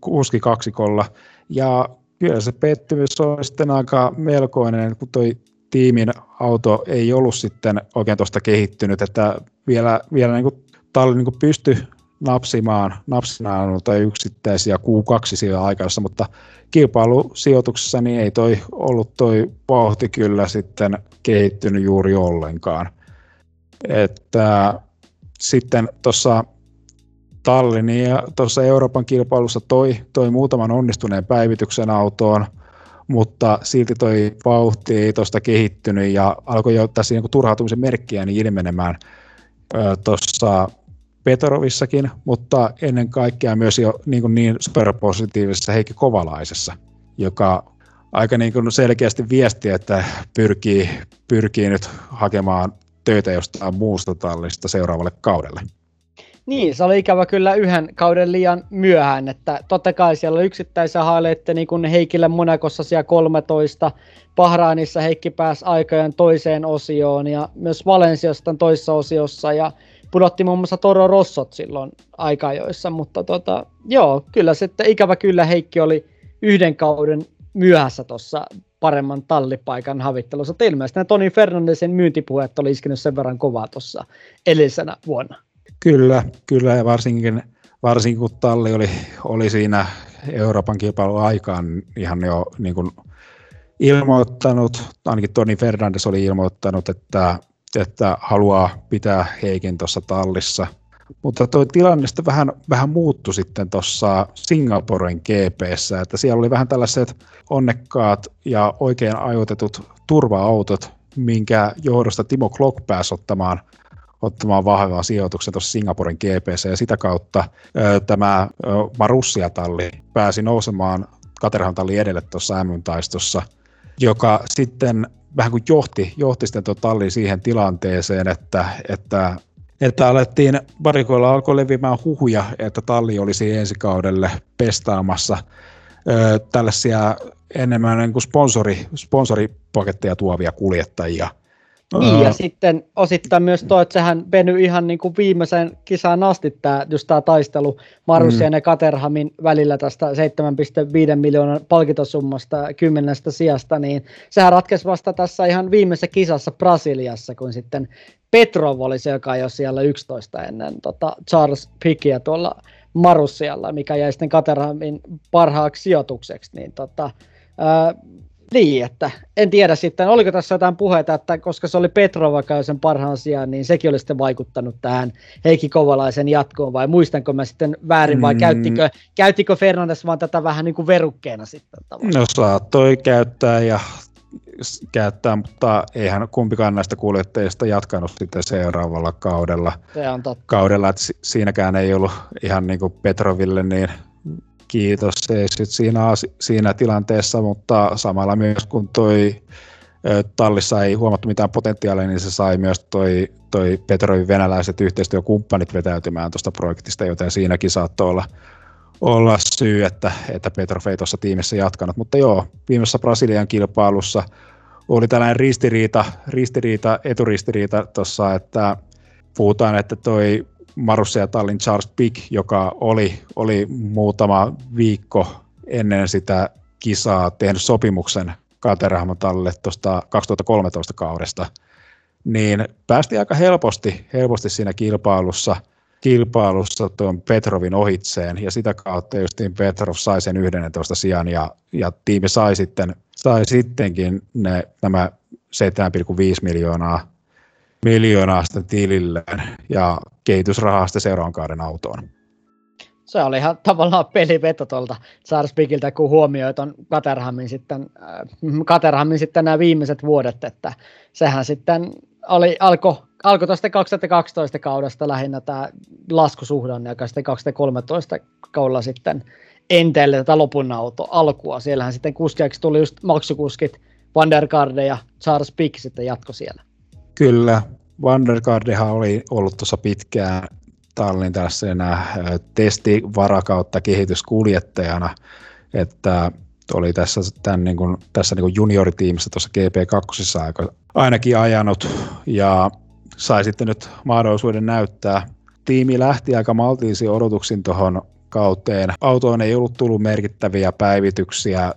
kuski kaksikolla, ja kyllä se pettymys on sitten aika melkoinen, kun toi tiimin auto ei ollut sitten oikein tuosta kehittynyt, että vielä, vielä niin kuin talli niin kuin pystyi napsimaan, napsimaan tai yksittäisiä Q2 siellä aikaisessa, mutta kilpailusijoituksessa niin ei toi ollut toi vauhti kyllä sitten kehittynyt juuri ollenkaan. Että sitten tuossa Tallinn ja tuossa Euroopan kilpailussa toi, toi muutaman onnistuneen päivityksen autoon, mutta silti toi vauhti ei tuosta kehittynyt ja alkoi jo tässä niin turhautumisen merkkiä niin ilmenemään tuossa Petorovissakin, mutta ennen kaikkea myös jo niin, kuin niin superpositiivisessa Heikki Kovalaisessa, joka aika niin kuin selkeästi viesti, että pyrkii, pyrkii nyt hakemaan töitä jostain muusta tallista seuraavalle kaudelle. Niin, se oli ikävä kyllä yhden kauden liian myöhään, että totta kai siellä yksittäisiä haileitte, niin kuin Heikille Monakossa siellä 13, Bahrainissa Heikki pääsi aikojen toiseen osioon ja myös Valensiasta toisessa osiossa ja pudotti muun muassa Toro Rossot silloin aikajoissa, mutta tota, joo, kyllä sitten ikävä kyllä Heikki oli yhden kauden myöhässä tuossa paremman tallipaikan havittelussa. ilmeisesti Toni Fernandesin myyntipuheet oli iskenyt sen verran kovaa tuossa edellisenä vuonna. Kyllä, kyllä ja varsinkin, varsinkin kun talli oli, oli siinä Euroopan kilpailun aikaan ihan jo niin kuin ilmoittanut, ainakin Toni Fernandes oli ilmoittanut, että, että haluaa pitää Heikin tuossa tallissa. Mutta tuo tilanne sitten vähän, vähän muuttui sitten tuossa Singaporen GPssä, että siellä oli vähän tällaiset onnekkaat ja oikein ajoitetut turva-autot, minkä johdosta Timo Klock pääsi ottamaan ottamaan vahvaa sijoituksen tuossa Singaporen GPC ja sitä kautta ö, tämä Marussia-talli pääsi nousemaan Caterham talli edelle tuossa M-taistossa, joka sitten vähän kuin johti, johti sitten tuo talli siihen tilanteeseen, että, että että alettiin, varikoilla alkoi leviämään huhuja, että talli olisi ensi kaudelle pestaamassa ö, tällaisia enemmän niin kuin sponsori, sponsoripaketteja tuovia kuljettajia. Niin, ja sitten osittain myös tuo, että sehän veny ihan niin kuin viimeisen kisaan asti tämä, just tämä taistelu Marusian mm. ja Katerhamin välillä tästä 7,5 miljoonan palkintosummasta kymmenestä sijasta, niin sehän ratkesi vasta tässä ihan viimeisessä kisassa Brasiliassa, kun sitten Petrov oli se, joka jo siellä 11 ennen tota Charles Pickia tuolla Marusialla, mikä jäi sitten Katerhamin parhaaksi sijoitukseksi, niin tota, niin, että en tiedä sitten, oliko tässä jotain puheita, että koska se oli Petrova käy sen parhaan sijaan, niin sekin oli sitten vaikuttanut tähän Heikki Kovalaisen jatkoon, vai muistanko mä sitten väärin, vai mm. käyttikö, käyttikö Fernandes vaan tätä vähän niin kuin verukkeena sitten? Tavallaan? No saattoi käyttää ja käyttää, mutta eihän kumpikaan näistä kuljettajista jatkanut sitten seuraavalla kaudella. Se on totta. Kaudella, että siinäkään ei ollut ihan niin kuin Petroville niin kiitos ei sit siinä, siinä tilanteessa, mutta samalla myös kun toi tallissa ei huomattu mitään potentiaalia, niin se sai myös toi, toi Petrovin venäläiset yhteistyökumppanit vetäytymään tuosta projektista, joten siinäkin saattoi olla, olla syy, että, että Petrov ei tuossa tiimissä jatkanut. Mutta joo, viimeisessä Brasilian kilpailussa oli tällainen ristiriita, ristiriita eturistiriita tuossa, että puhutaan, että toi Marussia Tallin Charles Pick, joka oli, oli muutama viikko ennen sitä kisaa tehnyt sopimuksen Katerahmatalle tuosta 2013 kaudesta, niin päästi aika helposti, helposti siinä kilpailussa, kilpailussa tuon Petrovin ohitseen, ja sitä kautta justiin Petrov sai sen 11 sijan, ja, ja tiimi sai, sitten, sai sittenkin ne, nämä 7,5 miljoonaa miljoonaa sitten tililleen ja kehitysrahaa sitten seuraavan kauden autoon. Se oli ihan tavallaan peliveto tuolta Charles Pickiltä, kun huomioi tuon Caterhamin sitten, äh, sitten nämä viimeiset vuodet, että sehän sitten oli, alkoi alko tuosta 2012 kaudesta lähinnä tämä laskusuhdanne, joka sitten 2013 kaudella sitten enteelle tätä lopun auto alkua. Siellähän sitten kuskeeksi tuli just maksukuskit Van der Garde ja Charles Pick sitten jatko siellä. Kyllä, Vandergaardehan oli ollut tuossa pitkään tallin tällaisena testivarakautta kehityskuljettajana, että oli tässä, tämän niin kuin, tässä niin kuin junioritiimissä tuossa GP2 aika, ainakin ajanut ja sai sitten nyt mahdollisuuden näyttää. Tiimi lähti aika maltiisin odotuksin tuohon kauteen. Autoon ei ollut tullut merkittäviä päivityksiä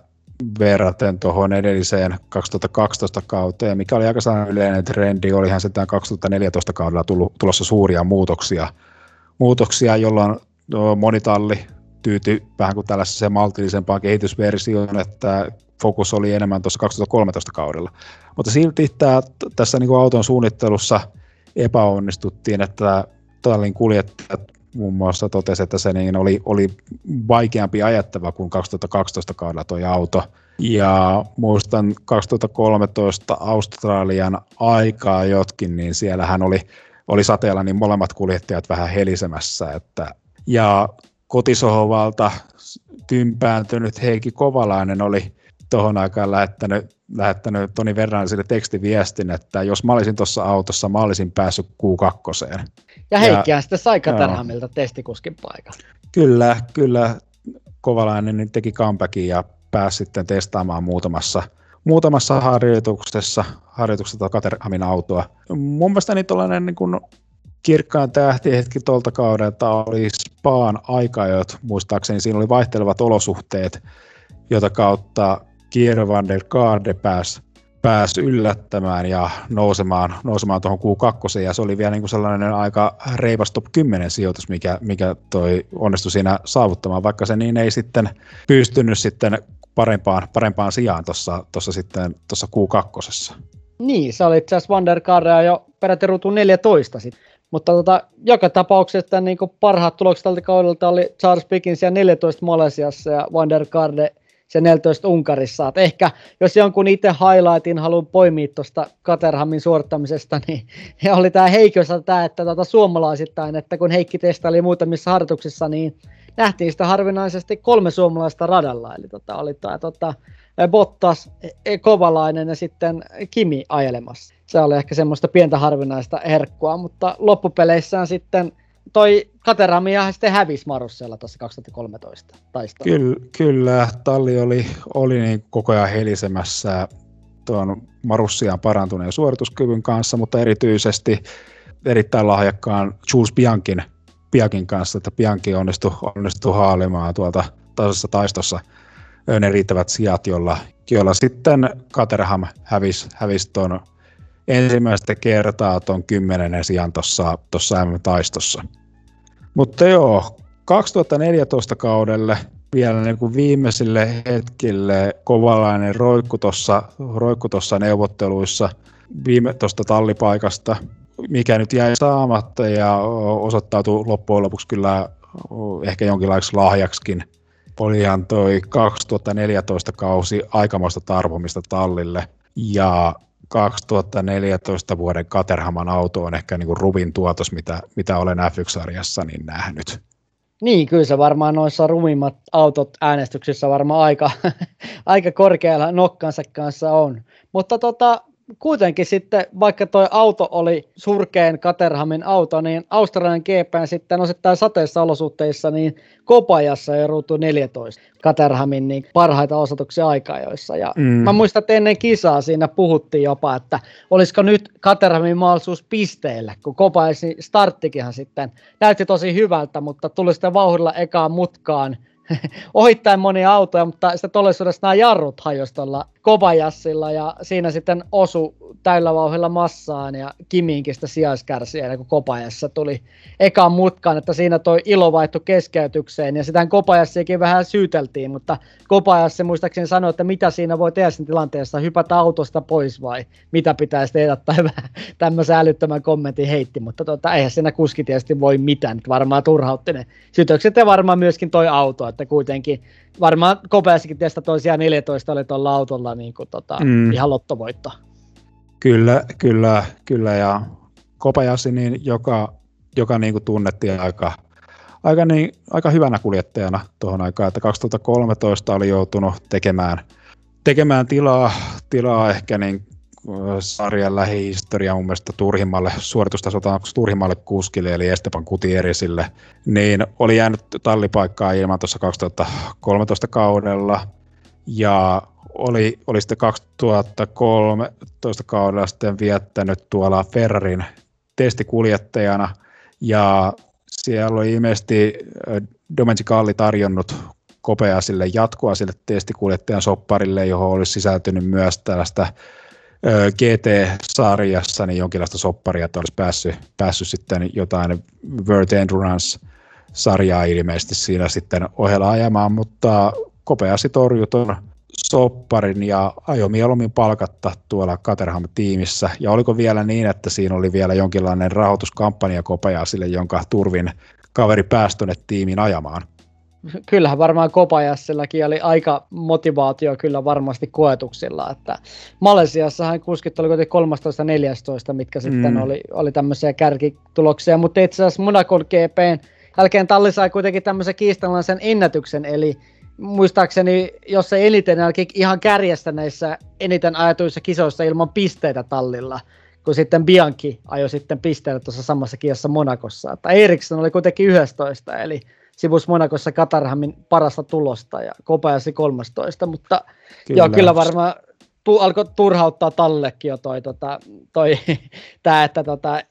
verraten tuohon edelliseen 2012 kauteen, mikä oli aika yleinen trendi, olihan se tämän 2014 kaudella tullut, tulossa suuria muutoksia, muutoksia jolloin monitalli tyytyi vähän kuin tällaiseen maltillisempaan kehitysversioon, että fokus oli enemmän tuossa 2013 kaudella. Mutta silti tämä, tässä niin kuin auton suunnittelussa epäonnistuttiin, että tallin kuljettajat muun muassa totesi, että se niin oli, oli vaikeampi ajattava kuin 2012 kaudella tuo auto. Ja muistan 2013 Australian aikaa jotkin, niin siellähän oli, oli sateella niin molemmat kuljettajat vähän helisemässä. Että, ja kotisohovalta tympääntynyt Heikki Kovalainen oli tuohon aikaan lähettänyt, lähettänyt Toni Verranisille tekstiviestin, että jos mä olisin tuossa autossa, mä olisin päässyt Q2. Ja Heikkihän sitten sai Katerhamilta testikuskin paikan. Kyllä, kyllä. Kovalainen niin teki comebackin ja pääsi sitten testaamaan muutamassa, muutamassa harjoituksessa, harjoituksessa Caterhamin autoa. Mun mielestä niin tuollainen niin kuin kirkkaan tähtihetki tuolta kaudelta oli Spaan aikajot, muistaakseni siinä oli vaihtelevat olosuhteet, jota kautta Kiero van der Kaarde pääsi pääsi yllättämään ja nousemaan, nousemaan tuohon Q2, ja se oli vielä niin kuin sellainen aika reipas top 10 sijoitus, mikä, mikä toi onnistui siinä saavuttamaan, vaikka se niin ei sitten pystynyt sitten parempaan, parempaan sijaan tuossa sitten tuossa Q2. Niin, se oli itse asiassa Van jo peräti ruutu 14 sitten. Mutta tota, joka tapauksessa niin parhaat tulokset tältä kaudelta oli Charles Pickens ja 14 Malesiassa ja Van der Kaarde se 14 Unkarissa. Et ehkä jos jonkun itse highlightin haluan poimia tuosta Katerhamin suorittamisesta, niin he oli tämä heikössä tämä, että tuota suomalaisittain, että kun Heikki testaili muutamissa harjoituksissa, niin nähtiin sitä harvinaisesti kolme suomalaista radalla. Eli tota, oli tämä tota, Bottas, e, Kovalainen ja sitten Kimi ajelemassa. Se oli ehkä semmoista pientä harvinaista herkkua, mutta loppupeleissään sitten toi Katerami sitten hävisi Marussella tuossa 2013 taistelua. Kyllä, kyllä, talli oli, oli niin koko ajan helisemässä tuon Marussian parantuneen suorituskyvyn kanssa, mutta erityisesti erittäin lahjakkaan Jules Biankin, Biankin kanssa, että Bianchi onnistui, onnistui haalimaan tuolta tasaisessa taistossa ne riittävät sijat, jolla, jolla sitten Caterham hävisi, hävisi tuon ensimmäistä kertaa tuon kymmenennen sijan tuossa M-taistossa. Mutta joo, 2014 kaudelle vielä niin kuin viimeisille hetkille kovalainen roikku tuossa roikku neuvotteluissa viime tuosta tallipaikasta, mikä nyt jäi saamatta ja osoittautui loppujen lopuksi kyllä ehkä jonkinlaiseksi lahjaksikin. Olihan toi 2014 kausi aikamoista tarvomista tallille ja 2014 vuoden Caterhaman auto on ehkä niin kuin ruvin tuotos, mitä, mitä olen F1-sarjassa niin nähnyt. Niin, kyllä se varmaan noissa rumimmat autot äänestyksissä varmaan aika, aika korkealla nokkansa kanssa on. Mutta tota, kuitenkin sitten, vaikka tuo auto oli surkeen Caterhamin auto, niin Australian GP sitten osittain sateissa olosuhteissa, niin Kopajassa ja ruutu 14 Caterhamin niin parhaita osoituksia aikajoissa. Ja mm. mä muistan, että ennen kisaa siinä puhuttiin jopa, että olisiko nyt Caterhamin mahdollisuus pisteille, kun Kopajasin starttikinhan sitten näytti tosi hyvältä, mutta tuli sitten vauhdilla ekaan mutkaan ohittaen monia autoja, mutta sitten todellisuudessa nämä jarrut hajosi tuolla Kobayassilla ja siinä sitten osu täyllä vauhilla massaan ja Kimiinkin sitä sijaiskärsiä, kun Kobajassa tuli ekaan mutkaan, että siinä toi ilo vaihtui keskeytykseen ja sitähän Kobayassiakin vähän syyteltiin, mutta Kobajassi muistaakseni sanoi, että mitä siinä voi tehdä siinä tilanteessa, hypätä autosta pois vai mitä pitäisi tehdä tai vähän tämmöisen älyttömän kommentin heitti, mutta tota, eihän siinä kuski tietysti voi mitään, että varmaan turhautti ne syytökset ja varmaan myöskin toi auto, että kuitenkin varmaan Kobayassakin testa toisia 14 oli tuolla autolla niin kuin, tota, mm. ihan lottovoitto. Kyllä, kyllä, kyllä ja Kobayashi, niin joka, joka niin kuin tunnettiin aika, aika, niin, aika hyvänä kuljettajana tuohon aikaan, että 2013 oli joutunut tekemään, tekemään tilaa, tilaa ehkä niin sarjan lähihistoria mun mielestä turhimmalle, suoritustasolta turhimmalle kuskille, eli Esteban Gutierrezille, niin oli jäänyt tallipaikkaa ilman tuossa 2013 kaudella, ja oli, oli sitten 2013 kaudella sitten viettänyt tuolla Ferrarin testikuljettajana, ja siellä oli ilmeisesti Domenici tarjonnut kopea sille jatkoa sille testikuljettajan sopparille, johon olisi sisältynyt myös tällaista GT-sarjassa niin jonkinlaista sopparia, että olisi päässyt, päässyt sitten jotain World Endurance-sarjaa ilmeisesti siinä sitten ohella ajamaan, mutta kopeasti torjui tuon sopparin ja ajoi mieluummin palkatta tuolla Caterham-tiimissä. Ja oliko vielä niin, että siinä oli vielä jonkinlainen rahoituskampanja Kopeasille, jonka turvin kaveri pääsi tuonne tiimiin ajamaan? kyllähän varmaan Kopajassillakin oli aika motivaatio kyllä varmasti koetuksilla, että Malesiassahan kuskit oli kuitenkin 13-14, mitkä mm. sitten oli, oli tämmöisiä kärkituloksia, mutta itse asiassa Monaco GPn jälkeen Talli sai kuitenkin tämmöisen kiistanlaisen ennätyksen, eli muistaakseni, jos se eniten ihan kärjestä näissä eniten ajatuissa kisoissa ilman pisteitä tallilla, kun sitten Bianchi ajoi sitten pisteitä tuossa samassa kisassa Monakossa. Että Eriksson oli kuitenkin 11, eli sivus Monakossa Katarhamin parasta tulosta ja Kopajaси 13, mutta kyllä. joo, kyllä varmaan tu, alkoi turhauttaa tallekin jo toi, tota, toi tää, että tota,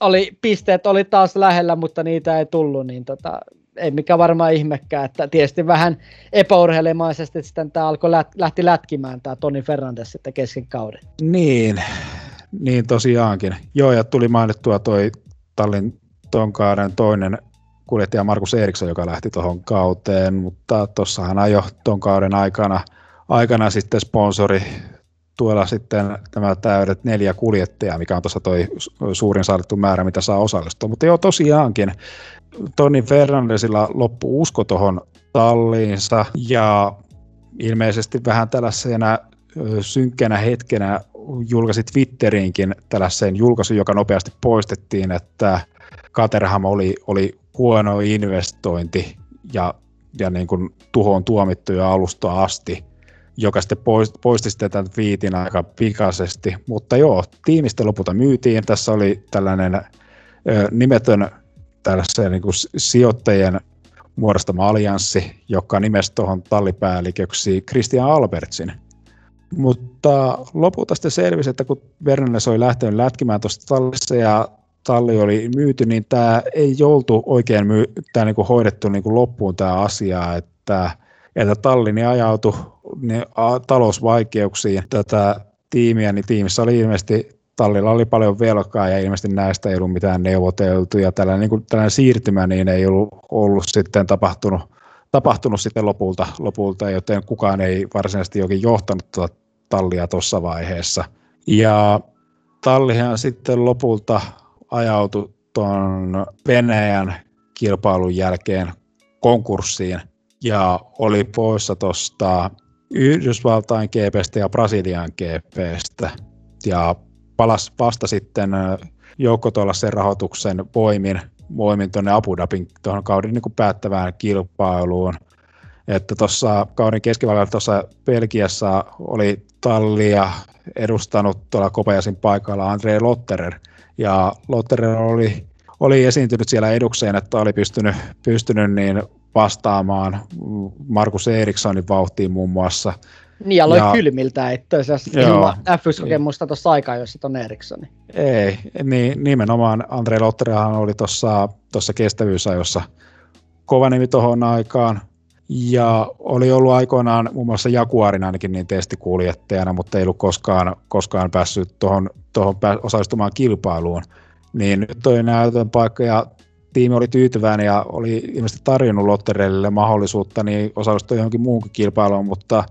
oli, pisteet oli taas lähellä, mutta niitä ei tullut, niin tota, ei mikä varmaan ihmekään, että tietysti vähän epäurheilemaisesti sitten tämä alkoi lähti lätkimään tämä Toni Fernandes sitten kesken kauden. Niin, niin tosiaankin. Joo, ja tuli mainittua toi Tallin ton kauden toinen kuljettaja Markus Eriksson, joka lähti tuohon kauteen, mutta tuossahan ajo ton kauden aikana, aikana sitten sponsori tuolla sitten tämä täydet neljä kuljettajaa, mikä on tuossa toi suurin saalittu määrä, mitä saa osallistua. Mutta joo, tosiaankin Toni Fernandesilla loppu usko tuohon talliinsa ja ilmeisesti vähän tällaisena synkkänä hetkenä julkaisi Twitteriinkin tällaisen julkaisun, joka nopeasti poistettiin, että Caterham oli, oli huono investointi ja, ja niin kuin tuhoon tuomittu jo alusta asti, joka sitten poisti sitten tämän viitin aika pikaisesti. Mutta joo, tiimistä lopulta myytiin. Tässä oli tällainen ö, nimetön tällaisen niin kuin sijoittajien muodostama allianssi, joka nimesi tuohon tallipäälliköksi Christian Albertsin. Mutta lopulta sitten selvisi, että kun Vernanes oli lähtenyt lätkimään tuosta tallissa ja talli oli myyty, niin tämä ei oltu oikein myy, tämä niin kuin hoidettu niin kuin loppuun tämä asia, että, että talli niin ajautui niin, a, talousvaikeuksiin tätä tiimiä, niin tiimissä oli ilmeisesti tallilla oli paljon velkaa ja ilmeisesti näistä ei ollut mitään neuvoteltu ja tällainen, niin kuin, tällainen siirtymä niin ei ollut, ollut sitten tapahtunut, tapahtunut sitten lopulta, lopulta, joten kukaan ei varsinaisesti jokin johtanut tuota tallia tuossa vaiheessa. Ja tallihan sitten lopulta ajautui tuon Venäjän kilpailun jälkeen konkurssiin ja oli poissa tuosta Yhdysvaltain GPstä ja Brasilian GPstä ja palasi vasta sitten joukkotuollaisen rahoituksen voimin, voimin tuonne Abu Dhabin tuohon kauden niin kuin päättävään kilpailuun. Että tuossa kauden keskivälillä tuossa Belgiassa oli tallia edustanut tuolla Kopajasin paikalla Andre Lotterer, ja Lotterer oli, oli esiintynyt siellä edukseen, että oli pystynyt, pystynyt niin vastaamaan Markus Erikssonin vauhtiin muun muassa – niin, aloin ja, kylmiltä, että se ilman F1-kokemusta tuossa aikaa, jos on Erikssoni. Ei, niin, nimenomaan Andre Lotterehan oli tuossa kestävyysajossa kova nimi tuohon aikaan. Ja oli ollut aikoinaan muun muassa Jaguarin ainakin niin testikuljettajana, mutta ei ollut koskaan, koskaan päässyt tuohon, tuohon osallistumaan kilpailuun. Niin nyt toi näytön paikka ja tiimi oli tyytyväinen ja oli ilmeisesti tarjonnut Lotterelle mahdollisuutta niin osallistua johonkin muuhun kilpailuun, mutta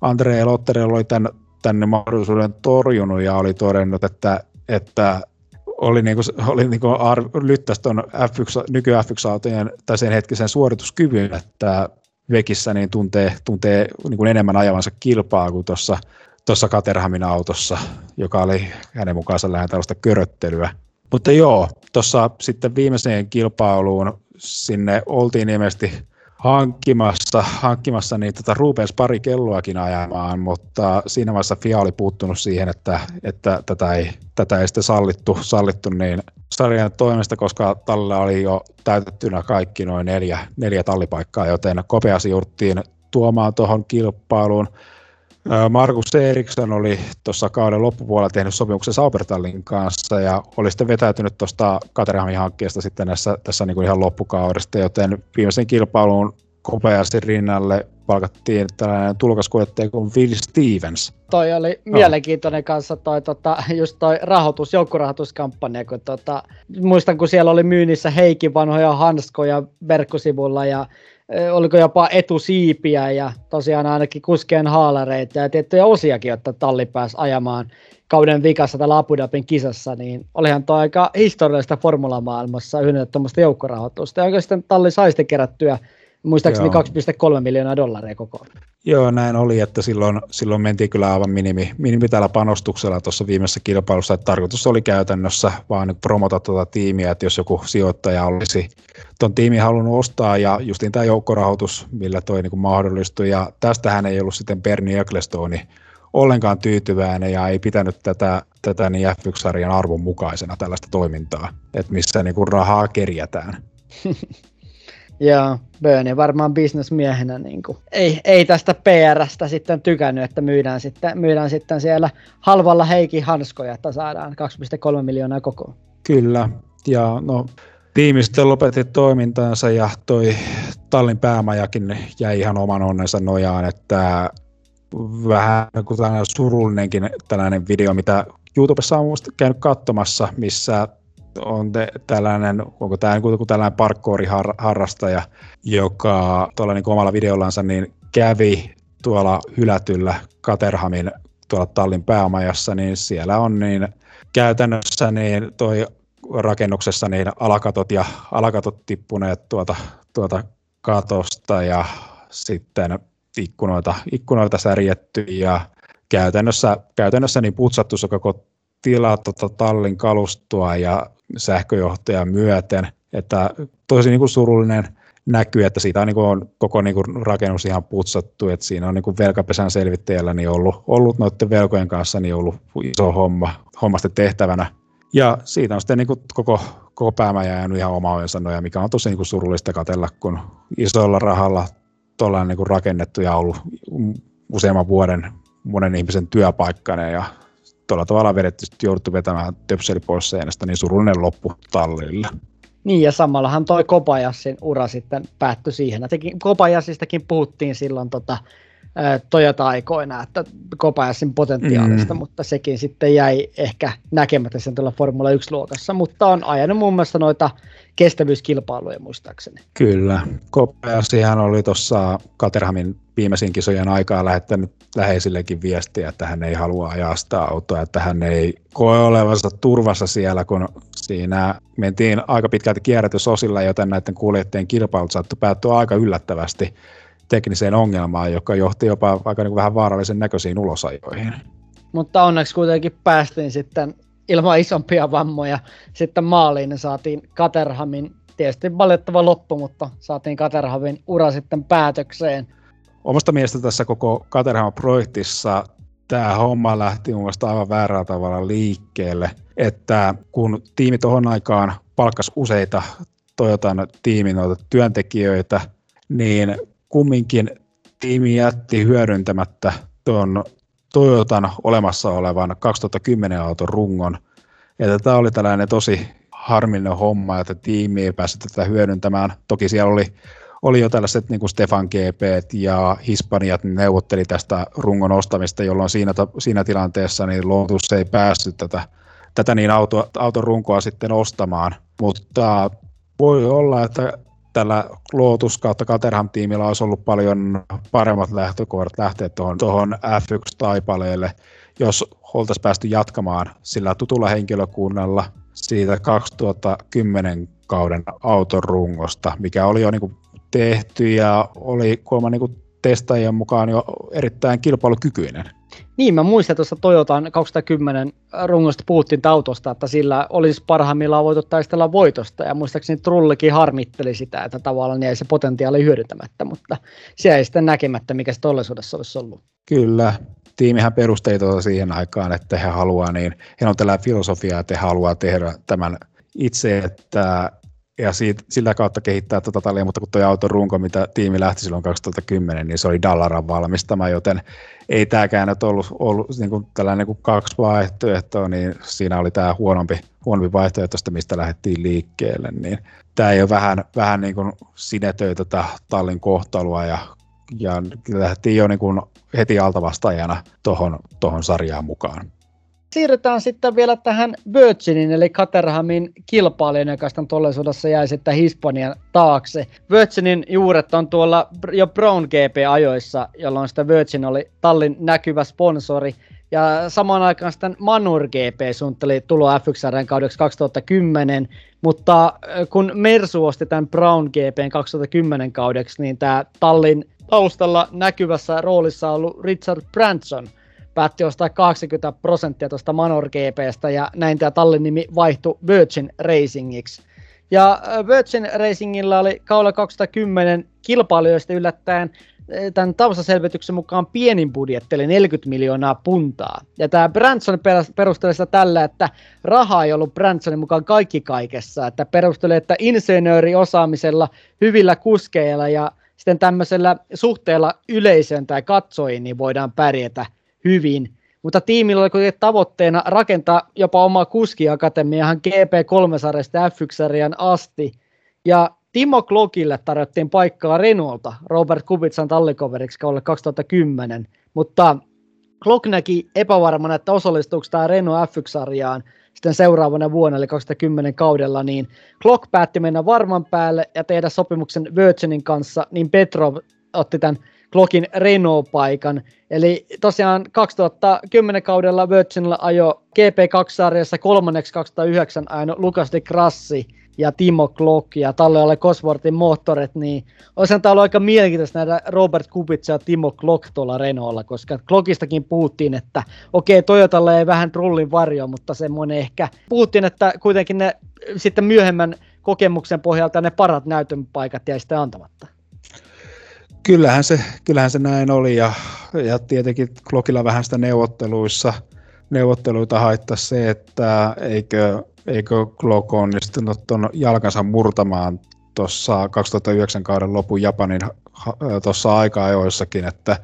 Andre Lotterella oli tämän, tänne mahdollisuuden torjunut ja oli todennut, että, että oli, niinku, oli niinku ar- lyttäisi tuon F1, nyky F1-autojen tai sen hetkisen suorituskyvyn, että Vekissä niin tuntee, tuntee niin kuin enemmän ajavansa kilpaa kuin tuossa tuossa Caterhamin autossa, joka oli hänen mukaansa lähinnä tällaista köröttelyä. Mutta joo, tuossa sitten viimeiseen kilpailuun sinne oltiin ilmeisesti hankkimassa, hankkimassa niin tota, Rubens pari kelloakin ajamaan, mutta siinä vaiheessa FIA oli puuttunut siihen, että, että tätä, ei, tätä ei sitten sallittu, sallittu niin sarjan toimesta, koska tallilla oli jo täytettynä kaikki noin neljä, neljä tallipaikkaa, joten kopeasti jouduttiin tuomaan tuohon kilpailuun. Markus Eriksson oli tuossa kauden loppupuolella tehnyt sopimuksen Saubertallin kanssa ja oli sitten vetäytynyt tuosta Caterhamin hankkeesta sitten näissä, tässä niin kuin ihan loppukaudesta, joten viimeisen kilpailuun kopeasti rinnalle palkattiin tällainen tulokaskuljettaja kuin Will Stevens. Toi oli no. mielenkiintoinen kanssa toi, tota, just toi rahoitus, joukkorahoituskampanja, kun tota, muistan kun siellä oli myynnissä Heikin vanhoja hanskoja verkkosivulla ja oliko jopa etusiipiä ja tosiaan ainakin kuskien haalareita ja tiettyjä osiakin, että talli pääsi ajamaan kauden vikassa tällä Abu Dhabin kisassa, niin olihan tuo aika historiallista formulamaailmassa yhden tuommoista joukkorahoitusta. Ja oikeastaan talli sai sitten kerättyä Muistaakseni 2,3 miljoonaa dollaria koko. Joo, näin oli, että silloin, silloin mentiin kyllä aivan minimi, minimi tällä panostuksella tuossa viimeisessä kilpailussa, että tarkoitus oli käytännössä vaan nyt promota tuota tiimiä, että jos joku sijoittaja olisi tuon tiimin halunnut ostaa ja justiin tämä joukkorahoitus, millä toi niin mahdollistui ja tästähän ei ollut sitten Bernie Ecclestone ollenkaan tyytyväinen ja ei pitänyt tätä, tätä niin F1-sarjan arvon mukaisena tällaista toimintaa, että missä niin kuin rahaa kerjätään. Joo, Bernie varmaan bisnesmiehenä niin kuin, ei, ei, tästä PRstä sitten tykännyt, että myydään sitten, myydään sitten siellä halvalla Heikki hanskoja, että saadaan 2,3 miljoonaa kokoon. Kyllä, ja no tiimi sitten lopetti toimintaansa ja toi tallin päämajakin jäi ihan oman onnensa nojaan, että vähän kuin tällainen surullinenkin tällainen video, mitä YouTubessa on käynyt katsomassa, missä on te, tällainen, onko tämä niin tällainen parkouriharrastaja, joka tuolla niin omalla videollansa niin kävi tuolla hylätyllä Katerhamin tuolla tallin päämajassa, niin siellä on niin käytännössä niin toi rakennuksessa niin alakatot ja alakatot tippuneet tuota, tuota katosta ja sitten ikkunoita, ikkunoita särjetty ja käytännössä, käytännössä niin putsattu koko tila tota, tallin kalustua ja sähköjohtaja myöten, että tosi niin kuin surullinen näkyy, että siitä on, niin kuin, on koko niin kuin, rakennus ihan putsattu, että siinä on niin kuin velkapesän selvittäjällä niin ollut, ollut noiden velkojen kanssa niin ollut iso homma, hommasta tehtävänä. Ja siitä on sitten niin kuin koko, koko päämä jäänyt ihan oma sanoja, mikä on tosi niin kuin surullista katella, kun isolla rahalla tuolla niin kuin rakennettu ja ollut useamman vuoden monen ihmisen työpaikkana ja tuolla tavalla vedetty jouduttu vetämään töpseli pois seinästä, niin surullinen loppu tallille. Niin, ja samallahan toi Kopajassin ura sitten päättyi siihen. Kopajassistakin puhuttiin silloin tota, Toyota-aikoina, että Kopajassin potentiaalista, mm. mutta sekin sitten jäi ehkä näkemättä sen tuolla Formula 1-luokassa, mutta on ajanut muun muassa noita kestävyyskilpailuja muistaakseni. Kyllä, Kopajassihan oli tuossa Caterhamin viimeisin kisojen aikaa lähettänyt läheisillekin viestiä, että hän ei halua ajaa sitä autoa, että hän ei koe olevansa turvassa siellä, kun siinä mentiin aika pitkälti kierrätysosilla, joten näiden kuljettajien kilpailut saattoi päättyä aika yllättävästi tekniseen ongelmaan, joka johti jopa aika niin kuin vähän vaarallisen näköisiin ulosajoihin. Mutta onneksi kuitenkin päästiin sitten ilman isompia vammoja sitten maaliin ja saatiin Katerhamin, tietysti valitettava loppu, mutta saatiin Katerhamin ura sitten päätökseen. Omasta mielestä tässä koko Caterham-projektissa tämä homma lähti mun mielestä aivan väärällä tavalla liikkeelle, että kun tiimi tuohon aikaan palkkasi useita Toyotan tiimin työntekijöitä, niin kumminkin tiimi jätti hyödyntämättä tuon Toyotan olemassa olevan 2010 auton rungon. Ja tämä oli tällainen tosi harmillinen homma, että tiimi ei päässyt tätä hyödyntämään. Toki siellä oli, oli jo tällaiset niin kuin Stefan GP ja Hispaniat neuvotteli tästä rungon ostamista, jolloin siinä, siinä tilanteessa niin Lotus ei päässyt tätä, tätä niin auto, auton runkoa sitten ostamaan. Mutta voi olla, että tällä Lotus kautta Caterham-tiimillä olisi ollut paljon paremmat lähtökohdat lähteä tuohon, tuohon F1-taipaleelle, jos oltaisiin päästy jatkamaan sillä tutulla henkilökunnalla siitä 2010 kauden auton rungosta, mikä oli jo niin kuin tehty ja oli kuulemma niin testaajien mukaan jo erittäin kilpailukykyinen. Niin, mä muistan tuossa Toyotan 2010 rungosta puhuttiin autosta, että sillä olisi parhaimmillaan voitu taistella voitosta, ja muistaakseni Trullikin harmitteli sitä, että tavallaan jäi se potentiaali hyödyntämättä, mutta se ei sitten näkemättä, mikä se todellisuudessa olisi ollut. Kyllä, tiimihän perusteli tuota siihen aikaan, että he haluaa, niin he on tällä filosofia, että he haluaa tehdä tämän itse, että ja siitä, sillä kautta kehittää tuota talia, mutta kun tuo auton runko, mitä tiimi lähti silloin 2010, niin se oli Dallaran valmistama, joten ei tämäkään nyt ollut, ollut niin kuin tällainen kuin kaksi vaihtoehtoa, niin siinä oli tämä huonompi, huonompi vaihtoehto, mistä lähdettiin liikkeelle, niin tämä ei ole vähän, vähän niin kuin sinetöi tätä tallin kohtalua ja, ja lähdettiin jo niin kuin heti altavastaajana tuohon tohon sarjaan mukaan. Siirrytään sitten vielä tähän Virginin eli Caterhamin kilpailijan, joka sitten todellisuudessa jäi sitten Hispanian taakse. Virginin juuret on tuolla jo Brown GP-ajoissa, jolloin sitä Virgin oli tallin näkyvä sponsori. Ja samaan aikaan sitten Manur GP suunnitteli tuloa f kaudeksi 2010, mutta kun Mersu osti tämän Brown GPn 2010 kaudeksi, niin tämä tallin taustalla näkyvässä roolissa ollut Richard Branson päätti ostaa 80 prosenttia tuosta Manor GPstä ja näin tämä tallin nimi vaihtui Virgin Racingiksi. Ja Virgin Racingilla oli kaudella 2010 kilpailijoista yllättäen tämän taustaselvityksen mukaan pienin budjetti, eli 40 miljoonaa puntaa. Ja tämä Branson perusteli sitä tällä, että raha ei ollut Bransonin mukaan kaikki kaikessa, että perusteli, että insinööriosaamisella, hyvillä kuskeilla ja sitten tämmöisellä suhteella yleisön tai katsojiin niin voidaan pärjätä hyvin. Mutta tiimillä oli kuitenkin tavoitteena rakentaa jopa oma kuskiakatemiahan GP3-sarjasta F1-sarjan asti. Ja Timo Klokille tarjottiin paikkaa Renaulta Robert Kubitsan tallikoveriksi kaudelle 2010, mutta Klok näki epävarmana, että osallistuuko tämä Renault F1-sarjaan sitten seuraavana vuonna, eli 2010 kaudella, niin Klok päätti mennä varman päälle ja tehdä sopimuksen Virginin kanssa, niin Petrov otti tämän Klockin Renault-paikan. Eli tosiaan 2010 kaudella Virginilla ajo GP2-sarjassa kolmanneksi 2009 aino Lukas de Grassi ja Timo Glock ja Talle ole Cosworthin moottorit, niin olisi tämä ollut aika mielenkiintoista nähdä Robert Kubica ja Timo Glock tuolla Renaultilla, koska Glockistakin puhuttiin, että okei, okay, Toyotalle ei vähän rullin varjo, mutta semmoinen ehkä, puhuttiin, että kuitenkin ne sitten myöhemmän kokemuksen pohjalta ne parat näytön paikat jäi sitten antamatta. Kyllähän se, kyllähän se näin oli ja, ja tietenkin Glockilla vähän sitä neuvotteluissa, neuvotteluita haittaa se, että eikö eikö Glock onnistunut tuon jalkansa murtamaan tuossa 2009 kauden lopun Japanin tuossa aika-ajoissakin, että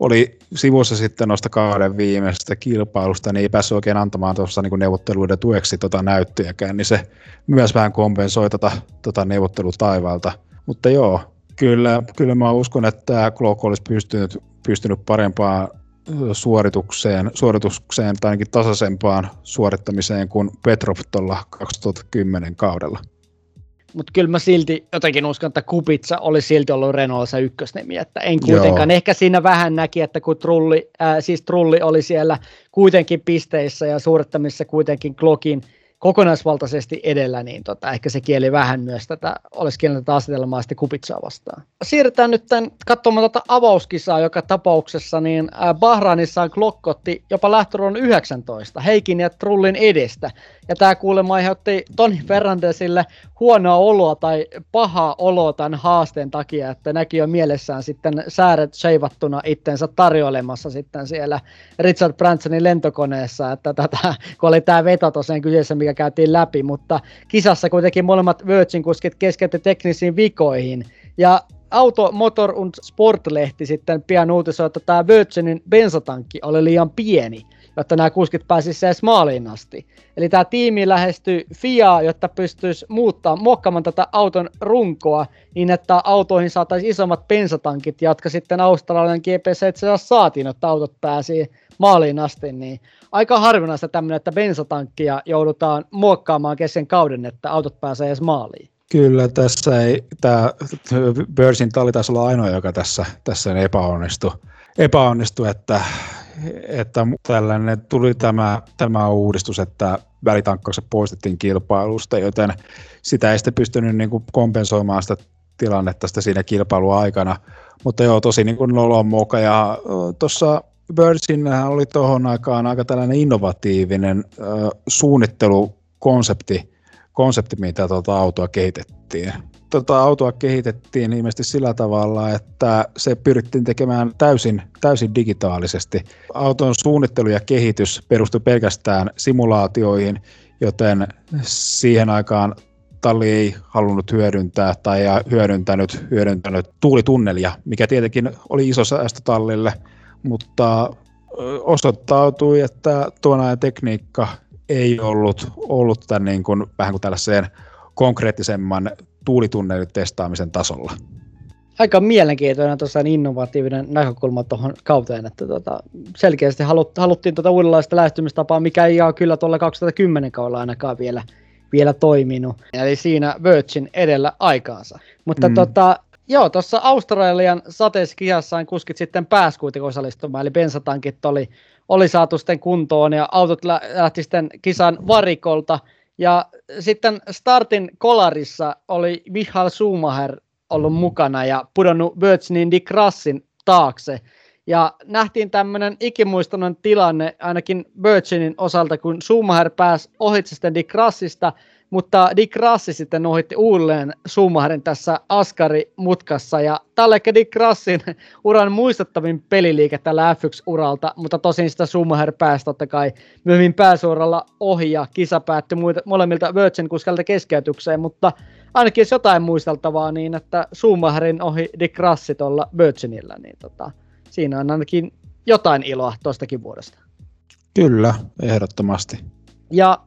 oli sivussa sitten noista kauden viimeisestä kilpailusta, niin ei päässyt oikein antamaan tuossa niin neuvotteluiden tueksi tota näyttöjäkään, niin se myös vähän kompensoi tota, tota neuvottelutaivalta. Mutta joo, kyllä, kyllä mä uskon, että Glock olisi pystynyt, pystynyt parempaan suoritukseen, suoritukseen tai ainakin tasaisempaan suorittamiseen kuin Petrov tuolla 2010 kaudella. Mutta kyllä mä silti jotenkin uskon, että Kupitsa oli silti ollut Renaultissa ykkösnimi, että en kuitenkaan. Joo. Ehkä siinä vähän näki, että kun Trulli, äh, siis Trulli oli siellä kuitenkin pisteissä ja suorittamissa kuitenkin Glockin – kokonaisvaltaisesti edellä, niin tota, ehkä se kieli vähän myös tätä oleskelun tätä asetelmaa sitten kupitsaa vastaan. Siirrytään nyt tämän, katsomaan tätä avauskisaa joka tapauksessa, niin Bahrainissa Glockotti jopa lähtöruun 19 Heikin ja Trullin edestä. Ja tämä kuulemma aiheutti Toni Fernandesille huonoa oloa tai pahaa oloa tämän haasteen takia, että näki jo mielessään sitten sääret seivattuna itsensä tarjoilemassa sitten siellä Richard Bransonin lentokoneessa, että tätä, kun oli tämä veto tosiaan kyseessä, mikä käytiin läpi, mutta kisassa kuitenkin molemmat Virgin-kuskit keskeytti teknisiin vikoihin. Ja Auto, Motor und Sport-lehti sitten pian uutisoi, että tämä Virginin bensatankki oli liian pieni – jotta nämä kuskit pääsisivät edes maaliin asti. Eli tämä tiimi lähestyi FIA, jotta pystyisi muuttaa, muokkaamaan tätä auton runkoa niin, että autoihin saataisiin isommat bensatankit, jotka sitten australian GPC itse asiassa saatiin, että autot pääsi maaliin asti, niin aika harvinaista tämmöinen, että bensatankkia joudutaan muokkaamaan kesken kauden, että autot pääsee edes maaliin. Kyllä, tässä ei, tämä Börsin talli taisi olla ainoa, joka tässä, tässä epäonnistui, epäonnistui että että tällainen tuli tämä, tämä uudistus, että välitankkaukset poistettiin kilpailusta, joten sitä ei sitten pystynyt niin kuin kompensoimaan sitä tilannetta sitä siinä kilpailuaikana. Mutta joo, tosi niin kuin nolon moka. Ja tuossa Birdsin oli tuohon aikaan aika tällainen innovatiivinen äh, suunnittelukonsepti, konsepti, mitä tuota autoa kehitettiin tota autoa kehitettiin ilmeisesti sillä tavalla, että se pyrittiin tekemään täysin, täysin digitaalisesti. Auton suunnittelu ja kehitys perustui pelkästään simulaatioihin, joten siihen aikaan talli ei halunnut hyödyntää tai hyödyntänyt, hyödyntänyt tuulitunnelia, mikä tietenkin oli iso säästö tallille, mutta osoittautui, että tuon ajan tekniikka ei ollut, ollut tämän niin kuin, vähän kuin tällaiseen konkreettisemman tuulitunnelin testaamisen tasolla. Aika mielenkiintoinen tosiaan innovatiivinen näkökulma tuohon kauteen, että tota, selkeästi halut, haluttiin tuota uudenlaista lähestymistapaa, mikä ei ole kyllä tuolla 2010 kaudella ainakaan vielä, vielä toiminut. Eli siinä Virgin edellä aikaansa. Mutta mm. tota, Joo, tuossa Australian sateessa kuskit sitten pääsi kuitenkin osallistumaan, eli bensatankit oli, oli saatu sitten kuntoon ja autot lähti sitten kisan varikolta. Ja sitten startin kolarissa oli Michael Schumacher ollut mukana ja pudonnut Virginin Dick Rassin taakse. Ja nähtiin tämmöinen ikimuistoinen tilanne ainakin Virginin osalta, kun Schumacher pääsi ohitse sitten Dick mutta Dick Rassi sitten ohitti uudelleen Schumacherin tässä Askari-mutkassa, ja tällä Dick Rassin uran muistettavin peliliike tällä F1-uralta, mutta tosin sitä Schumacher pääsi totta kai myöhemmin pääsuoralla ohi, ja kisa päättyi molemmilta Virgin-kuskelta keskeytykseen, mutta ainakin jos jotain muisteltavaa, niin että Schumacherin ohi Dick Rassi tuolla Virginillä, niin tota, siinä on ainakin jotain iloa tuostakin vuodesta. Kyllä, ehdottomasti. Ja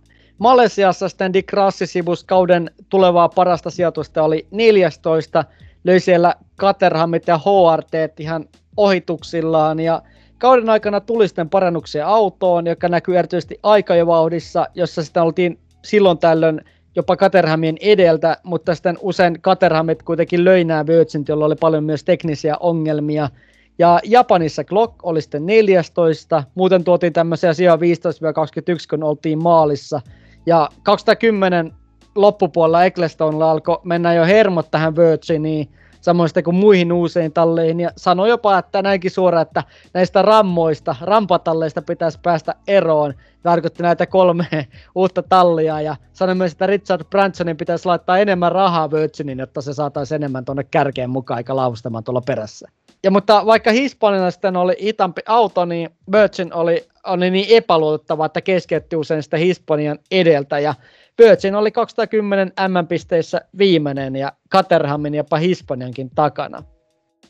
Malesiassa sitten Dick Rassi sivus kauden tulevaa parasta sijoitusta oli 14, löi siellä Caterhamit ja HRT ihan ohituksillaan ja kauden aikana tuli sitten parannuksia autoon, joka näkyy erityisesti aikajovauhdissa, jossa sitten oltiin silloin tällöin jopa Caterhamien edeltä, mutta sitten usein Caterhamit kuitenkin löi nämä Virgin, jolla oli paljon myös teknisiä ongelmia. Ja Japanissa Glock oli sitten 14, muuten tuotiin tämmöisiä sijaa 15-21, kun oltiin maalissa – ja 2010 loppupuolella Ecclestonella alkoi mennä jo hermot tähän Virginiin, samoin sitten kuin muihin uusiin talleihin, ja sanoi jopa, että näinkin suoraan, että näistä rammoista, rampatalleista pitäisi päästä eroon. Tarkoitti näitä kolme uutta tallia, ja sanoi myös, että Richard Bransonin pitäisi laittaa enemmän rahaa Virginiin, jotta se saataisiin enemmän tuonne kärkeen mukaan, eikä laustamaan tuolla perässä. Ja mutta vaikka Hispanilla sitten oli itampi auto, niin Virgin oli, oli niin epäluotettava, että keskeytti usein sitä Hispanian edeltä. Ja Virgin oli 210 M-pisteissä viimeinen ja Caterhamin jopa Hispaniankin takana.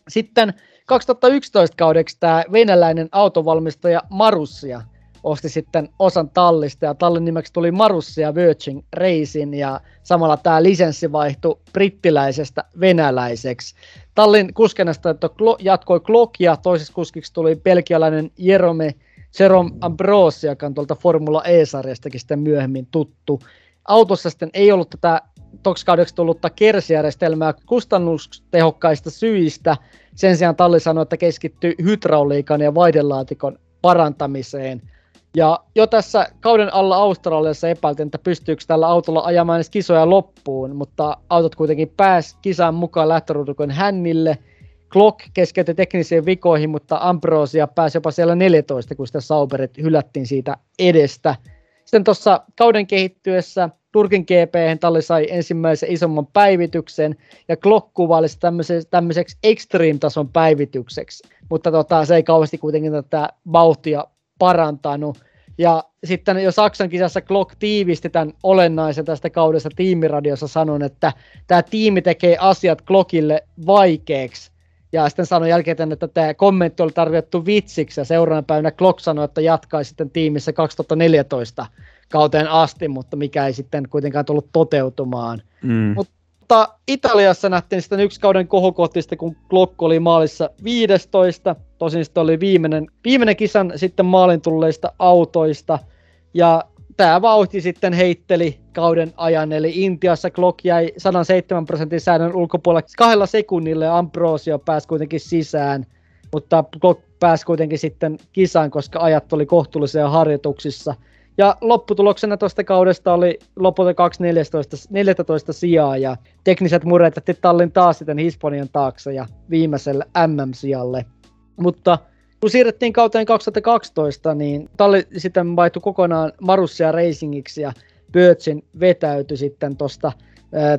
Sitten 2011 kaudeksi tämä venäläinen autovalmistaja Marussia osti sitten osan tallista ja tallin nimeksi tuli Marussia Virgin Racing ja samalla tämä lisenssi vaihtui brittiläisestä venäläiseksi. Tallin kuskenasta jatkoi Glock ja toisessa kuskiksi tuli belgialainen Jerome Jerome Ambrosi, joka on tuolta Formula E-sarjastakin sitten myöhemmin tuttu. Autossa sitten ei ollut tätä toksikaudeksi tullutta kersijärjestelmää kustannustehokkaista syistä. Sen sijaan talli sanoi, että keskittyy hydrauliikan ja vaihdelaatikon parantamiseen. Ja jo tässä kauden alla Australiassa epäiltiin, että pystyykö tällä autolla ajamaan edes kisoja loppuun, mutta autot kuitenkin pääsi kisaan mukaan lähtöruudukon hännille. Glock keskeytyi teknisiin vikoihin, mutta Ambrosia pääsi jopa siellä 14, kun sitä Sauberit hylättiin siitä edestä. Sitten tuossa kauden kehittyessä Turkin GP talli sai ensimmäisen isomman päivityksen, ja Glock kuvaili tämmöiseksi, tämmöiseksi extreme-tason päivitykseksi, mutta tota, se ei kauheasti kuitenkin tätä vauhtia parantanut. Ja sitten jo Saksan kisassa Glock tiivisti tämän olennaisen tästä kaudesta tiimiradiossa sanon, että tämä tiimi tekee asiat Glockille vaikeaksi. Ja sitten sanoi jälkeen, että tämä kommentti oli tarvittu vitsiksi ja seuraavana päivänä Glock sanoi, että jatkaisi sitten tiimissä 2014 kauteen asti, mutta mikä ei sitten kuitenkaan tullut toteutumaan. Mm. Mutta mutta Italiassa nähtiin sitten yksi kauden kohokohtista, kun Glock oli maalissa 15. Tosin sitten oli viimeinen, viimeinen kisan sitten maalin tulleista autoista. Ja tämä vauhti sitten heitteli kauden ajan, eli Intiassa Glock jäi 107 prosentin säännön ulkopuolelle kahdella sekunnille ja Ambrosio pääsi kuitenkin sisään. Mutta Glock pääsi kuitenkin sitten kisaan, koska ajat oli kohtuullisia harjoituksissa – ja lopputuloksena tuosta kaudesta oli lopulta 214 14 sijaa ja tekniset muret jätti tallin taas sitten Hispanian taakse ja viimeiselle MM-sijalle. Mutta kun siirrettiin kauteen 2012, niin talli sitten vaihtui kokonaan Marussia Racingiksi ja Virgin vetäytyi sitten tuosta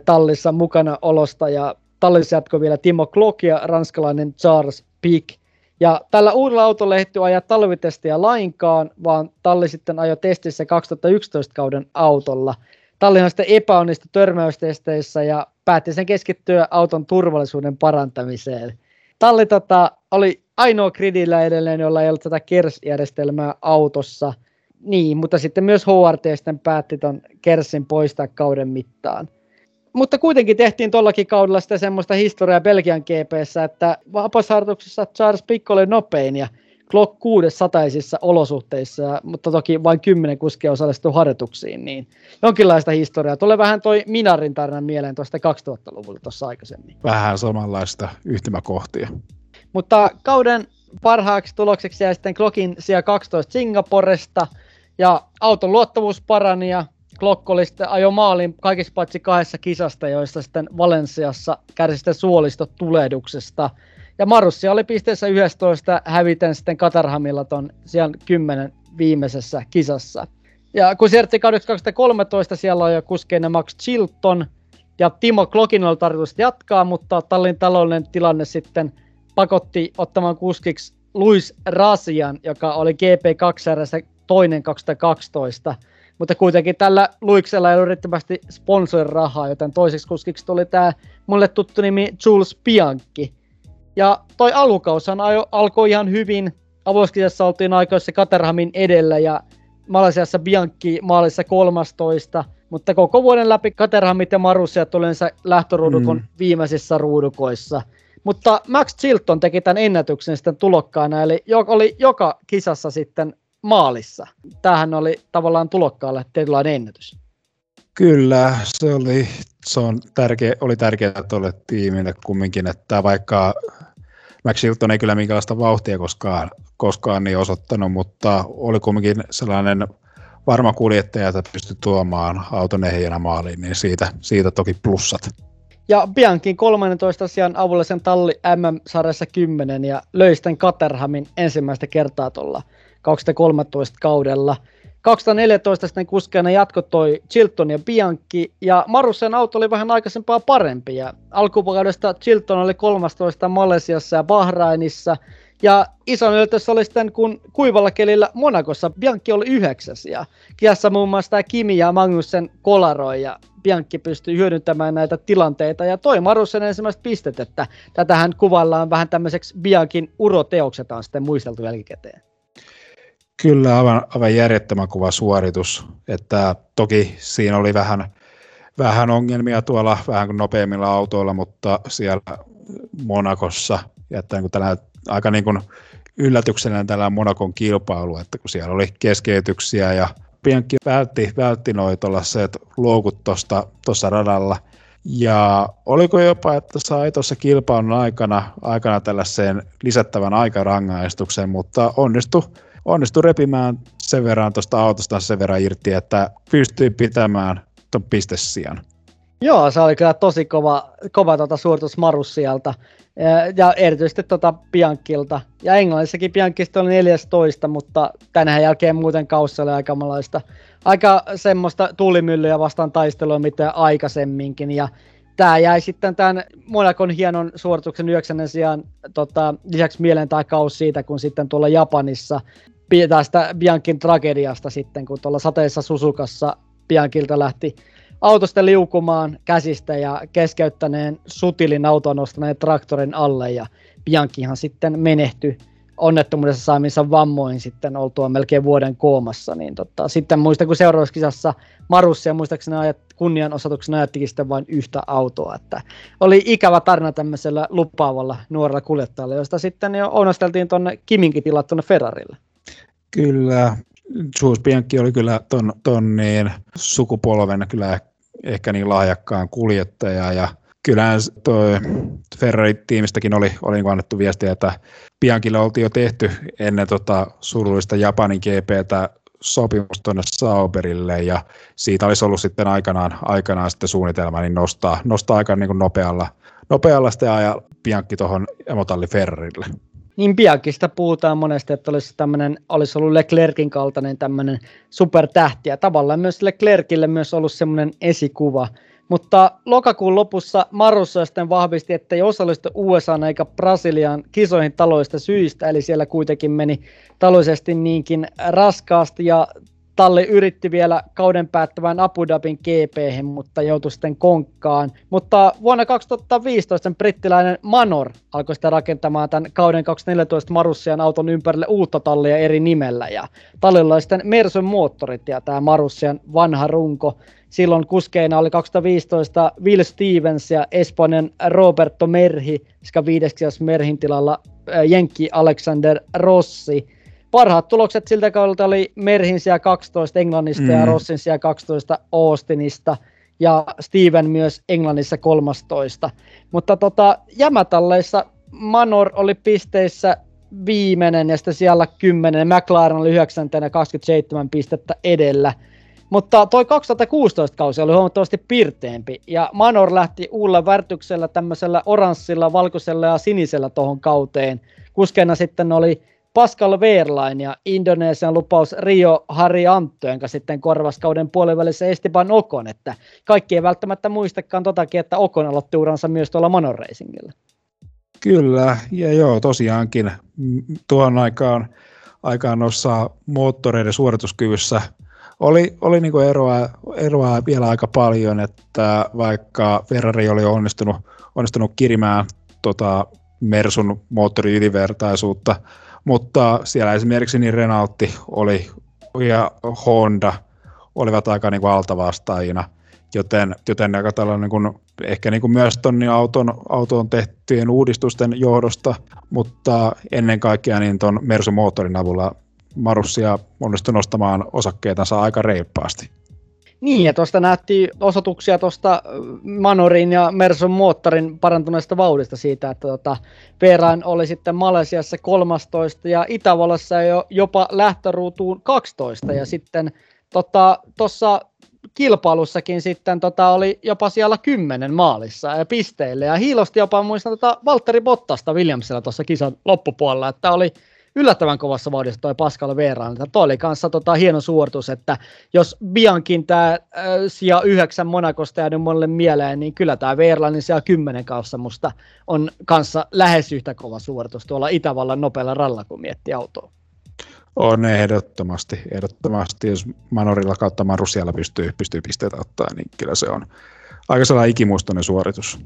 tallissa mukana olosta ja tallissa jatkoi vielä Timo Klock ja ranskalainen Charles Pick. Ja tällä uudella autolla ei ajaa talvitestiä lainkaan, vaan talli sitten ajoi testissä 2011 kauden autolla. Tallihan sitten epäonnistui törmäystesteissä ja päätti sen keskittyä auton turvallisuuden parantamiseen. Talli tota, oli ainoa gridillä edelleen, jolla ei ollut tätä KERS-järjestelmää autossa. Niin, mutta sitten myös HRT sitten päätti ton KERSin poistaa kauden mittaan mutta kuitenkin tehtiin tuollakin kaudella sitä semmoista historiaa Belgian GPssä, että vapausharjoituksessa Charles Pick oli nopein ja Glock 6 sateisissa olosuhteissa, mutta toki vain kymmenen kuskia osallistui harjoituksiin, niin jonkinlaista historiaa. Tulee vähän toi Minarin tarina mieleen tuosta 2000-luvulla tuossa aikaisemmin. Vähän samanlaista yhtymäkohtia. Mutta kauden parhaaksi tulokseksi jäi sitten Glockin sija 12 Singaporesta, ja auton luottavuus parani, ja Glock oli sitten ajo maalin kaikissa paitsi kahdessa kisasta, joista sitten Valensiassa kärsi sitten suolistotulehduksesta. Ja Marussia oli pisteessä 11 häviten sitten Katarhamilla ton siellä 10 viimeisessä kisassa. Ja kun kaudeksi 2013, siellä on jo kuskeina Max Chilton ja Timo Klokin oli tarkoitus jatkaa, mutta tallin taloudellinen tilanne sitten pakotti ottamaan kuskiksi Luis Rasian, joka oli GP2 toinen 2012. Mutta kuitenkin tällä Luiksella ei ollut riittävästi sponsorirahaa, joten toiseksi kuskiksi tuli tämä mulle tuttu nimi Jules Bianchi. Ja toi alukaushan alkoi ihan hyvin. Avoskisessa oltiin aikoissa Katerhamin edellä ja Malasiassa Bianchi maalissa 13, mutta koko vuoden läpi Katerhamit ja Marusiat oli lähtöruudukon mm. viimeisissä ruudukoissa. Mutta Max Chilton teki tämän ennätyksen sitten tulokkaana, eli oli joka kisassa sitten maalissa. Tämähän oli tavallaan tulokkaalle tietynlainen ennätys. Kyllä, se oli, se on tärkeä, oli tärkeää tuolle tiimille kumminkin, että vaikka Max Hilton ei kyllä minkälaista vauhtia koskaan, koskaan niin osoittanut, mutta oli kumminkin sellainen varma kuljettaja, että pystyi tuomaan auton ehjänä maaliin, niin siitä, siitä toki plussat. Ja Biankin 13 sijaan avulla sen talli MM-sarjassa 10 ja löi sitten Caterhamin ensimmäistä kertaa tuolla 2013 kaudella. 2014 sitten kuskeena jatko toi Chilton ja Bianchi, ja Marussen auto oli vähän aikaisempaa parempi, ja alkupuolesta Chilton oli 13 Malesiassa ja Bahrainissa, ja iso yllätys oli sitten, kun kuivalla kelillä Monakossa Bianchi oli yhdeksäs, ja kiassa muun muassa tämä Kimi ja Magnussen kolaroi, ja Bianchi pystyi hyödyntämään näitä tilanteita, ja toi Marussen ensimmäiset pistet, että tätähän kuvaillaan vähän tämmöiseksi Bianchin uroteokset on sitten muisteltu jälkikäteen. Kyllä, aivan, aivan järjettömän kuva suoritus. Että toki siinä oli vähän, vähän ongelmia tuolla vähän kuin nopeammilla autoilla, mutta siellä Monakossa, että niin tällä, aika niin kuin yllätyksellinen tällä Monakon kilpailu, että kun siellä oli keskeytyksiä ja Bianchi vältti, vältti noi tuollaiset luokut tuossa radalla. Ja oliko jopa, että sai tuossa kilpailun aikana, aikana tällaiseen lisättävän aikarangaistuksen, mutta onnistui onnistui repimään sen verran tuosta autosta sen verran irti, että pystyi pitämään tuon pistesijan. Joo, se oli kyllä tosi kova, kova tuota suoritus Marus sieltä. Ja, erityisesti tuota Biankilta. Ja Englannissakin Biankista oli 14, mutta tänään jälkeen muuten kaussa oli aika, aika semmoista tuulimyllyä vastaan taistelua mitä aikaisemminkin. Ja tämä jäi sitten tämän Monakon hienon suorituksen yhdeksännen sijaan tota, lisäksi mieleen tämä kausi siitä, kun sitten tuolla Japanissa tästä Biankin tragediasta sitten, kun tuolla sateessa Susukassa Biankilta lähti autosta liukumaan käsistä ja keskeyttäneen sutilin auton nostaneen traktorin alle ja Biankihan sitten menehtyi onnettomuudessa saamissa vammoin sitten oltua melkein vuoden koomassa, niin tota, sitten muistan, kun seuraavassa kisassa Marussia muistaakseni ajat, kunnianosoituksena ajattikin sitten vain yhtä autoa, että oli ikävä tarina tämmöisellä lupaavalla nuorella kuljettajalla, josta sitten jo onnosteltiin tuonne Kiminkin tilat tuonne Ferrarille. Kyllä, Jules Bianchi oli kyllä ton, ton niin sukupolven kyllä ehkä niin lahjakkaan kuljettaja ja kyllähän toi Ferrari-tiimistäkin oli, oli niin annettu viestiä, että Bianchille oltiin jo tehty ennen tota surullista Japanin GPtä sopimus tuonne Sauberille ja siitä olisi ollut sitten aikanaan, aikanaan sitten suunnitelma niin nostaa, nostaa aika niin kuin nopealla, nopealla sitten ajaa Bianchi tuohon emotalli Ferrarille. Niin piankin puhutaan monesti, että olisi, tämmöinen, olisi ollut Leclerkin kaltainen tämmöinen supertähti. Ja tavallaan myös Leclerkille myös ollut semmoinen esikuva. Mutta lokakuun lopussa Marussa sitten vahvisti, että ei osallistu USA eikä Brasilian kisoihin taloista syistä, eli siellä kuitenkin meni taloudellisesti niinkin raskaasti ja Talli yritti vielä kauden päättävän Abu Dhabin gp mutta joutui sitten konkkaan. Mutta vuonna 2015 brittiläinen Manor alkoi sitten rakentamaan tämän kauden 2014 Marussian auton ympärille uutta tallia eri nimellä. Ja tallilla oli sitten Mersun moottorit ja tämä Marussian vanha runko. silloin kuskeina oli 2015 Will Stevens ja Espanjan Roberto Merhi, sekä viideksi Merhin tilalla Jenkki Alexander Rossi. Parhaat tulokset siltä kaudelta oli Merhin sija 12 Englannista mm. ja Rossin sija 12 Austinista ja Steven myös Englannissa 13. Mutta tota, jämätalleissa Manor oli pisteissä viimeinen ja sitten siellä 10. McLaren oli 9. 27 pistettä edellä. Mutta toi 2016 kausi oli huomattavasti pirteempi ja Manor lähti uudella värtyksellä tämmöisellä oranssilla, valkoisella ja sinisellä tuohon kauteen. Kuskeena sitten oli Pascal Wehrlein ja Indonesian lupaus Rio Harri Antto, jonka sitten korvaskauden puolivälissä Esteban Okon, että kaikki ei välttämättä muistakaan totakin, että Okon aloitti uransa myös tuolla Manor Racingilla. Kyllä, ja joo, tosiaankin tuohon aikaan, aikaan noissa moottoreiden suorituskyvyssä oli, oli niin kuin eroa, eroa vielä aika paljon, että vaikka Ferrari oli onnistunut, onnistunut kirimään tota Mersun moottorin ylivertaisuutta, mutta siellä esimerkiksi niin Renaultti oli ja Honda olivat aika niin kuin altavastaajina – joten, joten aika tällainen niin ehkä niin kuin myös tuon auton, auton tehtyjen uudistusten johdosta, mutta ennen kaikkea niin tuon Mersu-moottorin avulla Marussia onnistui nostamaan osakkeitansa aika reippaasti. Niin, ja tuosta nähtiin osoituksia tuosta Manorin ja Mersun moottorin parantuneesta vauhdista siitä, että tota, Verain oli sitten Malesiassa 13 ja Itävallassa jo jopa lähtöruutuun 12 ja sitten tuossa tota, kilpailussakin sitten tota, oli jopa siellä kymmenen maalissa ja pisteille. Ja hiilosti jopa muistan tota Valtteri Bottasta Williamsilla tuossa kisan loppupuolella, että oli yllättävän kovassa vauhdissa toi Pascal Veeraan. Tuo oli kanssa tota, hieno suoritus, että jos Biankin tämä äh, sija yhdeksän Monakosta jäänyt monelle mieleen, niin kyllä tämä Veerlanin sija kymmenen kanssa musta on kanssa lähes yhtä kova suoritus tuolla Itävallan nopealla ralla, kun miettii autoa. On ehdottomasti, ehdottomasti. Jos Manorilla kautta Marusialla pystyy, pystyy pisteitä ottaa, niin kyllä se on aika sellainen ikimuistoinen suoritus.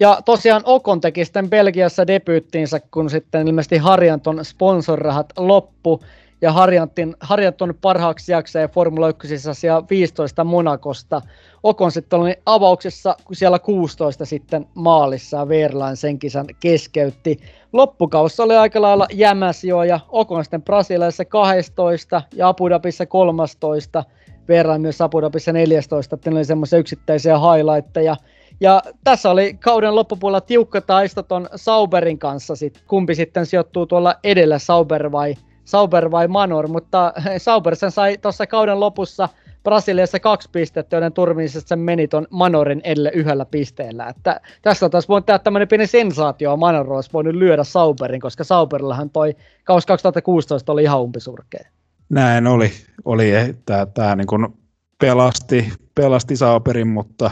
Ja tosiaan Okon teki sitten Belgiassa debyyttiinsä, kun sitten ilmeisesti Harjanton sponsorrahat loppu ja Harjantin, Harjanton parhaaksi jakseen Formula 1 ja 15 Monakosta. Okon sitten oli avauksessa siellä 16 sitten maalissa ja Verlain sen kisan keskeytti. Loppukaussa oli aika lailla jämäs jo ja Okon sitten Brasiliassa 12 ja Abu Dhabissa 13. Verlain myös Abu Dhabissa 14, että oli semmoisia yksittäisiä highlightteja. Ja tässä oli kauden loppupuolella tiukka taisto ton Sauberin kanssa, sit, kumpi sitten sijoittuu tuolla edellä, Sauber vai Sauber vai Manor, mutta Sauber sen sai tuossa kauden lopussa Brasiliassa kaksi pistettä, joiden turmimisesta se meni ton Manorin edelle yhdellä pisteellä. Että tässä taas voinut tehdä tämmöinen pieni sensaatio, Manor olisi voinut lyödä Sauberin, koska Sauberillahan toi kaus 2016 oli ihan umpisurkea. Näin oli, oli että tämä niin pelasti, pelasti Sauberin, mutta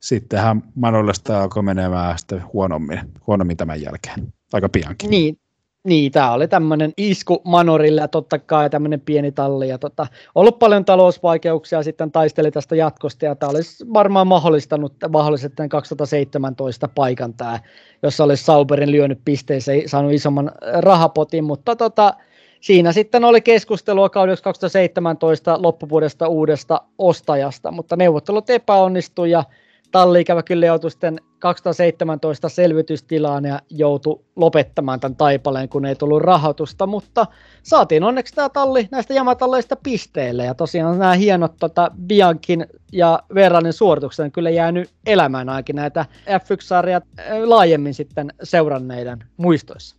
sittenhän Manollesta alkoi menemään sitten huonommin, huonommin tämän jälkeen, aika piankin. Niin, niin, tämä oli tämmöinen isku Manorille ja totta kai tämmöinen pieni talli. Ja tota, ollut paljon talousvaikeuksia sitten taisteli tästä jatkosta ja tämä olisi varmaan mahdollistanut mahdollisesti 2017 paikan tämä, jossa olisi Sauberin lyönyt pisteeseen, saanut isomman rahapotin, mutta tota, siinä sitten oli keskustelua kaudeksi 2017 loppuvuodesta uudesta ostajasta, mutta neuvottelut epäonnistui ja talli ikävä kyllä joutui sitten 2017 selvitystilaan ja joutui lopettamaan tämän taipaleen, kun ei tullut rahoitusta, mutta saatiin onneksi tämä talli näistä jamatalleista pisteille ja tosiaan nämä hienot tota, Biankin ja Veranin suoritukset on kyllä jäänyt elämään ainakin näitä F1-sarjat äh, laajemmin sitten seuranneiden muistoissa.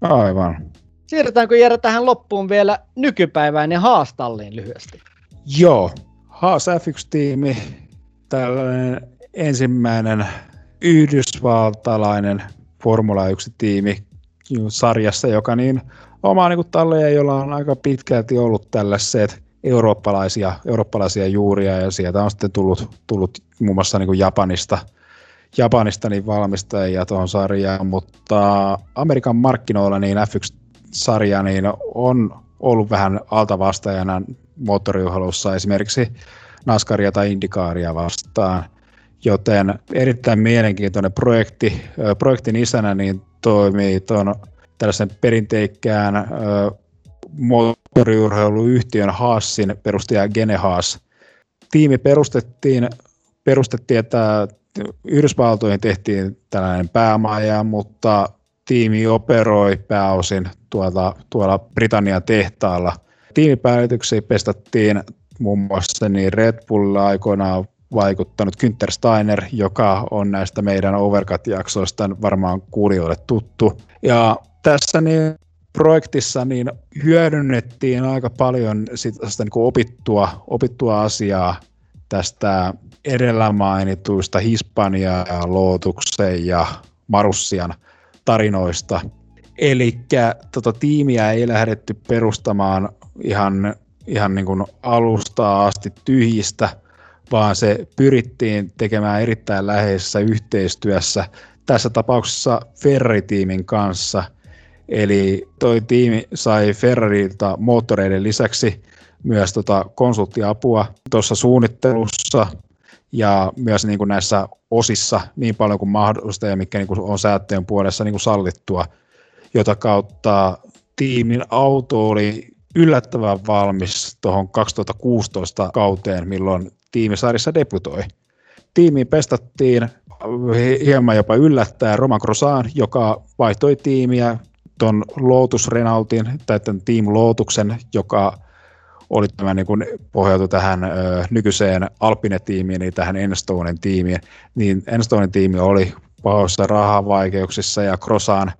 Aivan. Siirrytäänkö Jere tähän loppuun vielä nykypäivään ja Haastalliin lyhyesti? Joo, Haas F1-tiimi tällainen ensimmäinen yhdysvaltalainen Formula 1-tiimi sarjassa, joka niin omaa niin talleja, jolla on aika pitkälti ollut tällaiset eurooppalaisia, eurooppalaisia juuria ja sieltä on sitten tullut, tullut muun muassa niin Japanista, Japanista niin valmistajia tuohon sarjaan, mutta Amerikan markkinoilla niin F1-sarja niin on ollut vähän altavastaajana moottoriuhalussa esimerkiksi Naskaria tai Indikaaria vastaan. Joten erittäin mielenkiintoinen projekti. Projektin isänä niin toimii tuon tällaisen perinteikkään moottoriurheiluyhtiön Haasin perustaja Gene Haas. tiimi perustettiin, perustettiin, että Yhdysvaltoihin tehtiin tällainen päämaja, mutta tiimi operoi pääosin tuolla, tuolla Britannian tehtaalla. Tiimipäivityksiä pestattiin muun muassa niin Red Bull aikoinaan vaikuttanut Günther Steiner, joka on näistä meidän Overcut-jaksoista varmaan kuulijoille tuttu. Ja tässä niin projektissa niin hyödynnettiin aika paljon sitä niin opittua, opittua asiaa tästä edellä mainituista Hispania, Lootuksen ja Marussian tarinoista. Eli tota, tiimiä ei lähdetty perustamaan ihan, ihan niin kuin alusta asti tyhjistä, vaan se pyrittiin tekemään erittäin läheisessä yhteistyössä, tässä tapauksessa Ferrari-tiimin kanssa. Eli toi tiimi sai Ferrarilta moottoreiden lisäksi myös tota konsulttiapua tuossa suunnittelussa ja myös niin kuin näissä osissa niin paljon kuin mahdollista ja mikä niin kuin on säätteen puolessa niin kuin sallittua, jota kautta tiimin auto oli yllättävän valmis tuohon 2016 kauteen, milloin tiimisarjassa debutoi. Tiimiin pestattiin hieman jopa yllättää Roman Grosan, joka vaihtoi tiimiä tuon Lotus Renaultin tai tämän Team Lotuksen, joka oli tämä niin kuin pohjautu tähän ö, nykyiseen Alpine-tiimiin, niin tähän Enstonen tiimiin, niin Enstonen tiimi oli pahoissa rahavaikeuksissa ja Krosan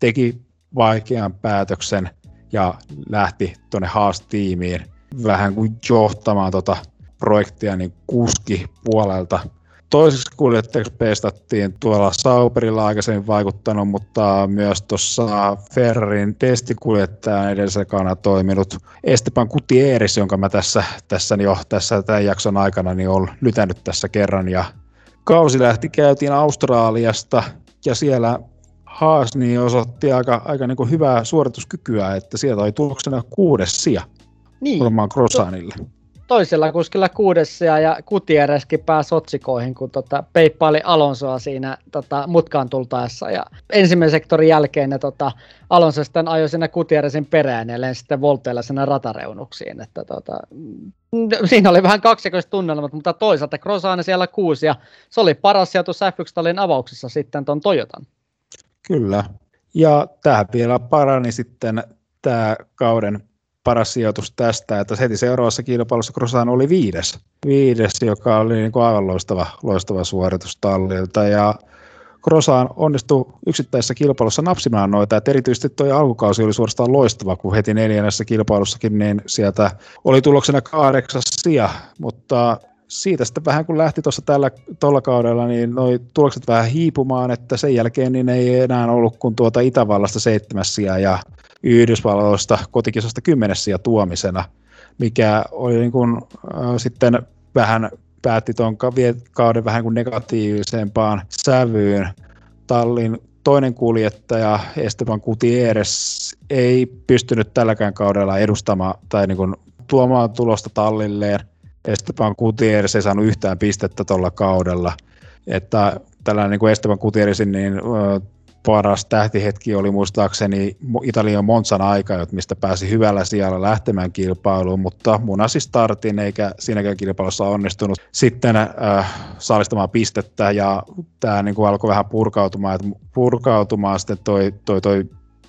teki vaikean päätöksen ja lähti tuonne Haas-tiimiin vähän kuin johtamaan tota projektia niin kuski puolelta. Toiseksi kuljettajaksi pestattiin tuolla Sauberilla aikaisemmin vaikuttanut, mutta myös tuossa Ferrarin testikuljettajan edellisekana toiminut Esteban Gutierrez, jonka mä tässä, tässä jo tässä tämän jakson aikana niin olen lytänyt tässä kerran. Ja kausi lähti, käytiin Australiasta ja siellä Haas niin osoitti aika, aika niin kuin hyvää suorituskykyä, että sieltä oli tuloksena kuudes sija niin. Roman Crossanille toisella kuskilla kuudessa ja Kutiereskin pääsi otsikoihin, kun tota, peippaili Alonsoa siinä tota, mutkaan tultaessa. Ja ensimmäisen sektorin jälkeen ne, tota, Alonso sitten ajoi sinne Kutieresin perään ja sitten volteilla sinne ratareunuksiin. Että, tota, mm, siinä oli vähän kaksikoiset tunnelmat, mutta toisaalta Crosane siellä kuusi ja se oli paras sijoitus F1 avauksessa sitten tuon Toyotan. Kyllä. Ja tämä vielä parani sitten tämä kauden paras sijoitus tästä, että heti seuraavassa kilpailussa Crossan oli viides, viides joka oli niin kuin aivan loistava, loistava suoritus tallilta. Ja Crossan onnistui yksittäisessä kilpailussa napsimaan noita, että erityisesti tuo alkukausi oli suorastaan loistava, kun heti neljännessä kilpailussakin, niin sieltä oli tuloksena kahdeksas sija, mutta siitä sitten vähän kun lähti tuossa tällä tuolla kaudella, niin noi tulokset vähän hiipumaan, että sen jälkeen niin ei enää ollut kuin tuota Itävallasta seitsemäs sija. Ja Yhdysvalloista kotikisasta kymmenessä tuomisena, mikä oli niin kuin, äh, sitten vähän päätti tuon kauden vähän kuin negatiivisempaan sävyyn. Tallin toinen kuljettaja Esteban Gutierrez ei pystynyt tälläkään kaudella edustamaan tai niin kuin tuomaan tulosta tallilleen. Esteban Gutierrez ei saanut yhtään pistettä tuolla kaudella. Että tällainen niin kuin Esteban Gutierrezin niin, paras tähtihetki oli muistaakseni Italian Monsan aika, mistä pääsi hyvällä sijalla lähtemään kilpailuun, mutta munasi startin eikä siinäkään kilpailussa onnistunut. Sitten äh, saalistamaan pistettä ja tämä niin kuin alkoi vähän purkautumaan, että purkautumaan sitten toi, toi, toi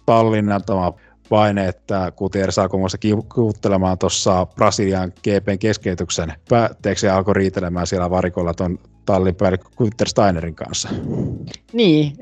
Tallinnan tämä paine, että Gutierrez alkoi muassa kiuttelemaan tuossa Brasilian GPn keskeytyksen. Päätteeksi ja alkoi riitelemään siellä varikolla tuon tallipäällikkö Günther Steinerin kanssa. Niin,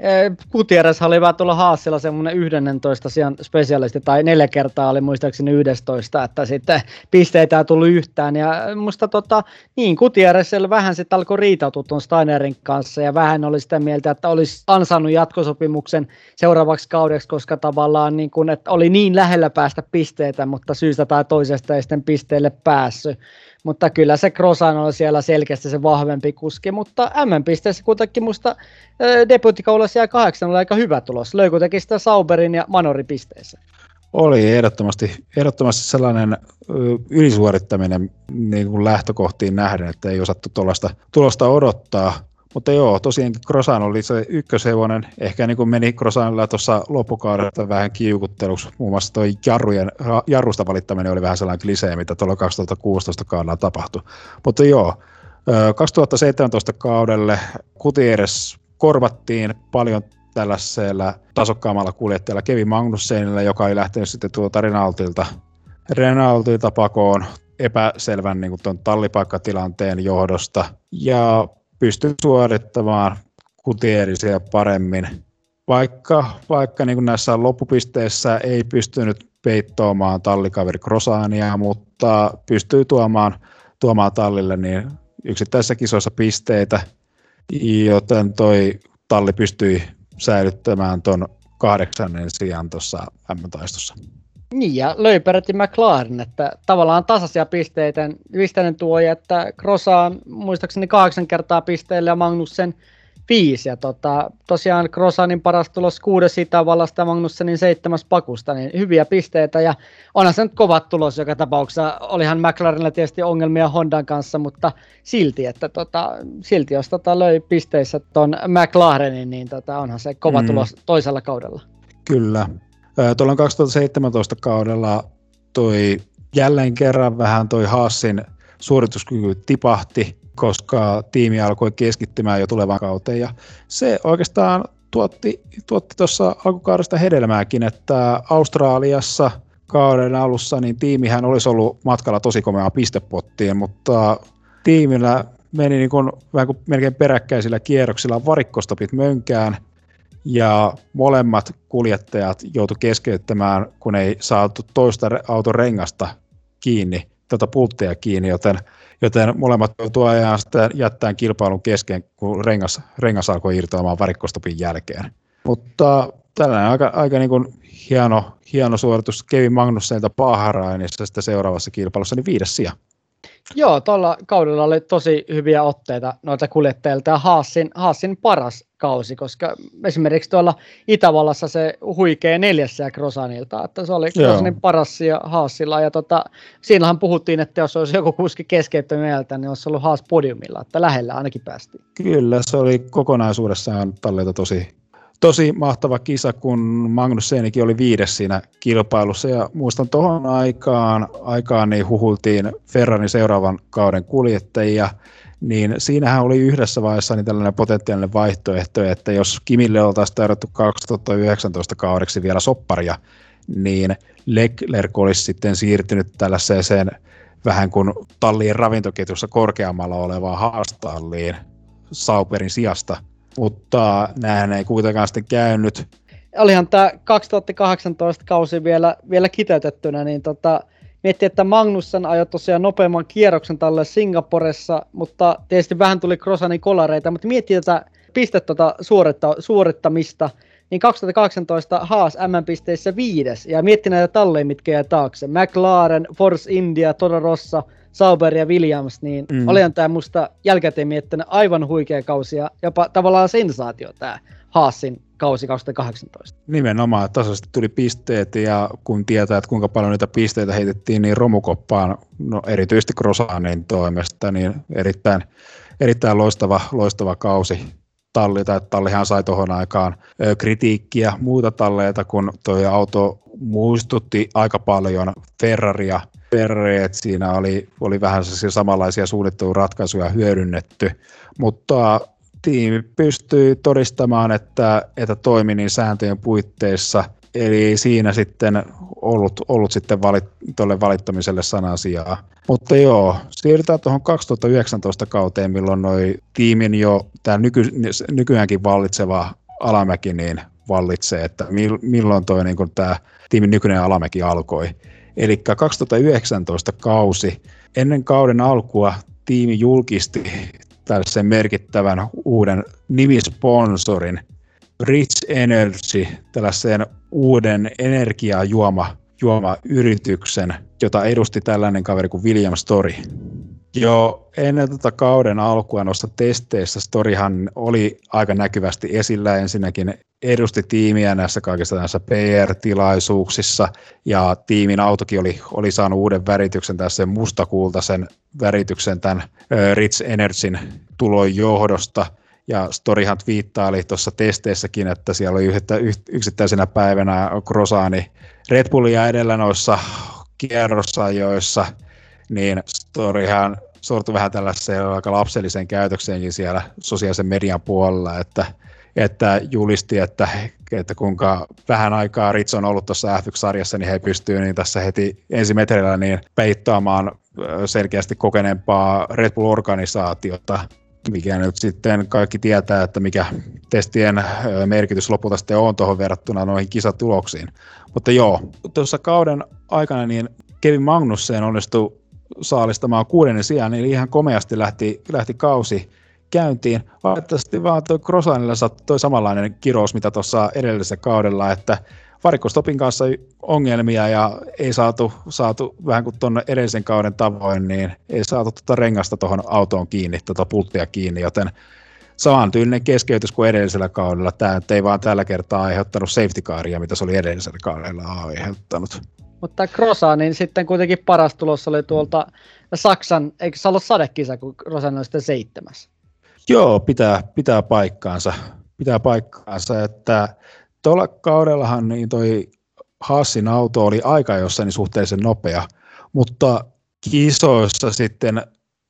Gutierrez oli vähän tuolla Haasilla semmoinen 11 sijan spesialisti, tai neljä kertaa oli muistaakseni 11, että sitten pisteitä ei tullut yhtään, ja musta tota, niin, Gutierrez vähän sitten alkoi riitautua tuon Steinerin kanssa, ja vähän oli sitä mieltä, että olisi ansannut jatkosopimuksen seuraavaksi kaudeksi, koska tavallaan niin kun, että oli niin lähellä päästä pisteitä, mutta syystä tai toisesta ei sitten pisteelle päässyt. Mutta kyllä se Krosan on siellä selkeästi se vahvempi kuski, mutta M-pisteessä kuitenkin musta debuttikaudella ja kahdeksan oli aika hyvä tulos. Löi kuitenkin sitä Sauberin ja Manorin pisteessä. Oli ehdottomasti, ehdottomasti sellainen ylisuorittaminen niin kuin lähtökohtiin nähden, että ei osattu tuollaista tulosta odottaa. Mutta joo, tosiaankin Krosan oli se ykköshevonen. Ehkä niin kuin meni Krosanilla tuossa loppukaudella vähän kiukutteluksi. Muun muassa tuo jarrujen, jarrusta valittaminen oli vähän sellainen klisee, mitä tuolla 2016 kaudella tapahtui. Mutta joo, 2017 kaudelle Kutieres korvattiin paljon tällaisella tasokkaammalla kuljettajalla Kevin Magnussenilla, joka oli lähtenyt sitten tuolta Renaultilta, Renaultilta pakoon epäselvän niin kuin tuon tallipaikkatilanteen johdosta ja pystyi suorittamaan Gutierrezia paremmin. Vaikka, vaikka niin näissä loppupisteissä ei pystynyt peittoamaan tallikaveri Krosania, mutta pystyy tuomaan, tuomaan tallille niin yksittäisissä kisoissa pisteitä, joten toi talli pystyi säilyttämään tuon kahdeksannen sijaan tuossa M-taistossa. Niin, ja löi peräti McLaren, että tavallaan tasaisia pisteitä. Vistänen tuo, että Krosa muistaakseni kahdeksan kertaa pisteille ja Magnussen viisi. Ja tota, tosiaan Krosanin paras tulos kuudes Itävallasta ja Magnussenin seitsemäs pakusta, niin hyviä pisteitä. Ja onhan se nyt kovat tulos joka tapauksessa. Olihan McLarenilla tietysti ongelmia Hondan kanssa, mutta silti, että tota, silti jos tota löi pisteissä tuon McLarenin, niin tota, onhan se kova mm. tulos toisella kaudella. Kyllä, Tuolla 2017 kaudella toi jälleen kerran vähän toi Haassin suorituskyky tipahti, koska tiimi alkoi keskittymään jo tulevaan kauteen. Ja se oikeastaan tuotti tuotti tuossa alkukaudesta hedelmääkin, että Australiassa kauden alussa niin tiimihän olisi ollut matkalla tosi komeaa pistepottiin, mutta tiimillä meni niin kuin, vähän kuin melkein peräkkäisillä kierroksilla varikkostopit mönkään – ja molemmat kuljettajat joutu keskeyttämään, kun ei saatu toista auton rengasta kiinni, tuota pulttia kiinni, joten, joten molemmat joutuu ajan sitten jättämään kilpailun kesken, kun rengas, rengas alkoi irtoamaan varikkostopin jälkeen. Mutta tällainen aika, aika niin kuin hieno, hieno suoritus Kevin Magnussenilta Paharainissa sitten seuraavassa kilpailussa, niin viides sija. Joo, tuolla kaudella oli tosi hyviä otteita noita kuljettajilta ja Haasin, Haasin paras kausi, koska esimerkiksi tuolla Itävallassa se huikee neljässä ja Krosanilta, että se oli Krosanin paras ja Haasilla ja tota, siinähän puhuttiin, että jos olisi joku kuski keskeyttänyt mieltä, niin olisi ollut Haas podiumilla, että lähellä ainakin päästiin. Kyllä, se oli kokonaisuudessaan Tallilta tosi, tosi mahtava kisa, kun Magnus Seenikin oli viides siinä kilpailussa. Ja muistan tuohon aikaan, aikaan niin huhultiin Ferrarin seuraavan kauden kuljettajia, niin siinähän oli yhdessä vaiheessa niin tällainen potentiaalinen vaihtoehto, että jos Kimille oltaisiin tarjottu 2019 kaudeksi vielä sopparia, niin Leclerc olisi sitten siirtynyt tällaiseen vähän kuin tallien ravintoketjussa korkeammalla olevaan haastalliin Sauperin sijasta – mutta näin ei kuitenkaan sitten käynyt. Olihan tämä 2018 kausi vielä, vielä kiteytettynä, niin tota, mietti, että Magnussen ajoi tosiaan nopeamman kierroksen tälle Singaporessa, mutta tietysti vähän tuli Krosanin kolareita, mutta mietti tätä pistettä tota suoritta, suorittamista, niin 2018 Haas M-pisteissä viides, ja mietti näitä talleja, mitkä jää taakse. McLaren, Force India, Toro Rossa, Sauber ja Williams, niin mm. olihan tämä musta jälkikäteen miettinyt aivan huikea kausi ja jopa tavallaan sensaatio tämä Haasin kausi 2018. Nimenomaan, tasaisesti tuli pisteet ja kun tietää, että kuinka paljon niitä pisteitä heitettiin, niin romukoppaan, no erityisesti Krosanin toimesta, niin erittäin, erittäin loistava, loistava kausi talli, tai tallihan sai tuohon aikaan kritiikkiä muuta talleita, kun tuo auto muistutti aika paljon Ferraria. Ferrari, että siinä oli, oli vähän samanlaisia suunnitteluratkaisuja hyödynnetty, mutta tiimi pystyi todistamaan, että, että toimi niin sääntöjen puitteissa, eli siinä sitten ollut, ollut sitten valit, tuolle valittamiselle sanasijaa. Mutta joo, siirrytään tuohon 2019 kauteen, milloin noi tiimin jo tämä nyky, nykyäänkin vallitseva alamäki niin vallitsee, että milloin toi niin tämä tiimin nykyinen alamäki alkoi. Eli 2019 kausi, ennen kauden alkua tiimi julkisti tällaisen merkittävän uuden nimisponsorin, Rich Energy, tällaisen uuden energiajuoma juomayrityksen, jota edusti tällainen kaveri kuin William Story. Jo ennen tätä kauden alkua noista testeistä Storihan oli aika näkyvästi esillä. Ensinnäkin edusti tiimiä näissä kaikissa näissä PR-tilaisuuksissa ja tiimin autokin oli, oli saanut uuden värityksen tässä mustakultaisen värityksen tämän Rich Energyn tulon johdosta. ja Storyhan viittaili tuossa testeissäkin, että siellä oli yhtä, yksittäisenä päivänä Grosani Red Bullia edellä noissa kierrosajoissa, niin Storyhan sortui vähän tällaiseen aika lapselliseen käytökseenkin siellä sosiaalisen median puolella, että, että julisti, että, että kuinka vähän aikaa Ritz on ollut tuossa F1-sarjassa, niin he pystyvät niin tässä heti ensimetrillä niin peittaamaan selkeästi kokeneempaa Red Bull-organisaatiota, mikä nyt sitten kaikki tietää, että mikä testien merkitys lopulta sitten on tuohon verrattuna noihin kisatuloksiin. Mutta joo, tuossa kauden aikana niin Kevin Magnussen onnistui saalistamaan kuudennen sijaan, niin ihan komeasti lähti, lähti kausi käyntiin. Valitettavasti vaan tuo Krosanilla sattui samanlainen kirous, mitä tuossa edellisellä kaudella, että varikkostopin kanssa ongelmia ja ei saatu, saatu vähän kuin tuonne edellisen kauden tavoin, niin ei saatu tuota rengasta tuohon autoon kiinni, tuota pulttia kiinni, joten samantyylinen keskeytys kuin edellisellä kaudella. Tämä ei vaan tällä kertaa aiheuttanut safety caria, mitä se oli edellisellä kaudella aiheuttanut. Mutta niin sitten kuitenkin paras tulos oli tuolta Saksan, eikö se ollut sadekisa, kun Krosan oli sitten seitsemäs? Joo, pitää, pitää paikkaansa. Pitää paikkaansa, että tuolla kaudellahan niin toi Hassin auto oli aika jossain niin suhteellisen nopea, mutta kisoissa sitten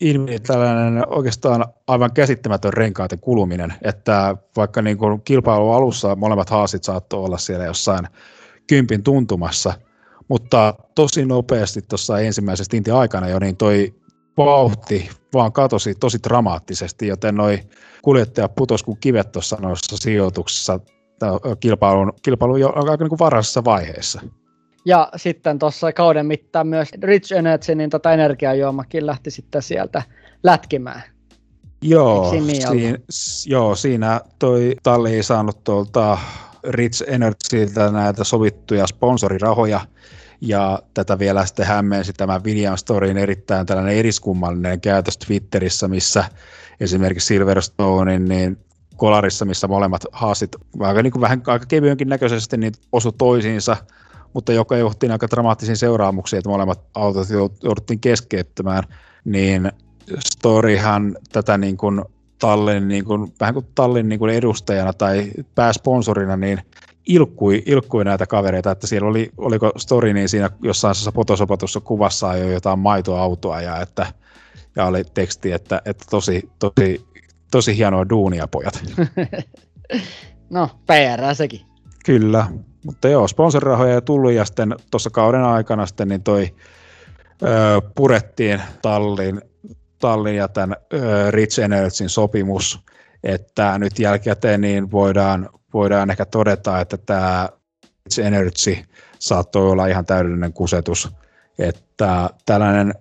ilmi tällainen oikeastaan aivan käsittämätön renkaiden kuluminen, että vaikka niin kuin kilpailu alussa molemmat haasit saattoi olla siellä jossain kympin tuntumassa, mutta tosi nopeasti tuossa ensimmäisessä tintin aikana jo, niin toi vauhti vaan katosi tosi dramaattisesti, joten noi kuljettajat putos kuin kivet tuossa noissa sijoituksissa kilpailun, kilpailun jo aika niin kuin varhaisessa vaiheessa. Ja sitten tuossa kauden mittaan myös Rich Energy, niin tota energiajuomakin lähti sitten sieltä lätkimään. Joo, niin siinä, joo, siinä toi talli ei saanut tuolta Rich Energyltä näitä sovittuja sponsorirahoja, ja tätä vielä sitten hämmensi tämä William Storyn erittäin tällainen eriskummallinen käytös Twitterissä, missä esimerkiksi Silverstonein niin kolarissa, missä molemmat haasit aika, niin kuin vähän aika kevyenkin näköisesti niin osu toisiinsa, mutta joka johti aika dramaattisiin seuraamuksiin, että molemmat autot jouduttiin keskeyttämään, niin Storyhan tätä niin kuin tallin, niin kuin, vähän kuin tallin niin kuin edustajana tai pääsponsorina, niin ilkkui, ilkkui näitä kavereita, että siellä oli, oliko story, niin siinä jossain potosopatussa kuvassa jo jotain maitoautoa ja, että, ja oli teksti, että, että tosi, tosi, tosi hienoa duunia pojat. no, PR sekin. Kyllä, mutta joo, sponsorirahoja ei tullut ja sitten tuossa kauden aikana sitten niin toi ö, purettiin tallin, tallin ja tämän ö, Rich Energyn sopimus, että nyt jälkikäteen niin voidaan, voidaan ehkä todeta, että tämä Energy saattoi olla ihan täydellinen kusetus, että tällainen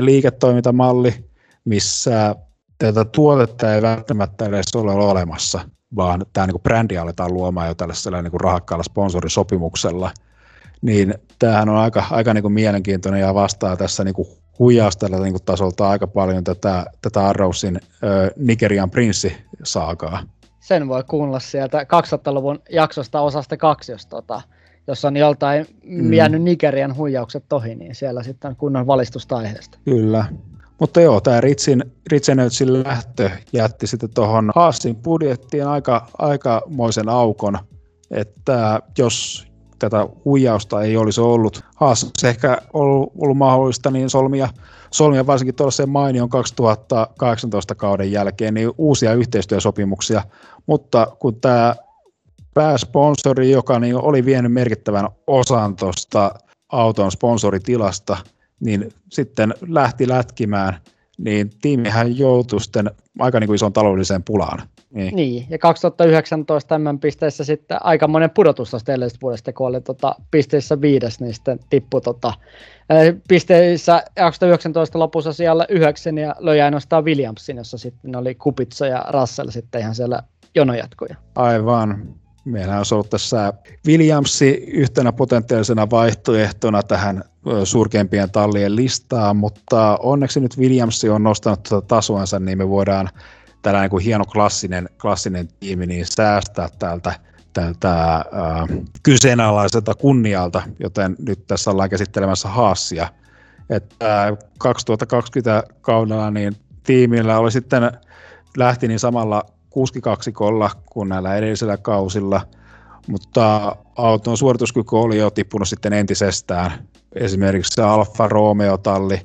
liiketoimintamalli, missä tätä tuotetta ei välttämättä edes ole olemassa, vaan tämä niin brändi aletaan luomaan jo tällaisella niin kuin rahakkaalla sponsorisopimuksella, niin tämähän on aika, aika niin kuin mielenkiintoinen ja vastaa tässä niin kuin huijaustella niin tasolta aika paljon tätä, tätä Arrowsin Nigerian prinssi-saakaa. Sen voi kuunnella sieltä 2000-luvun jaksosta osasta kaksi, jos, tota, jos on joltain mm. jäänyt Nigerian huijaukset ohi, niin siellä sitten kunnon valistusta aiheesta. Kyllä. Mutta joo, tämä Ritsin, Ritsenötsin lähtö jätti sitten tuohon Haasin budjettiin aika, aikamoisen aukon, että jos tätä huijausta ei olisi ollut Haasassa ehkä ollut, ollut mahdollista niin solmia, solmia varsinkin tuollaisen mainion 2018 kauden jälkeen niin uusia yhteistyösopimuksia, mutta kun tämä pääsponsori, joka niin oli vienyt merkittävän osan tuosta auton sponsoritilasta, niin sitten lähti lätkimään, niin tiimihän joutui sitten aika niin kuin ison taloudelliseen pulaan. Niin. niin, ja 2019 tämän pisteessä sitten aikamoinen pudotus tuosta edellisestä vuodesta, kun oli tota, pisteissä viides, niin sitten tippui tota, pisteissä 2019 lopussa siellä yhdeksän ja löi ainoastaan Williamsin, jossa sitten oli Kupitsa ja Russell sitten ihan siellä jonojatkoja. Aivan. Meillä on ollut tässä Williamsi yhtenä potentiaalisena vaihtoehtona tähän surkeimpien tallien listaan, mutta onneksi nyt Williamsi on nostanut tuota tasoansa, niin me voidaan tällainen kuin hieno klassinen, klassinen tiimi niin säästää täältä tältä äh, kyseenalaiselta kunnialta, joten nyt tässä ollaan käsittelemässä Haassia. Että äh, 2020 kaudella niin tiimillä oli sitten lähti niin samalla kuskikaksikolla kuin näillä edellisillä kausilla, mutta auton suorituskyky oli jo tippunut sitten entisestään. Esimerkiksi se Alfa Romeo-talli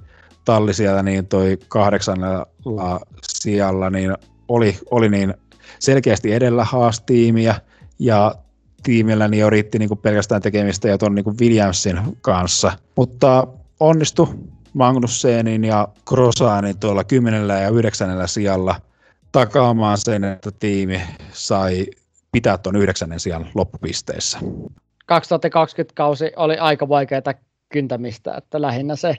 talli siellä, niin toi kahdeksannella sijalla, niin oli, oli niin selkeästi edellä haastiimiä, ja tiimillä niin jo riitti niin pelkästään tekemistä ja tuon niin Williamsin kanssa. Mutta onnistu Magnussenin ja Krosanin tuolla 10 ja 9 sijalla takaamaan sen, että tiimi sai pitää tuon yhdeksännen sijan loppupisteissä. 2020 kausi oli aika vaikeaa kyntämistä, että lähinnä se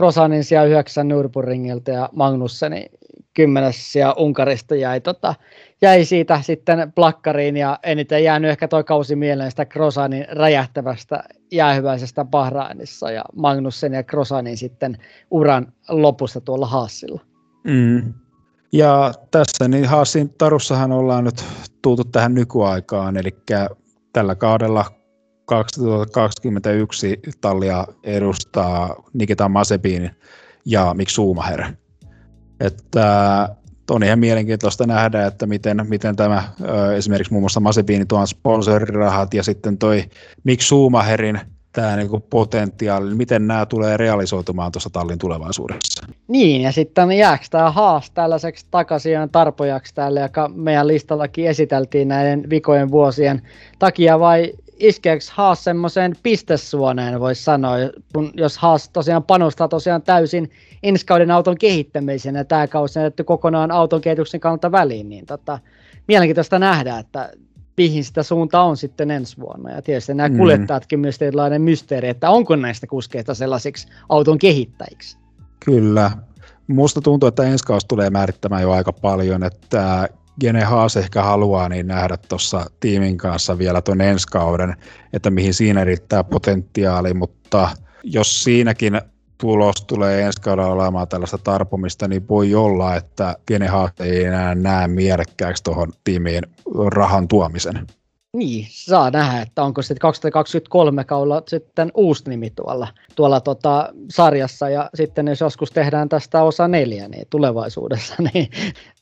Krosanin sija 9 Nürburgringiltä ja Magnusseni kymmenes ja Unkarista jäi, tota, jäi siitä sitten plakkariin ja eniten jäänyt ehkä toi kausi mieleen sitä Krosanin räjähtävästä jäähyväisestä Bahrainissa ja Magnussen ja Krosanin sitten uran lopussa tuolla Haasilla. Mm. Ja tässä niin Haasin Tarussahan ollaan nyt tultu tähän nykyaikaan, eli tällä kaudella 2021 tallia edustaa Nikita Masepin ja Mick Schumacher. Että on ihan mielenkiintoista nähdä, että miten, miten tämä esimerkiksi muun muassa Masepin tuon sponsorirahat ja sitten toi Mick Schumacherin tämä niinku potentiaali, niin miten nämä tulee realisoitumaan tuossa tallin tulevaisuudessa. Niin, ja sitten jääkö tämä Haas tällaiseksi takaisin tarpojaksi täällä, joka meidän listallakin esiteltiin näiden vikojen vuosien takia, vai iskeekö Haas semmoiseen pistesuoneen, voisi sanoa, jos Haas tosiaan panostaa tosiaan täysin ensi kauden auton kehittämiseen, ja tämä kausi on jätetty kokonaan auton kehityksen kannalta väliin, niin tota, mielenkiintoista nähdä, että mihin sitä suunta on sitten ensi vuonna. Ja tietysti nämä mm. kuljettajatkin myös tietynlainen mysteeri, että onko näistä kuskeista sellaisiksi auton kehittäjiksi. Kyllä. Musta tuntuu, että ensi kausi tulee määrittämään jo aika paljon, että Gene Haas ehkä haluaa niin nähdä tuossa tiimin kanssa vielä tuon ensi kauden, että mihin siinä riittää potentiaali, mutta jos siinäkin tulos tulee ensi kaudella olemaan tällaista tarpomista, niin voi olla, että Gene Haas ei enää näe mielekkääksi tuohon tiimiin rahan tuomisen. Niin, saa nähdä, että onko sitten 2023 kaudella sitten uusi nimi tuolla, tuolla tota sarjassa, ja sitten jos joskus tehdään tästä osa neljä niin tulevaisuudessa, niin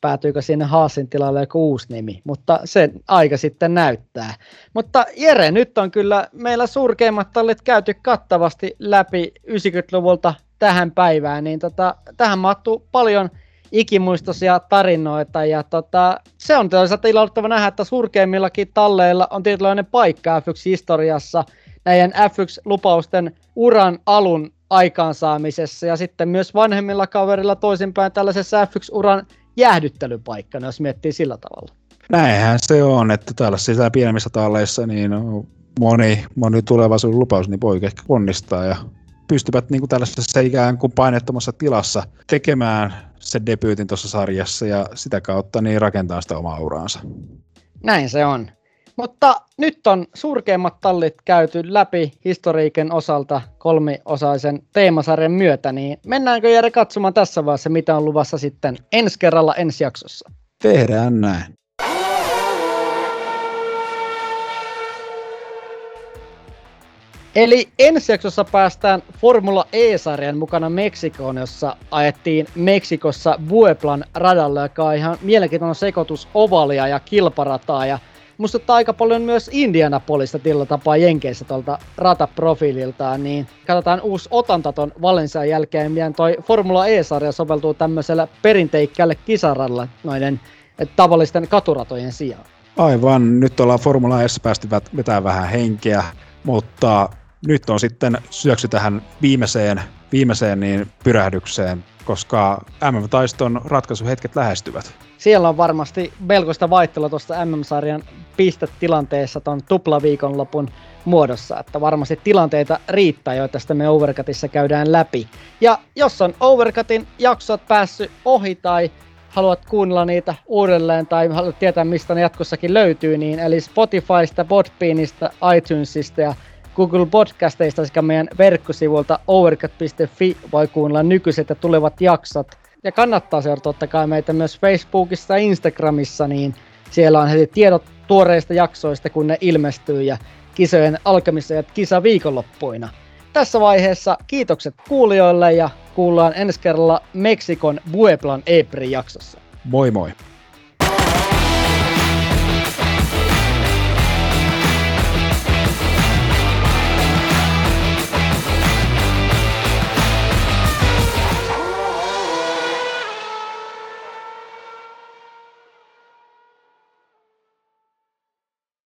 päätyykö sinne Haasin tilalle joku uusi nimi, mutta sen aika sitten näyttää. Mutta Jere, nyt on kyllä meillä surkeimmat tallit käyty kattavasti läpi 90-luvulta tähän päivään, niin tota, tähän mahtuu paljon – ikimuistoisia tarinoita. Ja tota, se on toisaalta ilahduttava nähdä, että surkeimmillakin talleilla on tietynlainen paikka F1-historiassa näiden F1-lupausten uran alun aikaansaamisessa ja sitten myös vanhemmilla kaverilla toisinpäin tällaisessa F1-uran jäähdyttelypaikkana, jos miettii sillä tavalla. Näinhän se on, että tällaisissa pienemmissä talleissa niin moni, moni tulevaisuuden lupaus niin voi ehkä onnistaa ja pystyvät niin kuin tällaisessa ikään kuin painettomassa tilassa tekemään sen debyytin tuossa sarjassa ja sitä kautta niin rakentaa sitä omaa uraansa. Näin se on. Mutta nyt on surkeimmat tallit käyty läpi historiiken osalta kolmiosaisen teemasarjan myötä, niin mennäänkö Jere katsomaan tässä vaiheessa, mitä on luvassa sitten ensi kerralla ensi jaksossa? Tehdään näin. Eli ensi jaksossa päästään Formula E-sarjan mukana Meksikoon, jossa ajettiin Meksikossa Bueplan radalla, joka on ihan mielenkiintoinen sekoitus ovalia ja kilparataa. Ja muistuttaa aika paljon myös Indianapolista tillä tapaa Jenkeissä tuolta rataprofiililtaan, niin katsotaan uusi otanta ton Valensian jälkeen, miten toi Formula E-sarja soveltuu tämmöisellä perinteikkäälle kisaralla noiden tavallisten katuratojen sijaan. Aivan, nyt ollaan Formula E päästy vetää vähän henkeä, mutta nyt on sitten syöksy tähän viimeiseen, viimeiseen niin pyrähdykseen, koska MM-taiston ratkaisuhetket lähestyvät. Siellä on varmasti melkoista vaihtelua tuosta MM-sarjan pistetilanteessa tuon tuplaviikonlopun muodossa, että varmasti tilanteita riittää, joita sitten me Overcutissa käydään läpi. Ja jos on Overcutin jaksot päässyt ohi tai haluat kuunnella niitä uudelleen tai haluat tietää, mistä ne jatkossakin löytyy, niin eli Spotifysta, Podbeanista, iTunesista ja Google Podcasteista sekä meidän verkkosivulta overcut.fi voi kuunnella nykyiset ja tulevat jaksot. Ja kannattaa seurata totta kai meitä myös Facebookissa ja Instagramissa, niin siellä on heti tiedot tuoreista jaksoista, kun ne ilmestyy ja kisojen alkamissa ja kisa viikonloppuina. Tässä vaiheessa kiitokset kuulijoille ja kuullaan ensi kerralla Meksikon Bueplan Epri jaksossa. Moi moi!